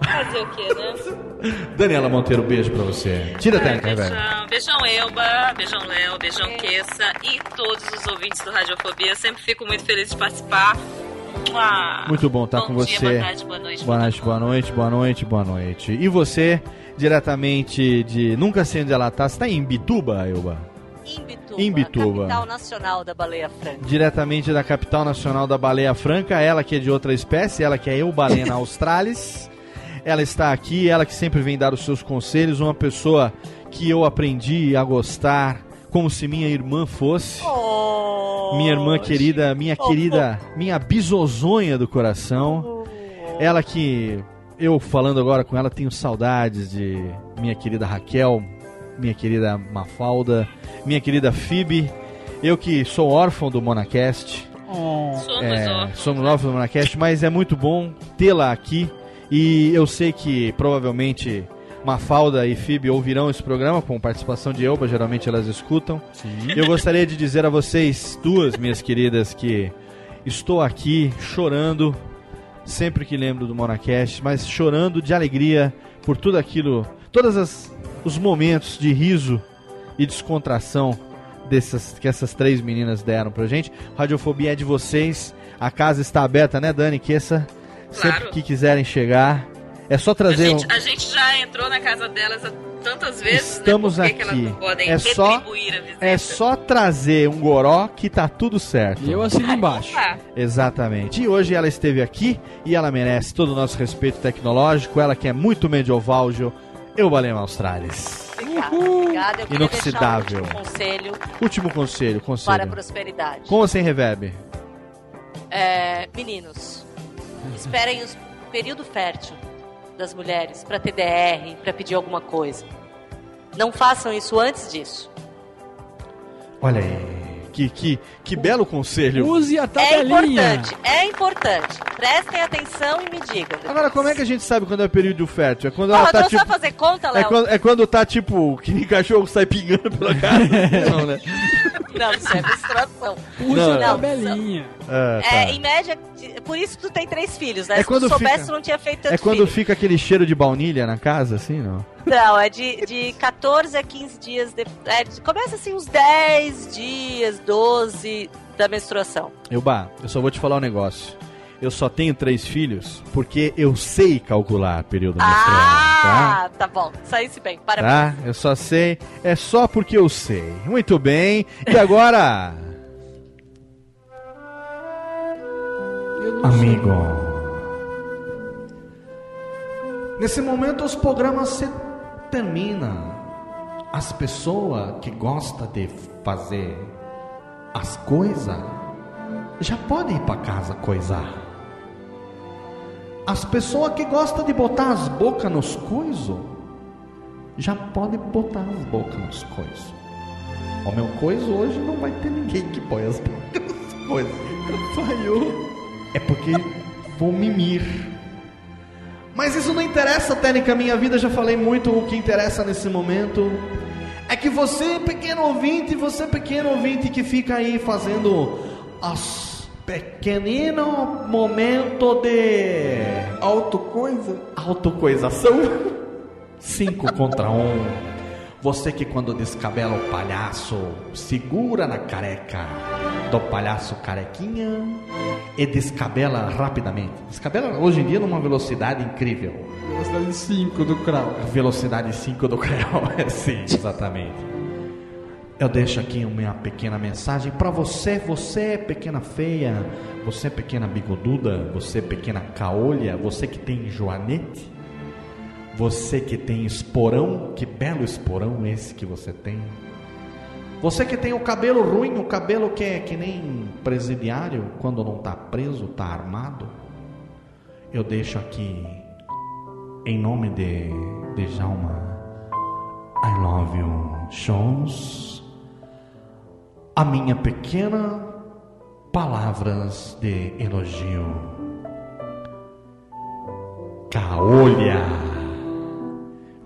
Fazer o quê, né? [LAUGHS]
Daniela Monteiro, beijo pra você. Tira a técnica, velho.
Beijão, beijão Elba, beijão Léo, beijão Queça e todos os ouvintes do Radiofobia. Eu sempre fico muito feliz de participar.
Muito bom estar
Bom
com
dia,
você.
boa tarde, boa noite,
Boa noite, boa noite, boa noite, boa noite. E você, diretamente de. Nunca sei onde ela tá. Você tá em Bituba, Elba?
Imbituba,
Imbituba.
capital nacional da baleia franca.
Diretamente da capital nacional da baleia franca, ela que é de outra espécie, ela que é Eubalena [LAUGHS] australis. Ela está aqui, ela que sempre vem dar os seus conselhos, uma pessoa que eu aprendi a gostar como se minha irmã fosse. minha irmã querida, minha querida, minha bisozonha do coração. Ela que eu falando agora com ela tenho saudades de minha querida Raquel, minha querida Mafalda, minha querida Phoebe. Eu que sou órfão do Monacast.
Somos
É,
órfãos.
somos órfãos do Monacast, mas é muito bom tê-la aqui. E eu sei que provavelmente Mafalda e Phoebe ouvirão esse programa com participação de Elba, geralmente elas escutam. Eu gostaria de dizer a vocês, duas minhas queridas, que estou aqui chorando sempre que lembro do Monacast, mas chorando de alegria por tudo aquilo, todos as- os momentos de riso e descontração dessas, que essas três meninas deram pra gente. Radiofobia é de vocês, a casa está aberta, né, Dani? Queça, sempre
Claro.
que quiserem chegar, é só
A
trazer um...
gente, a gente já entrou na casa delas há tantas vezes,
Estamos
né? Por que que
aqui.
elas não podem
É só-
a?
É só trazer um goró que tá tudo certo.
E eu assino embaixo.
Ah,
Exatamente. E hoje ela esteve aqui e ela merece todo o nosso respeito tecnológico. Ela que é muito medieval, eu Balema Australis.
Obrigada, obrigada. Eu
Inoxidável.
um último conselho
Último conselho,
para a
conselho.
prosperidade.
Com ou sem reverb?
É, meninos, esperem o período fértil das mulheres para TDR, para pedir alguma coisa. Não façam isso antes disso.
Olha aí. Que, que, que belo conselho.
Use a
É
tabelinha.
importante, é importante. Prestem atenção e me digam.
Agora, como é que a gente sabe quando é período fértil? É quando
Porra,
ela tá tipo.
fazer conta,
É
Léo?
quando, é quando tá tipo, que nem cachorro sai pingando pela cara. [LAUGHS] Não, né?
Não, isso é menstruação.
Puxa
Não,
a
não.
tabelinha.
Ah, tá.
É, em média, por isso que tu tem três filhos, né?
É
Se
quando
tu soubesse,
fica-
tu não tinha feito tanto
É quando
filho.
fica aquele cheiro de baunilha na casa, assim, não?
Não, é de, de 14 a 15 dias. De, é, começa assim uns 10 dias, 12 da menstruação.
Elba, eu só vou te falar um negócio. Eu só tenho três filhos porque eu sei calcular período menstrual, tá?
Ah, tá bom. Saísse bem. Parabéns.
Tá? Eu só sei. É só porque eu sei. Muito bem. E agora? Amigo. Nesse momento os programas se terminam. As pessoas que gostam de fazer as coisas já podem ir para casa coisar. As pessoas que gostam de botar as bocas nos coisos já podem botar as bocas nos coisos. O meu coiso hoje não vai ter ninguém que põe as bocas nos coisos. Falhou. É porque vou mimir. Mas isso não interessa, Técnica Minha Vida, já falei muito. O que interessa nesse momento é que você, pequeno ouvinte, você, pequeno ouvinte que fica aí fazendo as pequenino momento de autocoisa, autocoisação, [LAUGHS] cinco contra um. Você que quando descabela o palhaço, segura na careca do palhaço carequinha e descabela rapidamente. Descabela hoje em dia numa velocidade incrível.
Velocidade 5 do Krau.
Velocidade 5 do Creu, [LAUGHS] é sim, exatamente. Eu deixo aqui uma pequena mensagem para você, você pequena feia, você pequena bigoduda, você pequena caolha, você que tem joanete, você que tem esporão, que belo esporão esse que você tem. Você que tem o cabelo ruim, o cabelo que é que nem presidiário, quando não tá preso, tá armado. Eu deixo aqui em nome de, de Jalma, I love you, shows, a minha pequena palavras de elogio. Caolha,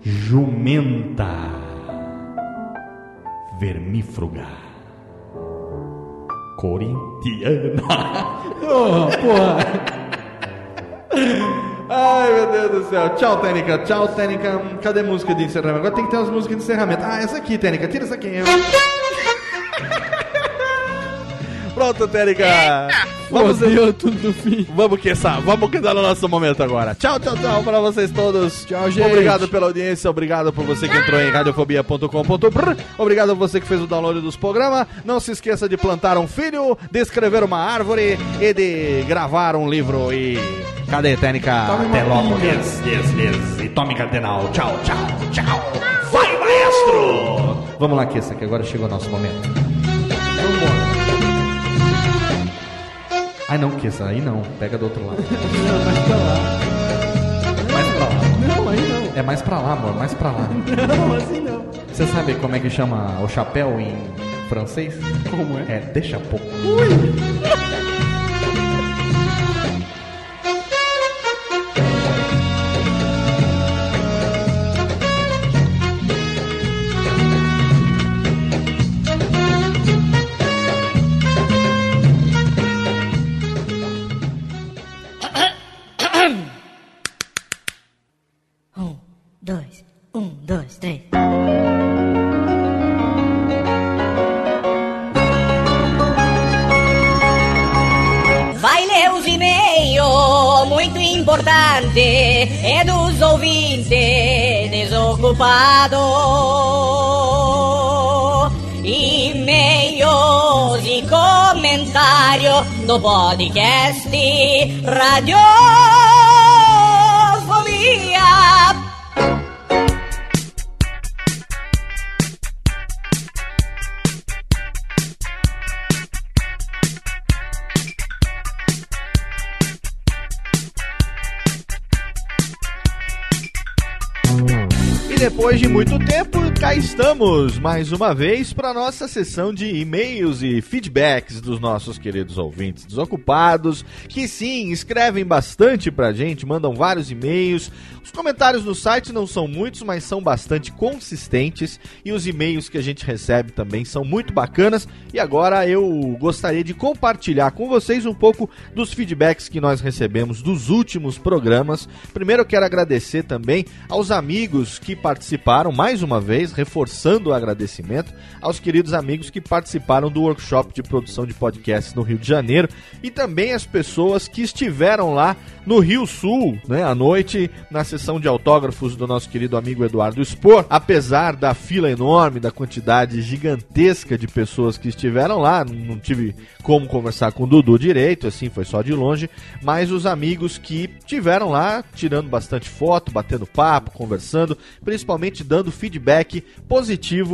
jumenta, vermífuga, corintiana. [LAUGHS]
Oh, porra.
Ai, meu Deus do céu. Tchau, Tênica. Tchau, Tênica. Cadê a música de encerramento? Agora tem que ter umas músicas de encerramento. Ah, essa aqui, Tênica. Tira essa aqui. [LAUGHS] Pronto, Tênica. Vamos,
Fodeu tudo no fim.
vamos que essa, vamos que dá no nosso momento agora. Tchau, tchau, tchau para vocês todos.
Tchau, gente.
Obrigado pela audiência, obrigado por você que entrou em radiofobia.com.br. Obrigado a você que fez o download dos programas. Não se esqueça de plantar um filho, de escrever uma árvore e de gravar um livro. E cadê, Tênica?
Tome
Até logo. Yes, yes, yes. E tome cardenal. Tchau, tchau, tchau. Vai, maestro! Vamos lá, Kessa, que agora chegou o nosso momento. Vambora. Ai não, Kessa, aí não. Pega do outro lado.
Não, mais pra lá.
Mais pra lá.
Não, aí não.
É mais pra lá, amor, mais pra lá.
Não, assim não.
Você sabe como é que chama o chapéu em francês?
Como é?
É deixa pouco.
Um,
desocupados. E-mails e comentário do podcast Radiofobia.
E cá estamos mais uma vez para nossa sessão de e-mails e feedbacks dos nossos queridos ouvintes desocupados, que sim, escrevem bastante pra gente, mandam vários e-mails. Os comentários no site não são muitos, mas são bastante consistentes e os e-mails que a gente recebe também são muito bacanas. E agora eu gostaria de compartilhar com vocês um pouco dos feedbacks que nós recebemos dos últimos programas. Primeiro eu quero agradecer também aos amigos que participaram mais uma vez, reforçando o agradecimento aos queridos amigos que participaram do workshop de produção de podcasts no Rio de Janeiro e também as pessoas que estiveram lá no Rio Sul, né, à noite, na sessão de autógrafos do nosso querido amigo Eduardo Spor. Apesar da fila enorme, da quantidade gigantesca de pessoas que estiveram lá, não tive como conversar com o Dudu direito, assim, foi só de longe, mas os amigos que tiveram lá, tirando bastante foto, batendo papo, conversando, principalmente dando feedback positivo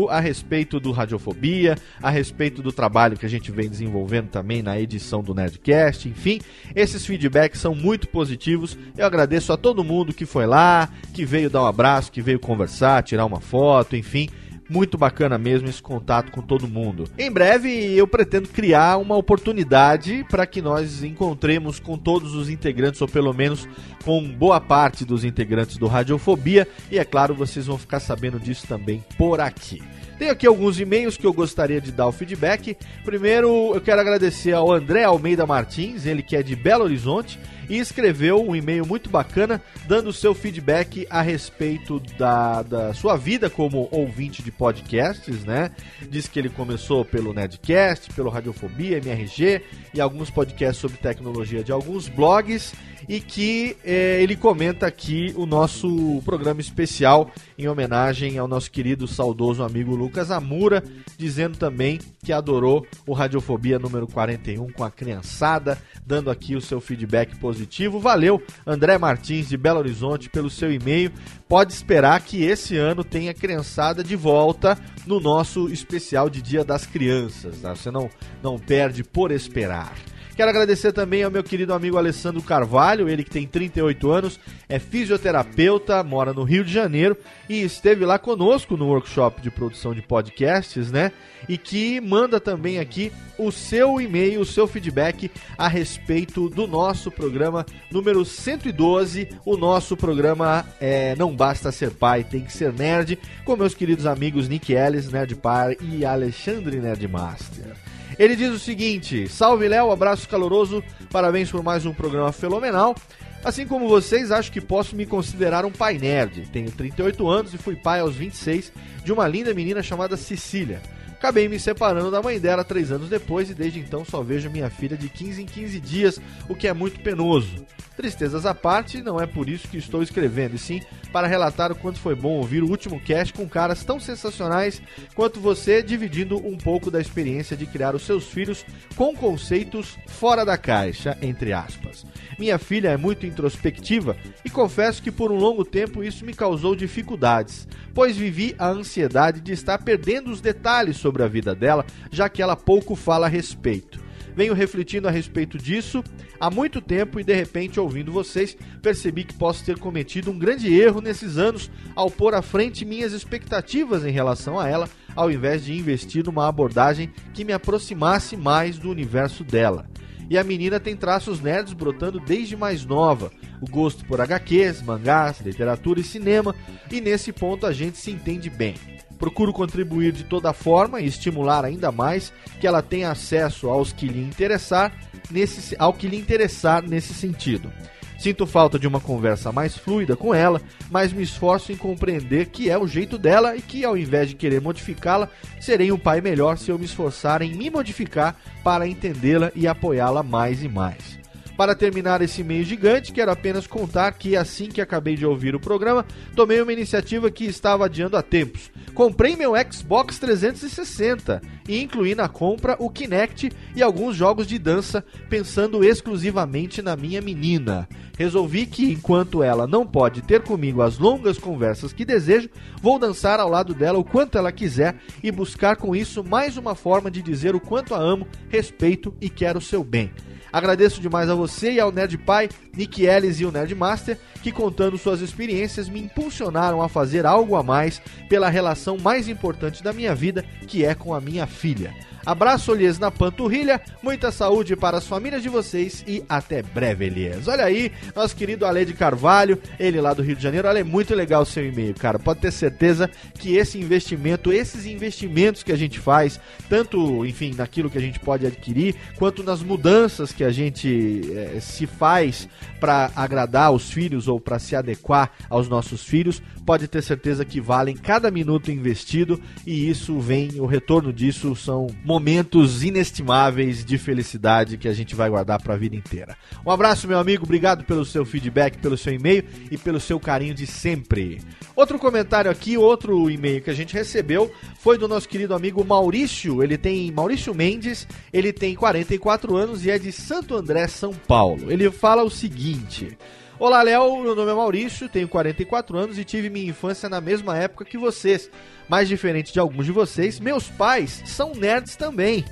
a respeito do Radiofobia, a respeito do trabalho que a gente vem desenvolvendo também na edição do Nerdcast, enfim, esses feedbacks são muito positivos. Eu agradeço a todo mundo que foi lá, que veio dar um abraço, que veio conversar, tirar uma foto, enfim. Muito bacana mesmo esse contato com todo mundo. Em breve eu pretendo criar uma oportunidade para que nós encontremos com todos os integrantes, ou pelo menos com boa parte dos integrantes do Radiofobia. E é claro, vocês vão ficar sabendo disso também por aqui. Tenho aqui alguns e-mails que eu gostaria de dar o feedback. Primeiro, eu quero agradecer ao André Almeida Martins, ele que é de Belo Horizonte, e escreveu um e-mail muito bacana, dando seu feedback a respeito da, da sua vida como ouvinte de podcasts, né? Diz que ele começou pelo Nedcast, pelo Radiofobia, MRG e alguns podcasts sobre tecnologia de alguns blogs e que eh, ele comenta aqui o nosso programa especial em homenagem ao nosso querido saudoso amigo Lucas Amura, dizendo também que adorou o Radiofobia número 41 com a criançada, dando aqui o seu feedback positivo. Valeu, André Martins de Belo Horizonte, pelo seu e-mail. Pode esperar que esse ano tenha criançada de volta no nosso especial de Dia das Crianças. tá? Você não, não perde por esperar. Quero agradecer também ao meu querido amigo Alessandro Carvalho, ele que tem 38 anos, é fisioterapeuta, mora no Rio de Janeiro e esteve lá conosco no workshop de produção de podcasts, né? E que manda também aqui o seu e-mail, o seu feedback a respeito do nosso programa número 112. O nosso programa é Não Basta Ser Pai, Tem Que Ser Nerd, com meus queridos amigos Nick Ellis, Nerd Pai, e Alexandre Nerdmaster. Ele diz o seguinte: Salve Léo, abraço caloroso, parabéns por mais um programa fenomenal. Assim como vocês, acho que posso me considerar um pai nerd. Tenho 38 anos e fui pai aos 26 de uma linda menina chamada Cecília. Acabei me separando da mãe dela três anos depois e desde então só vejo minha filha de 15 em 15 dias, o que é muito penoso. Tristezas à parte, não é por isso que estou escrevendo, e sim para relatar o quanto foi bom ouvir o último cast com caras tão sensacionais quanto você, dividindo um pouco da experiência de criar os seus filhos com conceitos fora da caixa, entre aspas. Minha filha é muito introspectiva e confesso que por um longo tempo isso me causou dificuldades, pois vivi a ansiedade de estar perdendo os detalhes sobre a vida dela, já que ela pouco fala a respeito. Venho refletindo a respeito disso há muito tempo e de repente, ouvindo vocês, percebi que posso ter cometido um grande erro nesses anos ao pôr à frente minhas expectativas em relação a ela, ao invés de investir numa abordagem que me aproximasse mais do universo dela. E a menina tem traços nerds brotando desde mais nova, o gosto por HQs, mangás, literatura e cinema, e nesse ponto a gente se entende bem. Procuro contribuir de toda forma e estimular ainda mais que ela tenha acesso aos que lhe interessar nesse, ao que lhe interessar nesse sentido. Sinto falta de uma conversa mais fluida com ela, mas me esforço em compreender que é o jeito dela e que, ao invés de querer modificá-la, serei um pai melhor se eu me esforçar em me modificar para entendê-la e apoiá-la mais e mais. Para terminar esse e-mail gigante, quero apenas contar que assim que acabei de ouvir o programa, tomei uma iniciativa que estava adiando há tempos. Comprei meu Xbox 360 e incluí na compra o Kinect e alguns jogos de dança, pensando exclusivamente na minha menina. Resolvi que, enquanto ela não pode ter comigo as longas conversas que desejo, vou dançar ao lado dela o quanto ela quiser e buscar com isso mais uma forma de dizer o quanto a amo, respeito e quero o seu bem. Agradeço demais a você e ao Nerd Pai, Nick Ellis e o Nerd Master, que contando suas experiências me impulsionaram a fazer algo a mais pela relação mais importante da minha vida, que é com a minha filha. Abraço-lhes na panturrilha, muita saúde para as famílias de vocês e até breve, Elias. Olha aí, nosso querido Ale de Carvalho, ele lá do Rio de Janeiro. Olha, é muito legal o seu e-mail, cara. Pode ter certeza que esse investimento, esses investimentos que a gente faz, tanto, enfim, naquilo que a gente pode adquirir, quanto nas mudanças que a gente eh, se faz para agradar os filhos ou para se adequar aos nossos filhos, pode ter certeza que valem cada minuto investido e isso vem, o retorno disso são momentos inestimáveis de felicidade que a gente vai guardar para a vida inteira. Um abraço, meu amigo, obrigado pelo seu feedback, pelo seu e-mail e pelo seu carinho de sempre. Outro comentário aqui, outro e-mail que a gente recebeu foi do nosso querido amigo Maurício. Ele tem Maurício Mendes, ele tem 44 anos e é de Santo André, São Paulo. Ele fala o seguinte: Olá, Léo. Meu nome é Maurício, tenho 44 anos e tive minha infância na mesma época que vocês. Mas diferente de alguns de vocês, meus pais são nerds também.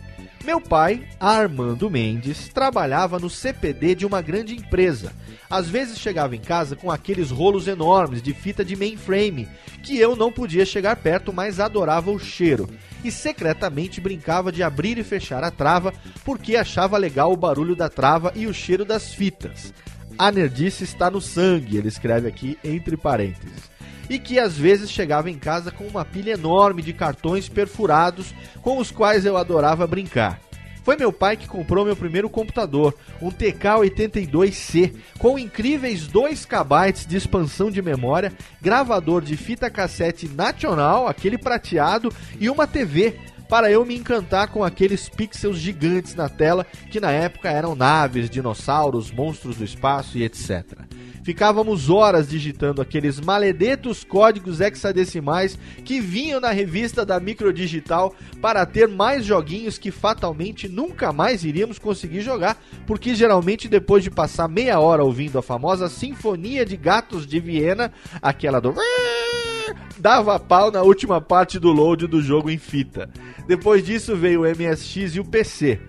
Meu pai, Armando Mendes, trabalhava no CPD de uma grande empresa. Às vezes chegava em casa com aqueles rolos enormes de fita de mainframe, que eu não podia chegar perto, mas adorava o cheiro. E secretamente brincava de abrir e fechar a trava, porque achava legal o barulho da trava e o cheiro das fitas. A nerdice está no sangue, ele escreve aqui entre parênteses. E que às vezes chegava em casa com uma pilha enorme de cartões perfurados com os quais eu adorava brincar. Foi meu pai que comprou meu primeiro computador, um TK-82C, com incríveis 2 KB de expansão de memória, gravador de fita cassete nacional, aquele prateado, e uma TV, para eu me encantar com aqueles pixels gigantes na tela que na época eram naves, dinossauros, monstros do espaço e etc. Ficávamos horas digitando aqueles maledetos códigos hexadecimais que vinham na revista da Microdigital para ter mais joguinhos que fatalmente nunca mais iríamos conseguir jogar, porque geralmente depois de passar meia hora ouvindo a famosa Sinfonia de Gatos de Viena, aquela do dava pau na última parte do load do jogo em fita. Depois disso veio o MSX e o PC.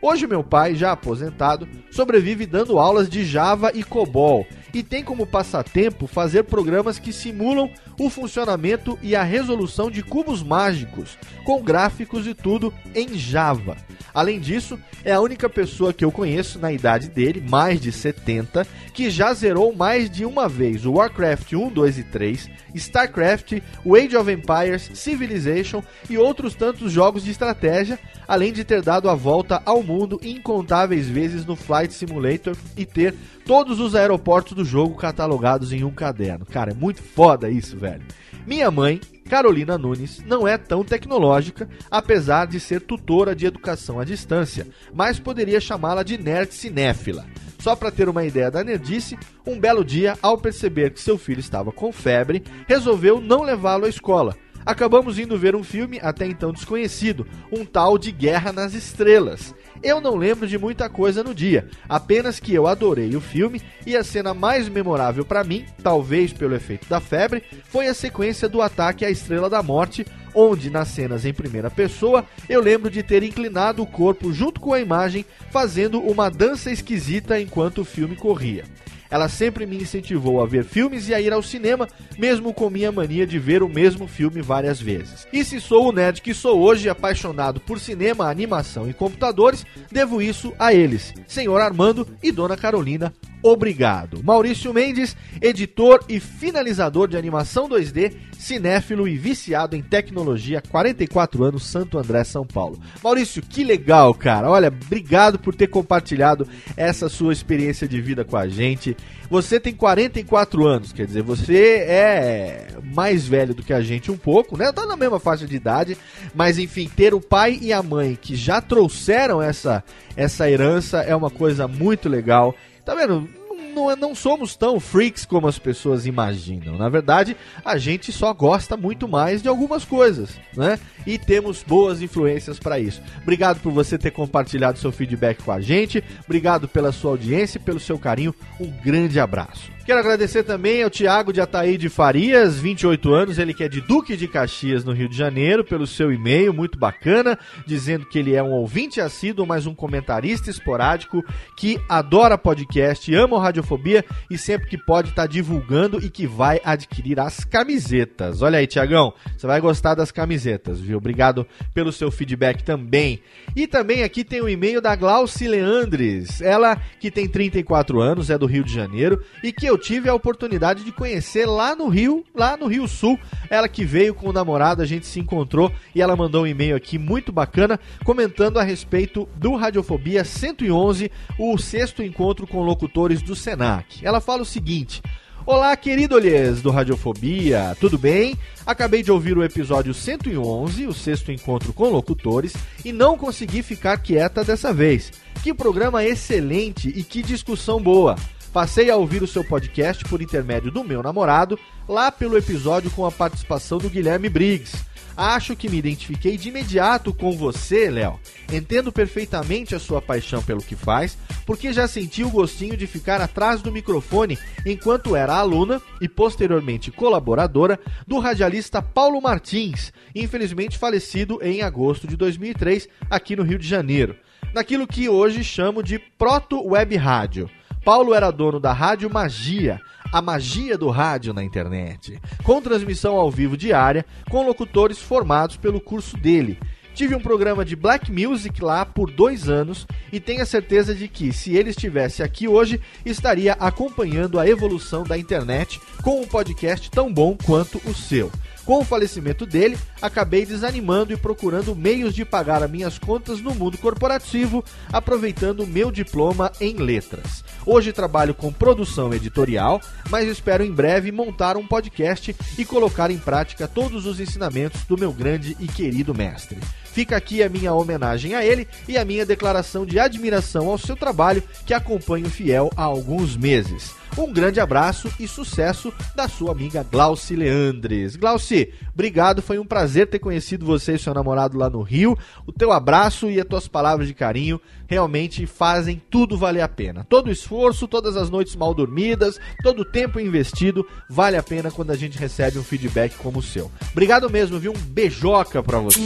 Hoje meu pai, já aposentado, sobrevive dando aulas de Java e COBOL e tem como passatempo fazer programas que simulam o funcionamento e a resolução de cubos mágicos, com gráficos e tudo em Java. Além disso, é a única pessoa que eu conheço na idade dele, mais de 70, que já zerou mais de uma vez o Warcraft 1, 2 e 3, StarCraft, o Age of Empires, Civilization e outros tantos jogos de estratégia, além de ter dado a volta ao mundo incontáveis vezes no Flight Simulator e ter todos os aeroportos do jogo catalogados em um caderno. Cara, é muito foda isso, velho. Minha mãe, Carolina Nunes, não é tão tecnológica, apesar de ser tutora de educação à distância, mas poderia chamá-la de nerd cinéfila. Só para ter uma ideia da nerdice, um belo dia, ao perceber que seu filho estava com febre, resolveu não levá-lo à escola. Acabamos indo ver um filme até então desconhecido, um tal de Guerra nas Estrelas. Eu não lembro de muita coisa no dia, apenas que eu adorei o filme e a cena mais memorável para mim, talvez pelo efeito da febre, foi a sequência do ataque à Estrela da Morte, onde nas cenas em primeira pessoa eu lembro de ter inclinado o corpo junto com a imagem, fazendo uma dança esquisita enquanto o filme corria. Ela sempre me incentivou a ver filmes e a ir ao cinema, mesmo com minha mania de ver o mesmo filme várias vezes. E se sou o nerd que sou hoje, apaixonado por cinema, animação e computadores, devo isso a eles, Senhor Armando e Dona Carolina. Obrigado. Maurício Mendes, editor e finalizador de animação 2D, cinéfilo e viciado em tecnologia, 44 anos, Santo André, São Paulo. Maurício, que legal, cara. Olha, obrigado por ter compartilhado essa sua experiência de vida com a gente. Você tem 44 anos, quer dizer, você é mais velho do que a gente um pouco, né? Tá na mesma faixa de idade, mas enfim, ter o pai e a mãe que já trouxeram essa essa herança é uma coisa muito legal. Tá vendo? Não, não somos tão freaks como as pessoas imaginam. Na verdade, a gente só gosta muito mais de algumas coisas, né? E temos boas influências para isso. Obrigado por você ter compartilhado seu feedback com a gente. Obrigado pela sua audiência e pelo seu carinho. Um grande abraço. Quero agradecer também ao Tiago de Ataíde Farias, 28 anos, ele que é de Duque de Caxias, no Rio de Janeiro, pelo seu e-mail, muito bacana, dizendo que ele é um ouvinte assíduo, mas um comentarista esporádico, que adora podcast, ama o Radiofobia e sempre que pode está divulgando e que vai adquirir as camisetas. Olha aí, Tiagão, você vai gostar das camisetas, viu? Obrigado pelo seu feedback também. E também aqui tem o e-mail da Glauci Leandres, ela que tem 34 anos, é do Rio de Janeiro e que eu tive a oportunidade de conhecer lá no Rio, lá no Rio Sul. Ela que veio com o namorado, a gente se encontrou e ela mandou um e-mail aqui muito bacana comentando a respeito do Radiofobia 111, o sexto encontro com locutores do Senac. Ela fala o seguinte: Olá, queridolhês do Radiofobia, tudo bem? Acabei de ouvir o episódio 111, o sexto encontro com locutores, e não consegui ficar quieta dessa vez. Que programa excelente e que discussão boa! Passei a ouvir o seu podcast por intermédio do meu namorado, lá pelo episódio com a participação do Guilherme Briggs. Acho que me identifiquei de imediato com você, Léo. Entendo perfeitamente a sua paixão pelo que faz, porque já senti o gostinho de ficar atrás do microfone enquanto era aluna e posteriormente colaboradora do radialista Paulo Martins, infelizmente falecido em agosto de 2003 aqui no Rio de Janeiro, naquilo que hoje chamo de Proto Web Rádio. Paulo era dono da Rádio Magia, a magia do rádio na internet, com transmissão ao vivo diária, com locutores formados pelo curso dele. Tive um programa de black music lá por dois anos e tenho a certeza de que, se ele estivesse aqui hoje, estaria acompanhando a evolução da internet com um podcast tão bom quanto o seu. Com o falecimento dele, acabei desanimando e procurando meios de pagar as minhas contas no mundo corporativo, aproveitando meu diploma em letras. Hoje trabalho com produção editorial, mas espero em breve montar um podcast e colocar em prática todos os ensinamentos do meu grande e querido mestre. Fica aqui a minha homenagem a ele e a minha declaração de admiração ao seu trabalho, que acompanho fiel há alguns meses. Um grande abraço e sucesso da sua amiga Glauci Leandres. Glauci, obrigado, foi um prazer ter conhecido você e seu namorado lá no Rio. O teu abraço e as tuas palavras de carinho realmente fazem tudo valer a pena. Todo o esforço, todas as noites mal dormidas, todo o tempo investido vale a pena quando a gente recebe um feedback como o seu. Obrigado mesmo, viu? Um beijoca pra você.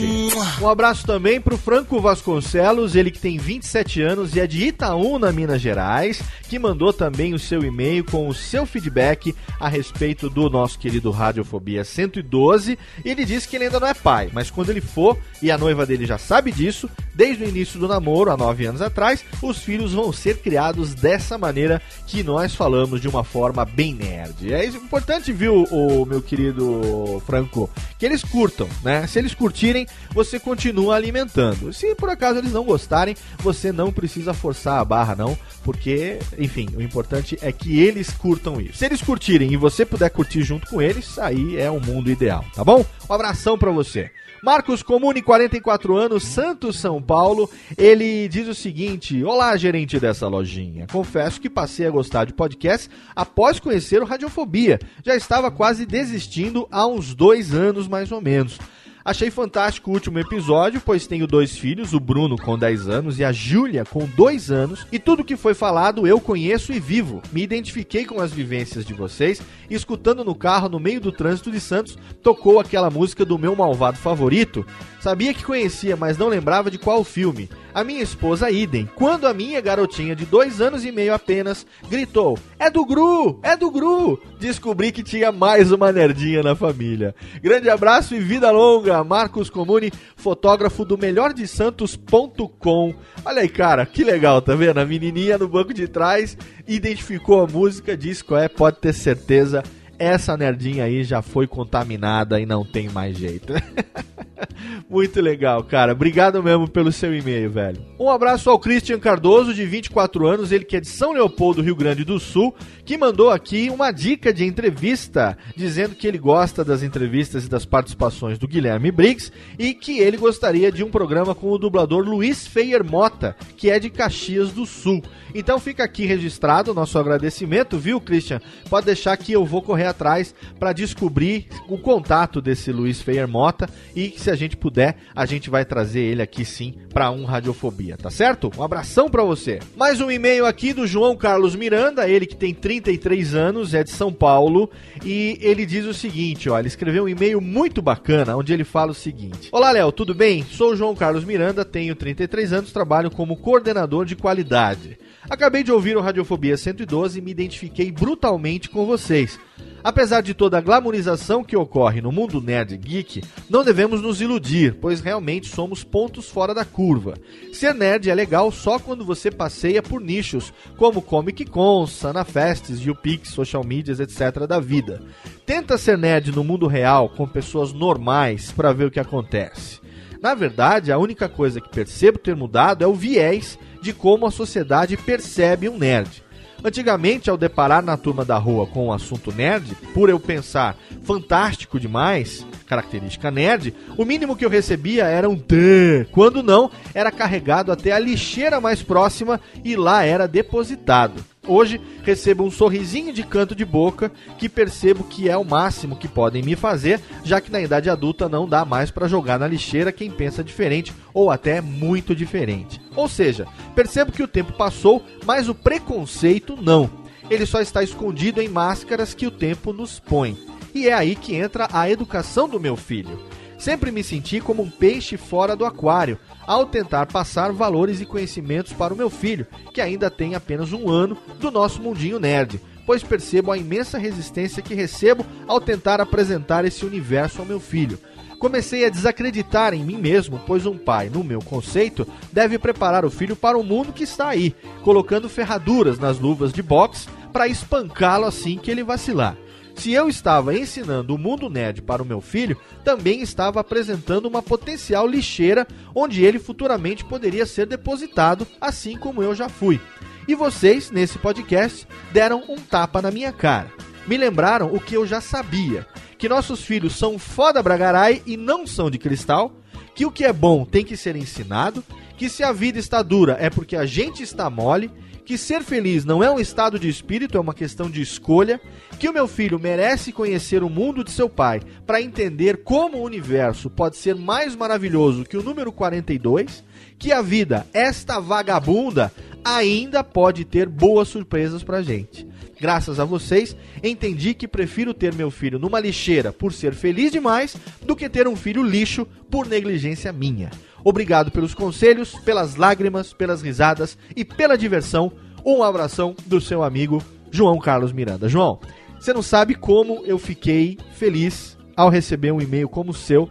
Um abraço também pro Franco Vasconcelos, ele que tem 27 anos e é de Itaúna, Minas Gerais, que mandou também o seu e-mail e-mail com o seu feedback a respeito do nosso querido Radiofobia 112. E ele disse que ele ainda não é pai, mas quando ele for, e a noiva dele já sabe disso, desde o início do namoro, há nove anos atrás, os filhos vão ser criados dessa maneira que nós falamos de uma forma bem nerd. É importante, viu, o meu querido Franco, que eles curtam, né? Se eles curtirem, você continua alimentando. Se por acaso eles não gostarem, você não precisa forçar a barra, não, porque, enfim, o importante é que eles curtam isso. Se eles curtirem e você puder curtir junto com eles, aí é o mundo ideal, tá bom? Um abração pra você. Marcos Comune, 44 anos, Santos, São Paulo. Ele diz o seguinte: Olá, gerente dessa lojinha. Confesso que passei a gostar de podcast após conhecer o Radiofobia. Já estava quase desistindo há uns dois anos, mais ou menos. Achei fantástico o último episódio, pois tenho dois filhos, o Bruno com 10 anos e a Júlia com 2 anos, e tudo que foi falado eu conheço e vivo. Me identifiquei com as vivências de vocês, e escutando no carro no meio do trânsito de Santos, tocou aquela música do meu malvado favorito. Sabia que conhecia, mas não lembrava de qual filme. A minha esposa idem, quando a minha garotinha de dois anos e meio apenas gritou: É do Gru! É do Gru! Descobri que tinha mais uma nerdinha na família. Grande abraço e vida longa, Marcos Comune, fotógrafo do melhordesantos.com. Olha aí, cara, que legal, tá vendo? A menininha no banco de trás identificou a música, disse qual é, pode ter certeza. Essa nerdinha aí já foi contaminada e não tem mais jeito. [LAUGHS] Muito legal, cara. Obrigado mesmo pelo seu e-mail, velho. Um abraço ao Christian Cardoso, de 24 anos, ele que é de São Leopoldo, Rio Grande do Sul, que mandou aqui uma dica de entrevista, dizendo que ele gosta das entrevistas e das participações do Guilherme Briggs e que ele gostaria de um programa com o dublador Luiz Feier Mota, que é de Caxias do Sul. Então fica aqui registrado o nosso agradecimento, viu, Christian? Pode deixar que eu vou correr atrás para descobrir o contato desse Luiz Feier Mota e se a gente puder, a gente vai trazer ele aqui sim para um Radiofobia, tá certo? Um abração para você. Mais um e-mail aqui do João Carlos Miranda, ele que tem 33 anos, é de São Paulo, e ele diz o seguinte, ó, ele escreveu um e-mail muito bacana, onde ele fala o seguinte: Olá, Léo, tudo bem? Sou o João Carlos Miranda, tenho 33 anos, trabalho como coordenador de qualidade. Acabei de ouvir o Radiofobia 112 e me identifiquei brutalmente com vocês. Apesar de toda a glamorização que ocorre no mundo nerd geek, não devemos nos iludir, pois realmente somos pontos fora da curva. Ser nerd é legal só quando você passeia por nichos, como Comic Con, Sana Fests, YouPix, social medias, etc. da vida. Tenta ser nerd no mundo real, com pessoas normais, para ver o que acontece. Na verdade, a única coisa que percebo ter mudado é o viés de como a sociedade percebe um nerd. Antigamente, ao deparar na turma da rua com o assunto nerd, por eu pensar fantástico demais, característica nerd, o mínimo que eu recebia era um T. Quando não, era carregado até a lixeira mais próxima e lá era depositado. Hoje recebo um sorrisinho de canto de boca que percebo que é o máximo que podem me fazer, já que na idade adulta não dá mais para jogar na lixeira quem pensa diferente ou até muito diferente. Ou seja, percebo que o tempo passou, mas o preconceito não. Ele só está escondido em máscaras que o tempo nos põe. E é aí que entra a educação do meu filho. Sempre me senti como um peixe fora do aquário, ao tentar passar valores e conhecimentos para o meu filho, que ainda tem apenas um ano do nosso mundinho nerd, pois percebo a imensa resistência que recebo ao tentar apresentar esse universo ao meu filho. Comecei a desacreditar em mim mesmo, pois um pai, no meu conceito, deve preparar o filho para o mundo que está aí, colocando ferraduras nas luvas de boxe para espancá-lo assim que ele vacilar. Se eu estava ensinando o mundo nerd para o meu filho, também estava apresentando uma potencial lixeira onde ele futuramente poderia ser depositado, assim como eu já fui. E vocês, nesse podcast, deram um tapa na minha cara. Me lembraram o que eu já sabia: que nossos filhos são foda bragarai e não são de cristal, que o que é bom tem que ser ensinado, que se a vida está dura é porque a gente está mole que ser feliz não é um estado de espírito, é uma questão de escolha, que o meu filho merece conhecer o mundo de seu pai para entender como o universo pode ser mais maravilhoso que o número 42, que a vida, esta vagabunda, ainda pode ter boas surpresas pra gente. Graças a vocês, entendi que prefiro ter meu filho numa lixeira por ser feliz demais do que ter um filho lixo por negligência minha. Obrigado pelos conselhos, pelas lágrimas, pelas risadas e pela diversão. Um abração do seu amigo João Carlos Miranda. João, você não sabe como eu fiquei feliz ao receber um e-mail como o seu.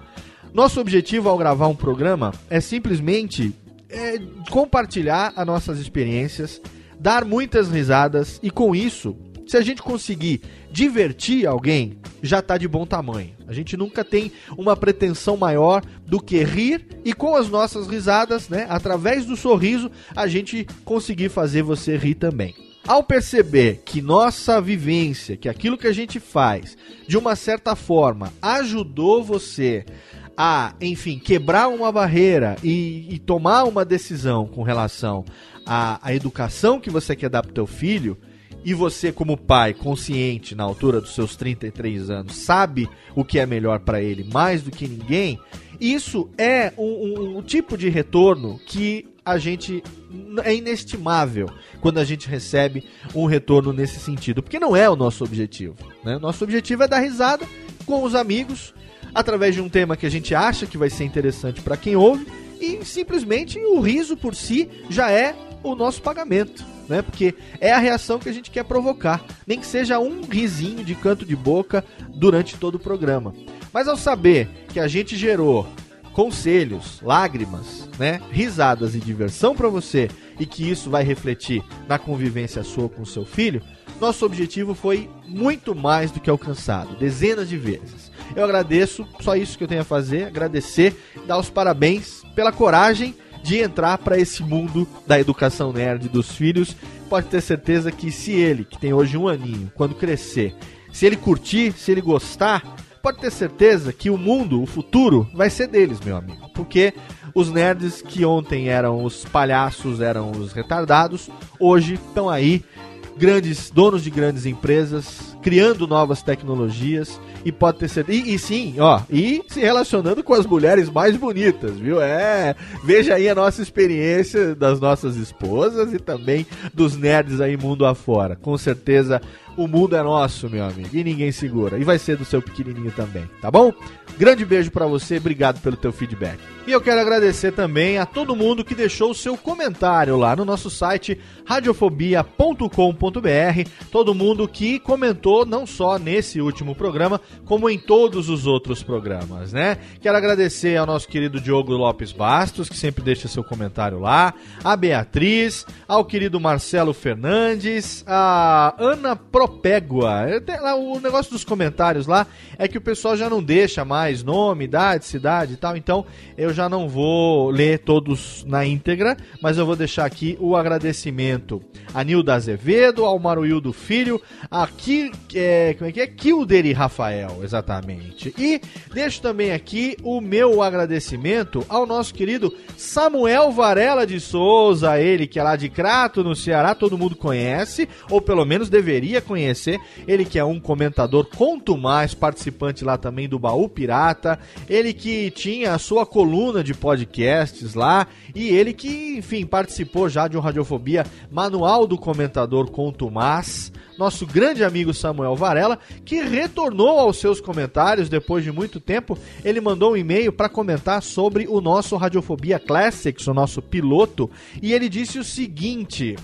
Nosso objetivo ao gravar um programa é simplesmente é, compartilhar as nossas experiências, dar muitas risadas e com isso, se a gente conseguir divertir alguém, já tá de bom tamanho. A gente nunca tem uma pretensão maior do que rir e com as nossas risadas, né, através do sorriso, a gente conseguir fazer você rir também. Ao perceber que nossa vivência, que aquilo que a gente faz, de uma certa forma, ajudou você a, enfim, quebrar uma barreira e, e tomar uma decisão com relação à, à educação que você quer dar pro teu filho, e você, como pai, consciente na altura dos seus 33 anos, sabe o que é melhor para ele mais do que ninguém, isso é um, um- um tipo de retorno que a gente é inestimável quando a gente recebe um retorno nesse sentido, porque não é o nosso objetivo. Né? Nosso objetivo é dar risada com os amigos através de um tema que a gente acha que vai ser interessante para quem ouve e simplesmente o riso por si já é o nosso pagamento, né? Porque é a reação que a gente quer provocar, nem que seja um risinho de canto de boca durante todo o programa. Mas ao saber que a gente gerou conselhos, lágrimas, né, risadas e diversão para você e que isso vai refletir na convivência sua com seu filho, nosso objetivo foi muito mais do que alcançado, dezenas de vezes. Eu agradeço, só isso que eu tenho a fazer, agradecer, dar os parabéns pela coragem de entrar para esse mundo da educação nerd dos filhos. Pode ter certeza que se ele, que tem hoje um aninho, quando crescer, se ele curtir, se ele gostar, pode ter certeza que o mundo, o futuro, vai ser deles, meu amigo. Porque os nerds que ontem eram os palhaços, eram os retardados, hoje estão aí, grandes donos de grandes empresas, criando novas tecnologias e pode ter certeza. E, e sim, ó, e se relacionando com as mulheres mais bonitas, viu? É, veja aí a nossa experiência das nossas esposas e também dos nerds aí mundo afora. Com certeza o mundo é nosso, meu amigo, e ninguém segura. E vai ser do seu pequenininho também, tá bom? Grande beijo pra você, obrigado pelo teu feedback. E eu quero agradecer também a todo mundo que deixou o seu comentário lá no nosso site radiofobia.com.br, todo mundo que comentou não só nesse último programa, como em todos os outros programas, né? Quero agradecer ao nosso querido Diogo Lopes Bastos, que sempre deixa seu comentário lá, a Beatriz, ao querido Marcelo Fernandes, a Ana Propégua. O negócio dos comentários lá é que o pessoal já não deixa mais nome, idade, cidade e tal, então eu já não vou ler todos na íntegra, mas eu vou deixar aqui o agradecimento a Nilda Azevedo, ao Maruildo Filho, a é, como é que é? Kilderi Rafael, exatamente. E deixo também aqui o meu agradecimento ao nosso querido Samuel Varela de Souza, ele que é lá de Crato, no Ceará, todo mundo conhece, ou pelo menos deveria conhecer, ele que é um comentador conto mais, participante lá também do Baú Pirata, ele que tinha a sua coluna de podcasts lá, e ele que, enfim, participou já de um Radiofobia Manual do Comentador Conto Mais, nosso grande amigo Samuel Varela, que retornou aos seus comentários depois de muito tempo. Ele mandou um e-mail para comentar sobre o nosso Radiofobia Classics, o nosso piloto, e ele disse o seguinte.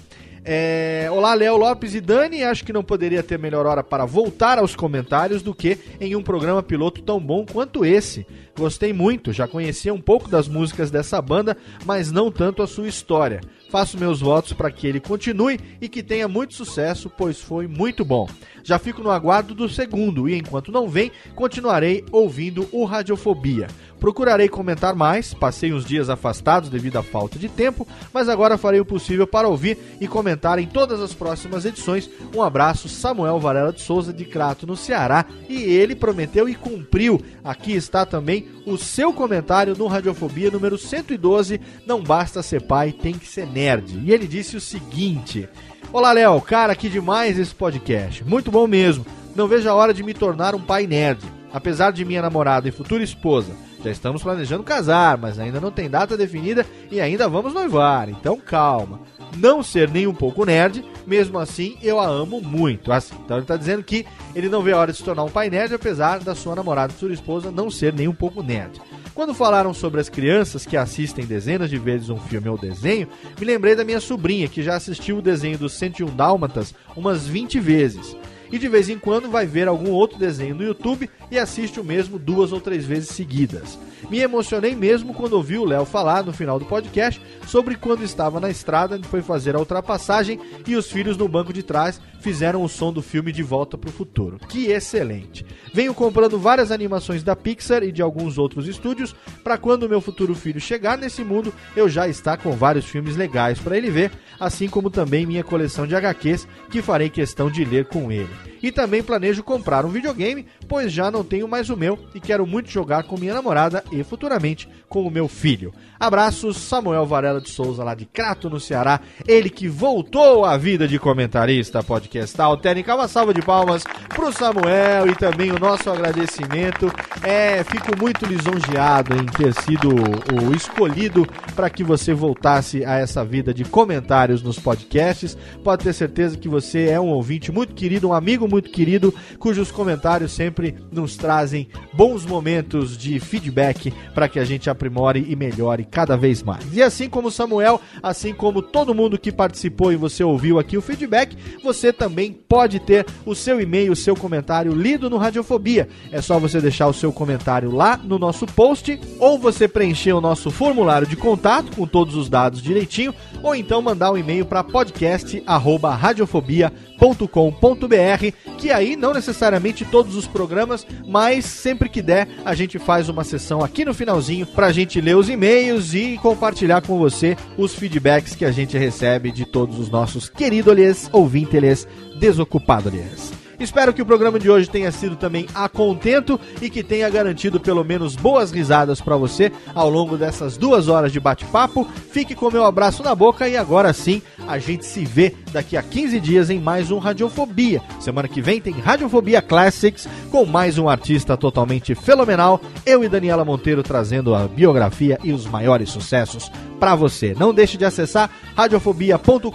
É, Olá, Léo Lopes e Dani. Acho que não poderia ter melhor hora para voltar aos comentários do que em um programa piloto tão bom quanto esse. Gostei muito, já conhecia um pouco das músicas dessa banda, mas não tanto a sua história. Faço meus votos para que ele continue e que tenha muito sucesso, pois foi muito bom. Já fico no aguardo do segundo e enquanto não vem, continuarei ouvindo o Radiofobia. Procurarei comentar mais, passei uns dias afastados devido à falta de tempo, mas agora farei o possível para ouvir e comentar em todas as próximas edições. Um abraço, Samuel Varela de Souza de Crato, no Ceará. E ele prometeu e cumpriu. Aqui está também o seu comentário no Radiofobia número 112. Não basta ser pai, tem que ser nerd. E ele disse o seguinte: Olá, Léo, cara, que demais esse podcast. Muito bom mesmo. Não vejo a hora de me tornar um pai nerd. Apesar de minha namorada e futura esposa já estamos planejando casar, mas ainda não tem data definida e ainda vamos noivar, então calma. Não ser nem um pouco nerd, mesmo assim eu a amo muito. Assim, então ele está dizendo que ele não vê a hora de se tornar um pai nerd, apesar da sua namorada e sua esposa não ser nem um pouco nerd. Quando falaram sobre as crianças que assistem dezenas de vezes um filme ou desenho, me lembrei da minha sobrinha que já assistiu o desenho dos 101 Dálmatas umas 20 vezes. E de vez em quando vai ver algum outro desenho no YouTube e assiste o mesmo duas ou três vezes seguidas. Me emocionei mesmo quando ouvi o Léo falar no final do podcast sobre quando estava na estrada foi fazer a ultrapassagem e os filhos no banco de trás fizeram o som do filme De Volta para o Futuro. Que excelente! Venho comprando várias animações da Pixar e de alguns outros estúdios para quando meu futuro filho chegar nesse mundo eu já estar com vários filmes legais para ele ver, assim como também minha coleção de HQs que farei questão de ler com ele. E também planejo comprar um videogame, pois já não tenho mais o meu e quero muito jogar com minha namorada e futuramente com o meu filho. Abraços, Samuel Varela de Souza, lá de Crato, no Ceará. Ele que voltou à vida de comentarista podcastal. Técnica, uma salva de palmas pro Samuel e também o nosso agradecimento. É, fico muito lisonjeado em ter sido o escolhido para que você voltasse a essa vida de comentários nos podcasts. Pode ter certeza que você é um ouvinte muito querido, um amigo muito querido, cujos comentários sempre nos trazem bons momentos de feedback para que a gente aprimore e melhore cada vez mais. E assim como Samuel, assim como todo mundo que participou e você ouviu aqui o feedback, você também pode ter o seu e-mail, o seu comentário lido no Radiofobia. É só você deixar o seu comentário lá no nosso post, ou você preencher o nosso formulário de contato com todos os dados direitinho, ou então mandar um e-mail para podcast@radiofobia.com.br, que aí não necessariamente todos os programas, mas sempre que der, a gente faz uma sessão aqui no finalzinho pra gente ler os e-mails e compartilhar com você os feedbacks que a gente recebe de todos os nossos queridos ouvintes desocupados. Espero que o programa de hoje tenha sido também a contento e que tenha garantido pelo menos boas risadas para você ao longo dessas duas horas de bate-papo. Fique com meu abraço na boca e agora sim a gente se vê daqui a 15 dias em mais um Radiofobia. Semana que vem tem Radiofobia Classics com mais um artista totalmente fenomenal. Eu e Daniela Monteiro trazendo a biografia e os maiores sucessos para você. Não deixe de acessar radiofobia.com.br,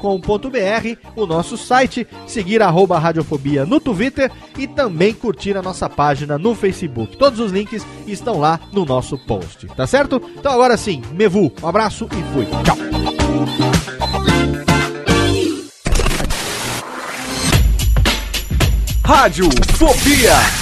o nosso site, seguir arroba radiofobia no Twitter e também curtir a nossa página no Facebook. Todos os links estão lá no nosso post, tá certo? Então agora sim, Mevu, um abraço e fui. Tchau.
Rádio Fobia.